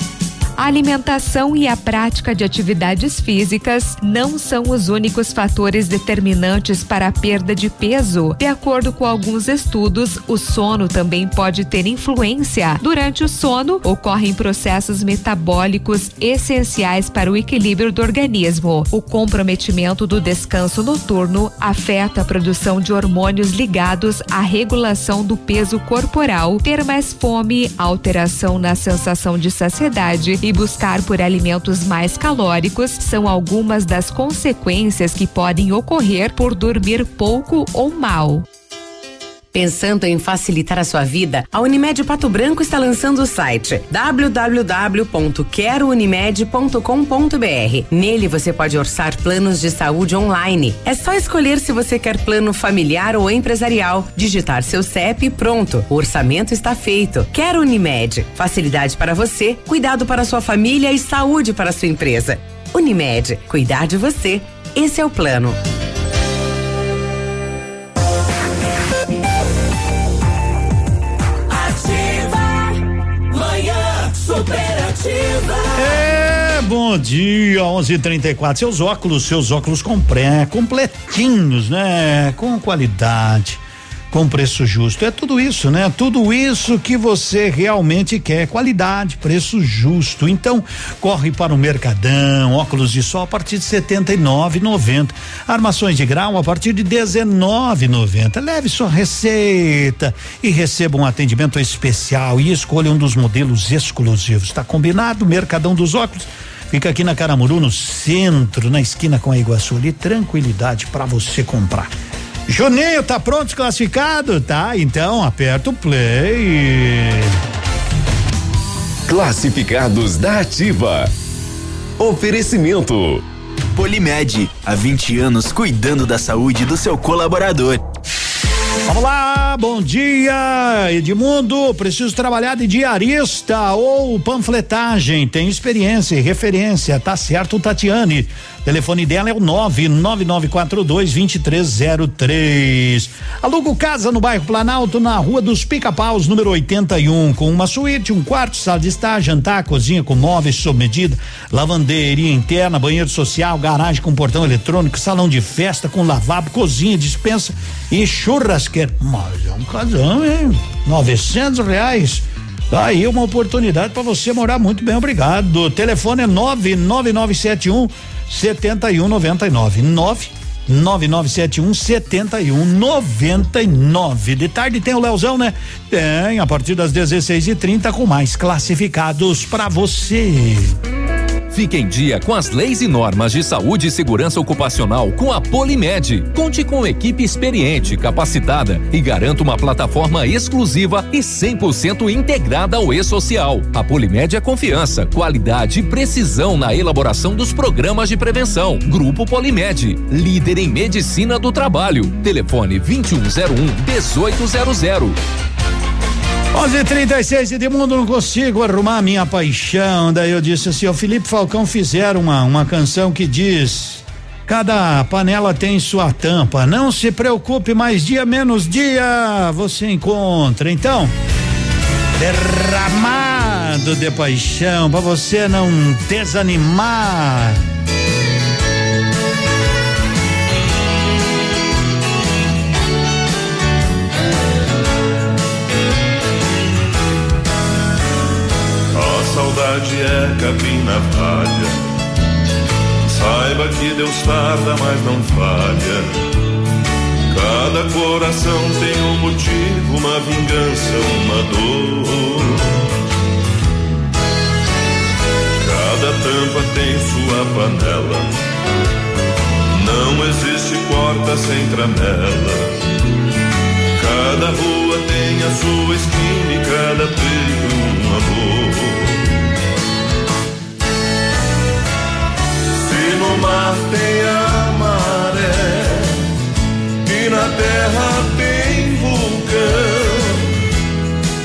A alimentação e a prática de atividades físicas não são os únicos fatores determinantes para a perda de peso. De acordo com alguns estudos, o sono também pode ter influência. Durante o sono, ocorrem processos metabólicos essenciais para o equilíbrio do organismo. O comprometimento do descanso noturno afeta a produção de hormônios ligados à regulação do peso corporal, ter mais fome, alteração na sensação de saciedade e buscar por alimentos mais calóricos são algumas das consequências que podem ocorrer por dormir pouco ou mal. Pensando em facilitar a sua vida, a Unimed Pato Branco está lançando o site www.querounimed.com.br. Nele você pode orçar planos de saúde online. É só escolher se você quer plano familiar ou empresarial, digitar seu CEP e pronto. O orçamento está feito. Quero Unimed. Facilidade para você, cuidado para sua família e saúde para sua empresa. Unimed, cuidar de você. Esse é o plano. Superativa. É, bom dia, 11:34. Seus óculos, seus óculos compré, completinhos, né? Com qualidade com preço justo. É tudo isso, né? Tudo isso que você realmente quer, qualidade, preço justo. Então, corre para o Mercadão, óculos de sol a partir de 79,90. Armações de grau a partir de 19,90. Leve sua receita e receba um atendimento especial e escolha um dos modelos exclusivos. Tá combinado? Mercadão dos óculos Fica aqui na Caramuru, no centro, na esquina com a Iguaçu ali, tranquilidade para você comprar. Juninho, tá pronto, classificado? Tá, então aperta o play. Classificados da Ativa. Oferecimento. Polimed, há 20 anos cuidando da saúde do seu colaborador. Vamos lá, bom dia, Edmundo. Preciso trabalhar de diarista ou panfletagem. Tem experiência e referência, tá certo, Tatiane? Telefone dela é o 99942 2303. Alugo casa no bairro Planalto, na Rua dos Pica-Paus, número 81, com uma suíte, um quarto, sala de estar, jantar, cozinha com móveis sob medida, lavanderia interna, banheiro social, garagem com portão eletrônico, salão de festa com lavabo, cozinha, dispensa e churrasqueira. Mas é um casão, hein? 900 reais. Tá aí uma oportunidade para você morar muito bem, obrigado. Telefone é 99971 7199. 99971 7199. De tarde tem o Leozão, né? Tem, a partir das 16h30 com mais classificados para você. Fique em dia com as leis e normas de saúde e segurança ocupacional com a Polimed. Conte com equipe experiente, capacitada e garanta uma plataforma exclusiva e 100% integrada ao e-social. A Polimed é confiança, qualidade e precisão na elaboração dos programas de prevenção. Grupo Polimed, líder em medicina do trabalho. Telefone 2101 1800. 11:36 Edmundo não consigo arrumar minha paixão. Daí eu disse assim: o Felipe Falcão fizeram uma uma canção que diz Cada panela tem sua tampa. Não se preocupe, mais dia menos dia você encontra. Então, derramado de paixão para você não desanimar. Saudade é capim na palha. Saiba que Deus tarda, mas não falha. Cada coração tem um motivo, uma vingança, uma dor. Cada tampa tem sua panela. Não existe porta sem tramela. Cada rua tem a sua esquina e cada peito no mar tem a maré e na terra tem vulcão.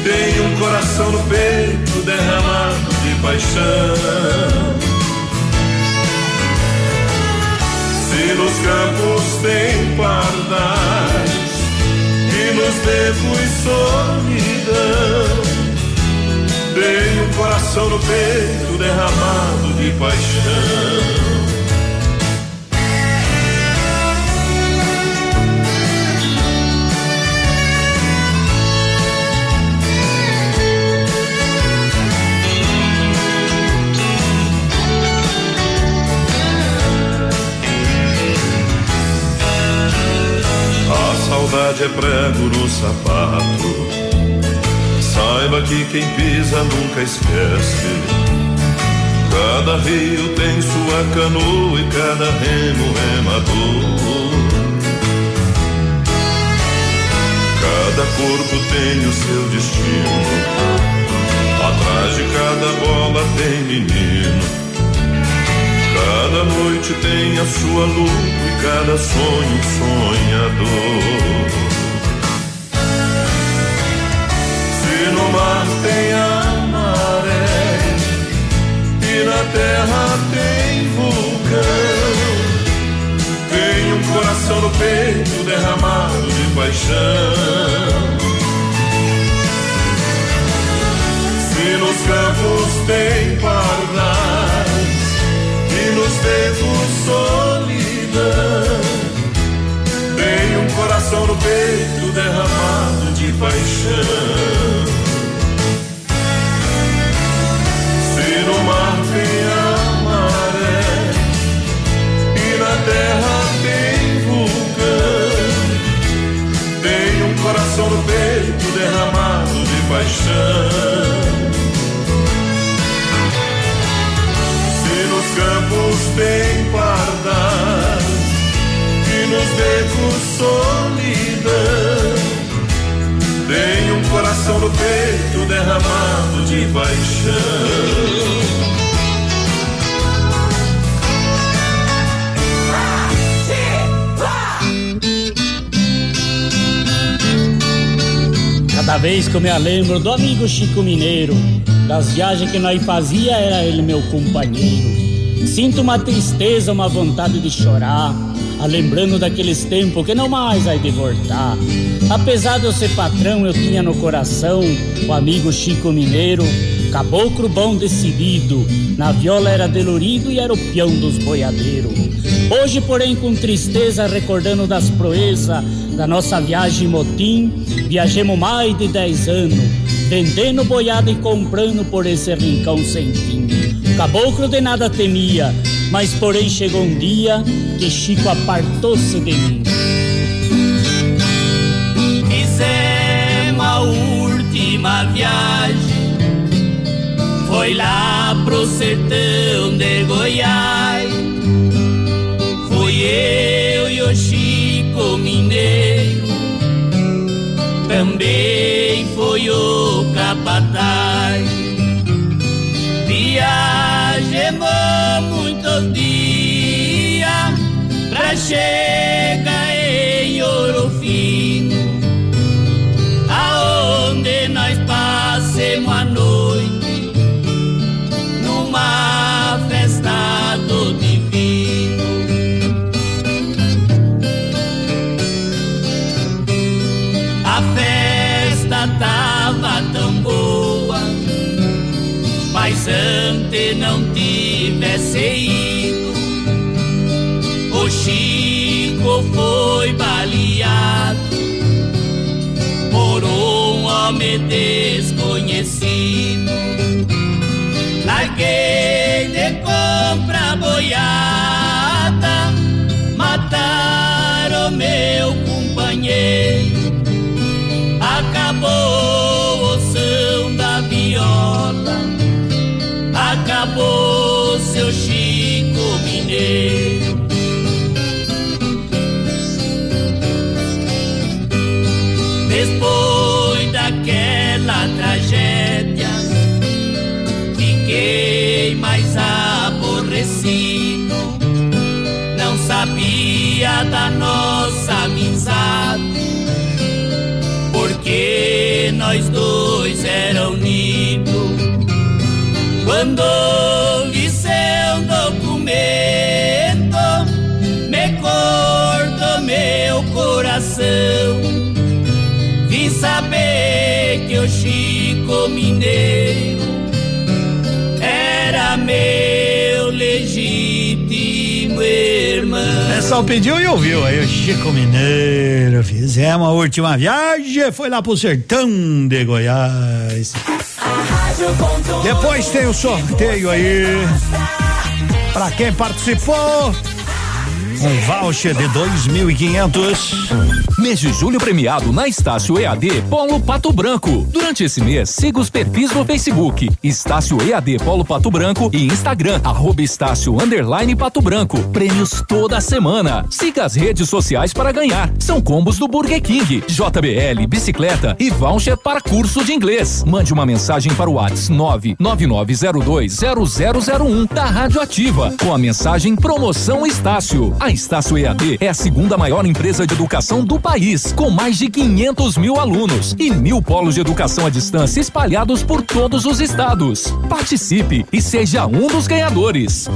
Tem um coração no peito derramado de paixão. Se nos campos tem pardais e nos dedos solidão. Tem um coração no peito derramado de paixão. É prego no sapato. Saiba que quem pisa nunca esquece. Cada rio tem sua canoa e cada remo remador. Cada corpo tem o seu destino. Atrás de cada bola tem menino. Cada noite tem a sua luz e cada sonho sonhador. Se no mar tem a maré e na terra tem vulcão, tem um coração no peito derramado de paixão. Se nos campos tem pardais nos dedos solidão. Tem um coração no peito derramado de paixão. Se no mar tem a maré e na terra tem vulcão, tem um coração no peito derramado de paixão. Campos tem pardais e nos becos solidão. Tem um coração no peito derramado de paixão. Cada vez que eu me lembro do amigo Chico Mineiro, das viagens que nós fazia, era ele meu companheiro. Sinto uma tristeza, uma vontade de chorar, a lembrando daqueles tempos que não mais vai de voltar. Apesar de eu ser patrão, eu tinha no coração o amigo Chico Mineiro, caboclo bom decidido, na viola era delorido e era o peão dos boiadeiros. Hoje, porém, com tristeza, recordando das proezas Da nossa viagem motim, viajemos mais de 10 anos, vendendo boiada e comprando por esse rincão sem fim. Caboclo de nada temia, mas porém chegou um dia que Chico apartou-se de mim. Fizemos a última viagem, foi lá pro sertão de Goiás. Fui eu e o Chico Mineiro, também foi o capataz. Viajemos muitos dias pra chegar em Ouro Fino, aonde nós passemos a noite numa festa do divino. A festa tava tão boa, mas antes não tivesse ido. O Chico foi baleado por um homem desconhecido. Larguei de compra boiada, mataram meu companheiro. Sabia da nossa amizade, porque nós dois era unidos. Quando vi seu documento, me cortou meu coração. Vim saber que o Chico Mineiro era meu pessoal pediu e ouviu aí o Chico Mineiro. Fizemos a última viagem, foi lá pro sertão de Goiás. Depois tem o sorteio aí. Pra quem participou, um voucher de dois mil e quinhentos. Mês de julho premiado na Estácio EAD Polo Pato Branco. Durante esse mês, siga os perfis no Facebook Estácio EAD Polo Pato Branco e Instagram arroba Estácio Underline Pato Branco. Prêmios toda semana. Siga as redes sociais para ganhar. São combos do Burger King, JBL, bicicleta e voucher para curso de inglês. Mande uma mensagem para o WhatsApp 999020001 da Rádio Ativa com a mensagem Promoção Estácio. A Estácio EAD é a segunda maior empresa de educação do país, com mais de 500 mil alunos e mil polos de educação à distância espalhados por todos os estados. Participe e seja um dos ganhadores.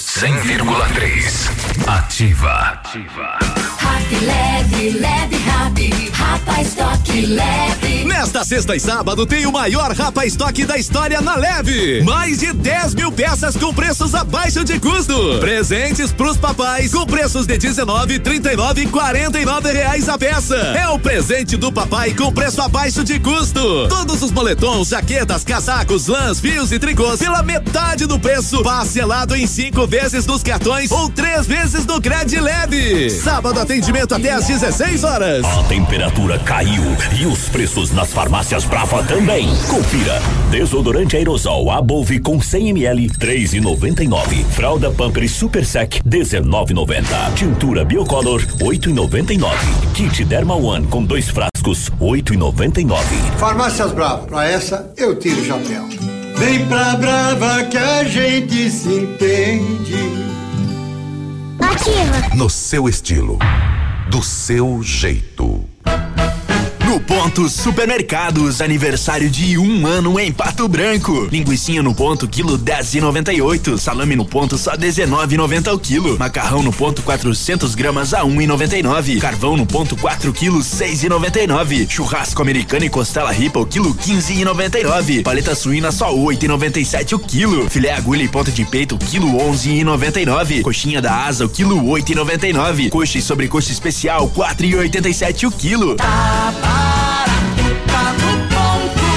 100,3 Ativa. Happy leve, leve, happy. Rapa estoque leve. Nesta sexta e sábado tem o maior Rapa Estoque da história na Leve. Mais de 10 mil peças com preços abaixo de custo. Presentes pros papais com preços de 19, 39 e 49 reais a peça. É o presente do papai com preço abaixo de custo. Todos os moletons, jaquetas, casacos, lãs, fios e tricôs pela metade do preço. Parcelado em cinco vezes nos cartões ou três vezes no Cred Leve. Sábado atendimento até às 16 horas. A temperatura caiu e os preços nas farmácias Brava também. Confira. Desodorante aerosol Above com 100 ml 3,99. Fralda Pampers Super Sec 19,90. Tintura Biocolor 8,99. Kit Derma One com dois frascos 8,99. Farmácias Brava, pra essa eu tiro o chapéu. Vem pra Brava que a gente se entende. No seu estilo, do seu jeito. No ponto Supermercados, aniversário de um ano em Pato Branco. Linguicinha no ponto, quilo 10,98. Salame no ponto, só 19,90 o quilo. Macarrão no ponto, 400 gramas a 1,99. Carvão no ponto, 4 quilos, 6,99. Churrasco americano e costela ripa, o quilo 15,99. Paleta suína só 8,97 o quilo. Filé agulha e ponta de peito, quilo 11,99. Coxinha da asa, o quilo 8,99. Coxa e sobrecoxa especial, 4,87 o quilo.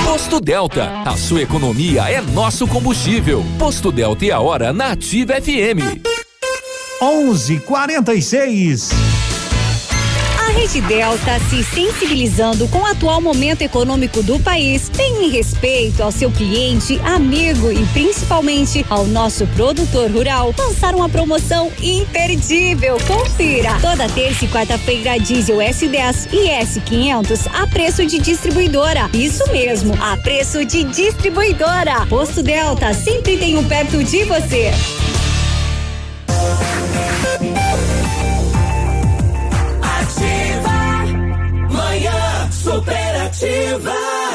Posto Delta, a sua economia é nosso combustível. Posto Delta e a hora na Ativa FM. 11:46. Rede Delta, se sensibilizando com o atual momento econômico do país, tem em respeito ao seu cliente, amigo e principalmente ao nosso produtor rural, lançar uma promoção imperdível. Confira! Toda terça e quarta-feira, diesel S10 e S500 a preço de distribuidora. Isso mesmo, a preço de distribuidora. Posto Delta, sempre tem um perto de você.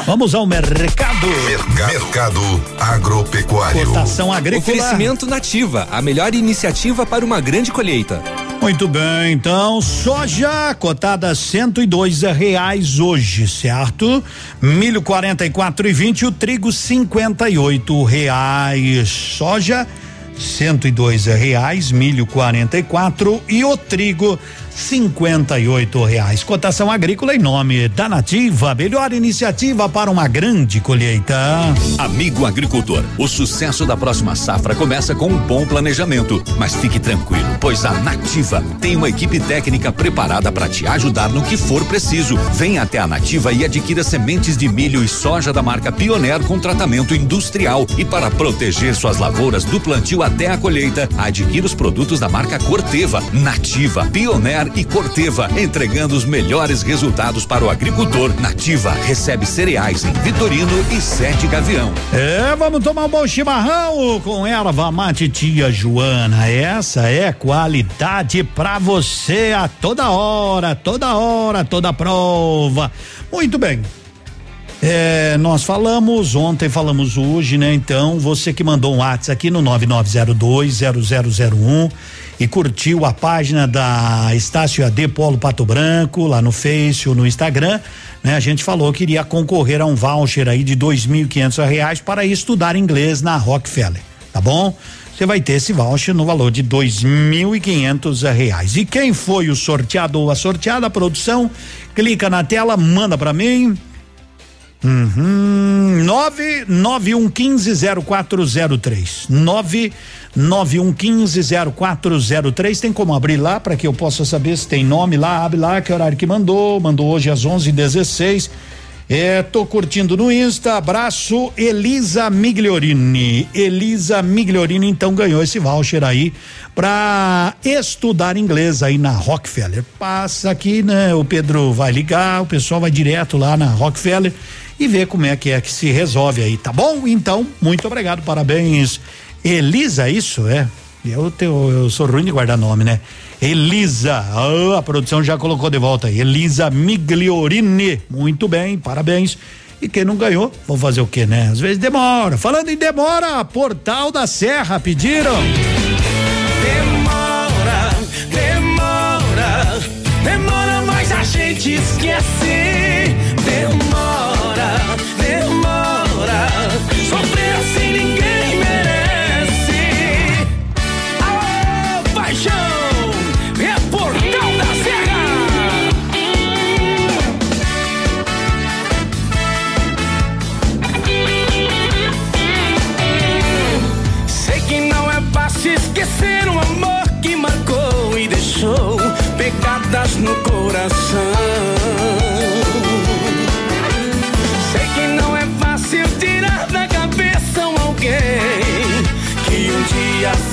Vamos ao mercado. Mercado agropecuário. Cotação agrícola. Oferecimento nativa, a melhor iniciativa para uma grande colheita. Muito bem, então soja cotada cento e dois reais hoje, certo? Milho quarenta e quatro e vinte, o trigo cinquenta e oito reais. Soja cento e dois reais, milho quarenta e quatro e o trigo cinquenta e oito reais. Cotação agrícola em nome da Nativa, melhor iniciativa para uma grande colheita. Amigo agricultor, o sucesso da próxima safra começa com um bom planejamento. Mas fique tranquilo, pois a Nativa tem uma equipe técnica preparada para te ajudar no que for preciso. Venha até a Nativa e adquira sementes de milho e soja da marca Pioneer com tratamento industrial. E para proteger suas lavouras do plantio até a colheita, adquira os produtos da marca Corteva, Nativa, Pioneer e Corteva, entregando os melhores resultados para o agricultor. Nativa recebe cereais em Vitorino e Sete Gavião. É, vamos tomar um bom chimarrão com erva mate tia Joana. Essa é qualidade pra você a toda hora, toda hora, toda prova. Muito bem. É, nós falamos ontem, falamos hoje, né? Então, você que mandou um WhatsApp aqui no 99020001 e curtiu a página da Estácio AD Polo Pato Branco lá no Face ou no Instagram, né? A gente falou que iria concorrer a um voucher aí de dois mil e quinhentos reais para estudar inglês na Rockefeller, tá bom? Você vai ter esse voucher no valor de dois mil e quinhentos reais. E quem foi o sorteado ou a sorteada, produção, clica na tela, manda para mim. Uhum. 991150403. 991150403. Tem como abrir lá para que eu possa saber se tem nome lá? Abre lá, que horário que mandou. Mandou hoje às 11:16. É, tô curtindo no Insta. Abraço, Elisa Migliorini. Elisa Migliorini, então, ganhou esse voucher aí para estudar inglês aí na Rockefeller. Passa aqui, né? O Pedro vai ligar, o pessoal vai direto lá na Rockefeller e ver como é que é que se resolve aí, tá bom? Então, muito obrigado, parabéns. Elisa, isso é? Eu, teu, eu sou ruim de guardar nome, né? Elisa, ah, a produção já colocou de volta. Elisa Migliorini, muito bem, parabéns. E quem não ganhou, vou fazer o quê, né? Às vezes demora. Falando em demora, Portal da Serra pediram. Demora, demora, demora, mas a gente esquece.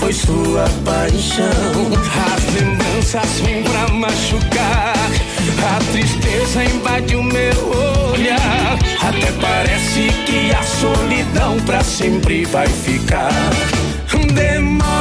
Foi sua paixão. As lembranças vêm pra machucar, a tristeza invade o meu olhar. Até parece que a solidão pra sempre vai ficar. Demora,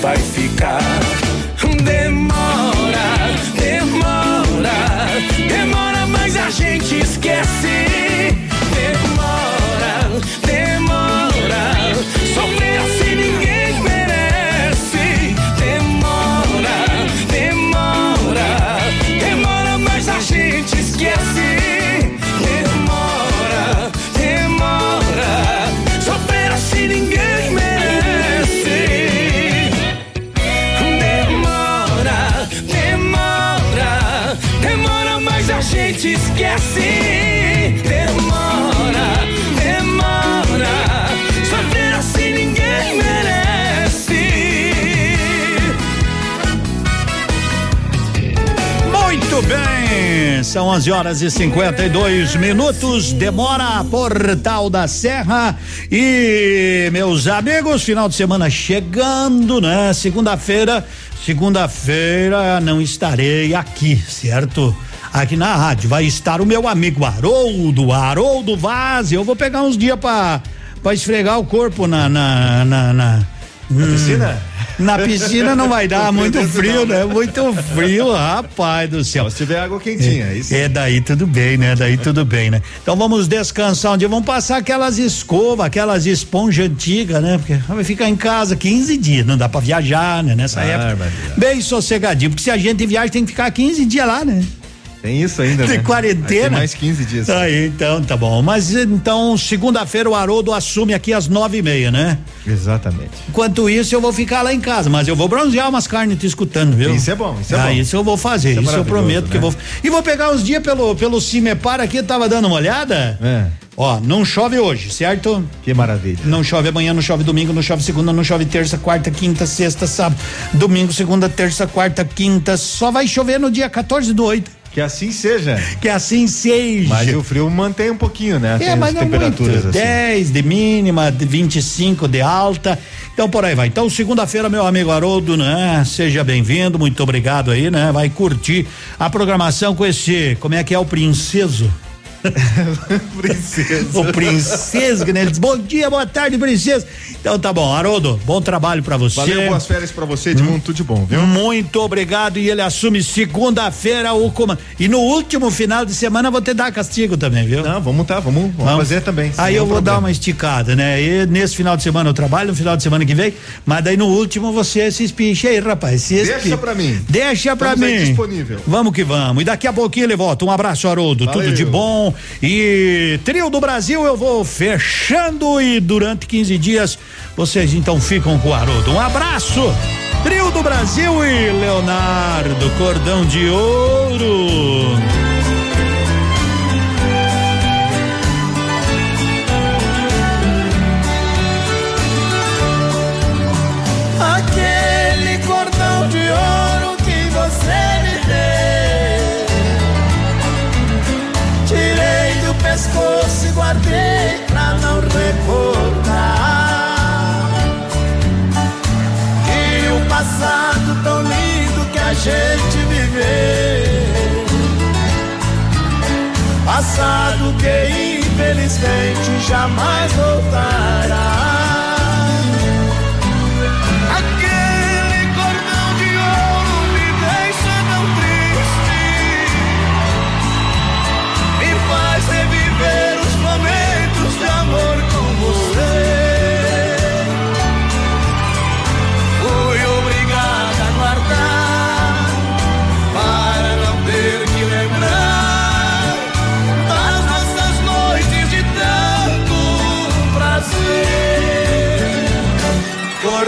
vai ficar. 11 horas e 52 minutos. Demora Portal da Serra. E, meus amigos, final de semana chegando, né? Segunda-feira, segunda-feira não estarei aqui, certo? Aqui na rádio vai estar o meu amigo Haroldo, Haroldo Vaz. Eu vou pegar uns dias pra esfregar o corpo na. na, na, na na piscina? Na piscina não vai dar, muito frio, né? Muito frio, rapaz do céu. Se tiver água quentinha, é, aí sim. é daí tudo bem, né? Daí tudo bem, né? Então vamos descansar um dia, vamos passar aquelas escovas, aquelas esponjas antigas, né? Porque vai ficar em casa 15 dias, não dá pra viajar, né? Nessa época. Bem sossegadinho, porque se a gente viaja tem que ficar 15 dias lá, né? Tem isso ainda, Tem né? quarentena. Ter mais 15 dias. Aí, então, tá bom. Mas então, segunda-feira o Haroldo assume aqui às nove e meia, né? Exatamente. Enquanto isso, eu vou ficar lá em casa, mas eu vou bronzear umas carnes te escutando, viu? Isso é bom, isso é ah, bom. isso eu vou fazer, Isso é isso, eu prometo que eu né? vou. E vou pegar uns dias pelo, pelo Cimepar aqui, tava dando uma olhada. É. Ó, não chove hoje, certo? Que maravilha. Não chove amanhã, não chove domingo, não chove segunda, não chove terça, quarta, quinta, sexta, sábado, domingo, segunda, terça, quarta, quinta. Só vai chover no dia 14 do 8. Que assim seja. Que assim seja. Mas o frio mantém um pouquinho, né? É, Tem mas as não muito. temperaturas assim. 10 de mínima, de 25 de alta. Então por aí vai. Então segunda-feira, meu amigo Haroldo, né? Seja bem-vindo, muito obrigado aí, né? Vai curtir a programação com esse, como é que é o princeso? princesa. O princesa, que né? Ele diz, bom dia, boa tarde, princesa. Então tá bom, Haroldo, bom trabalho pra você. Valeu, boas férias pra você, Edmundo, tudo de bom, viu? Muito obrigado e ele assume segunda-feira o comando. E no último final de semana vou te dar castigo também, viu? Não, vamos tá, vamos, vamos, fazer também. Aí eu vou dar problema. uma esticada, né? E nesse final de semana eu trabalho, no final de semana que vem, mas daí no último você se espicha aí, rapaz. Se Deixa espi- pra mim. Deixa pra Estamos mim. disponível. Vamos que vamos. E daqui a pouquinho ele volta. Um abraço, Haroldo. Valeu. Tudo de bom. E Trio do Brasil eu vou fechando e durante 15 dias vocês então ficam com o Haroldo. Um abraço. Trio do Brasil e Leonardo Cordão de Ouro. Aquele cordão de ouro que você guardei pra não recordar. E o passado tão lindo que a gente viveu. Passado que infelizmente jamais voltará.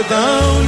Cordão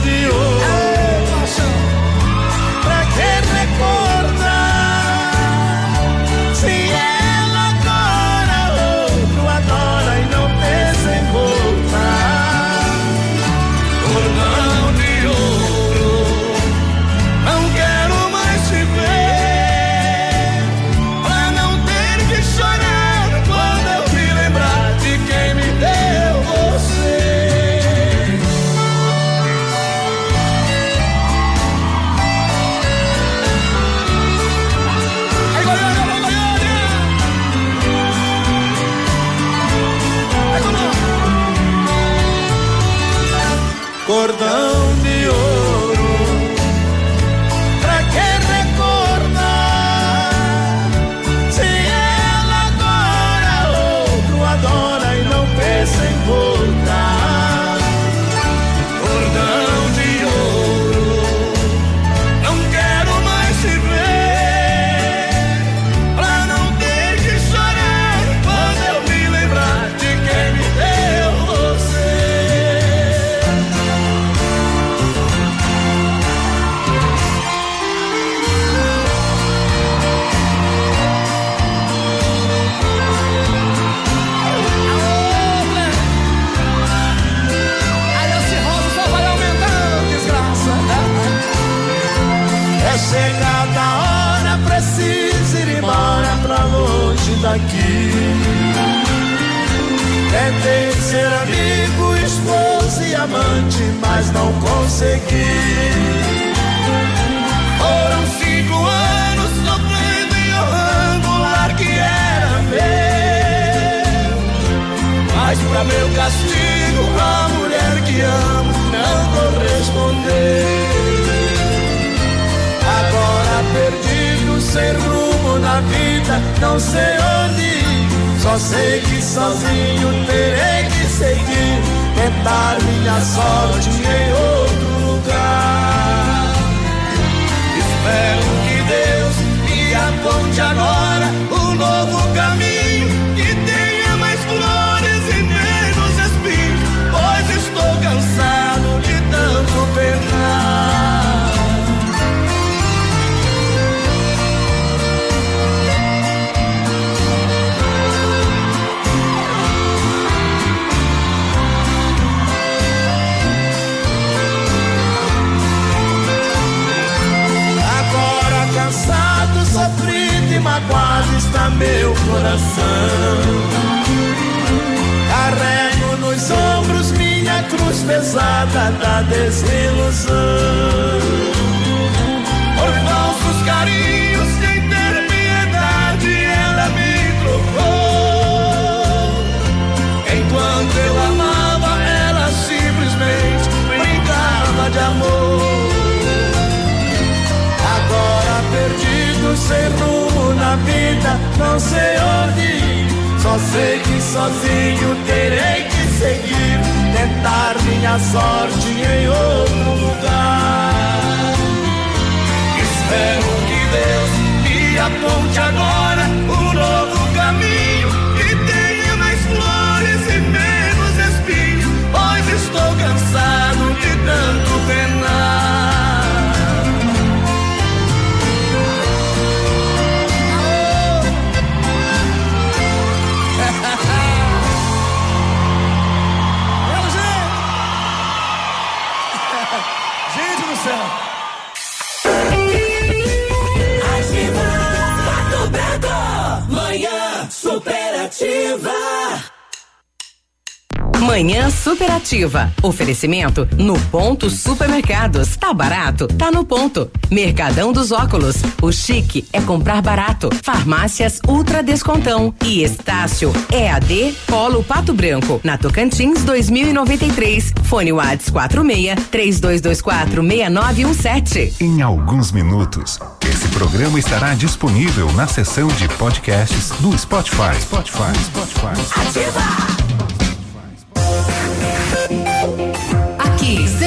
Oferecimento no ponto supermercados. Tá barato? Tá no ponto. Mercadão dos óculos. O chique é comprar barato. Farmácias Ultra Descontão e Estácio EAD Polo Pato Branco. Na Tocantins 2093. Fone Whats 46 3224 6917. Em alguns minutos, esse programa estará disponível na seção de podcasts do Spotify. Spotify. Spotify. Ativa!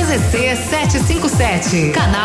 CZC 757, canal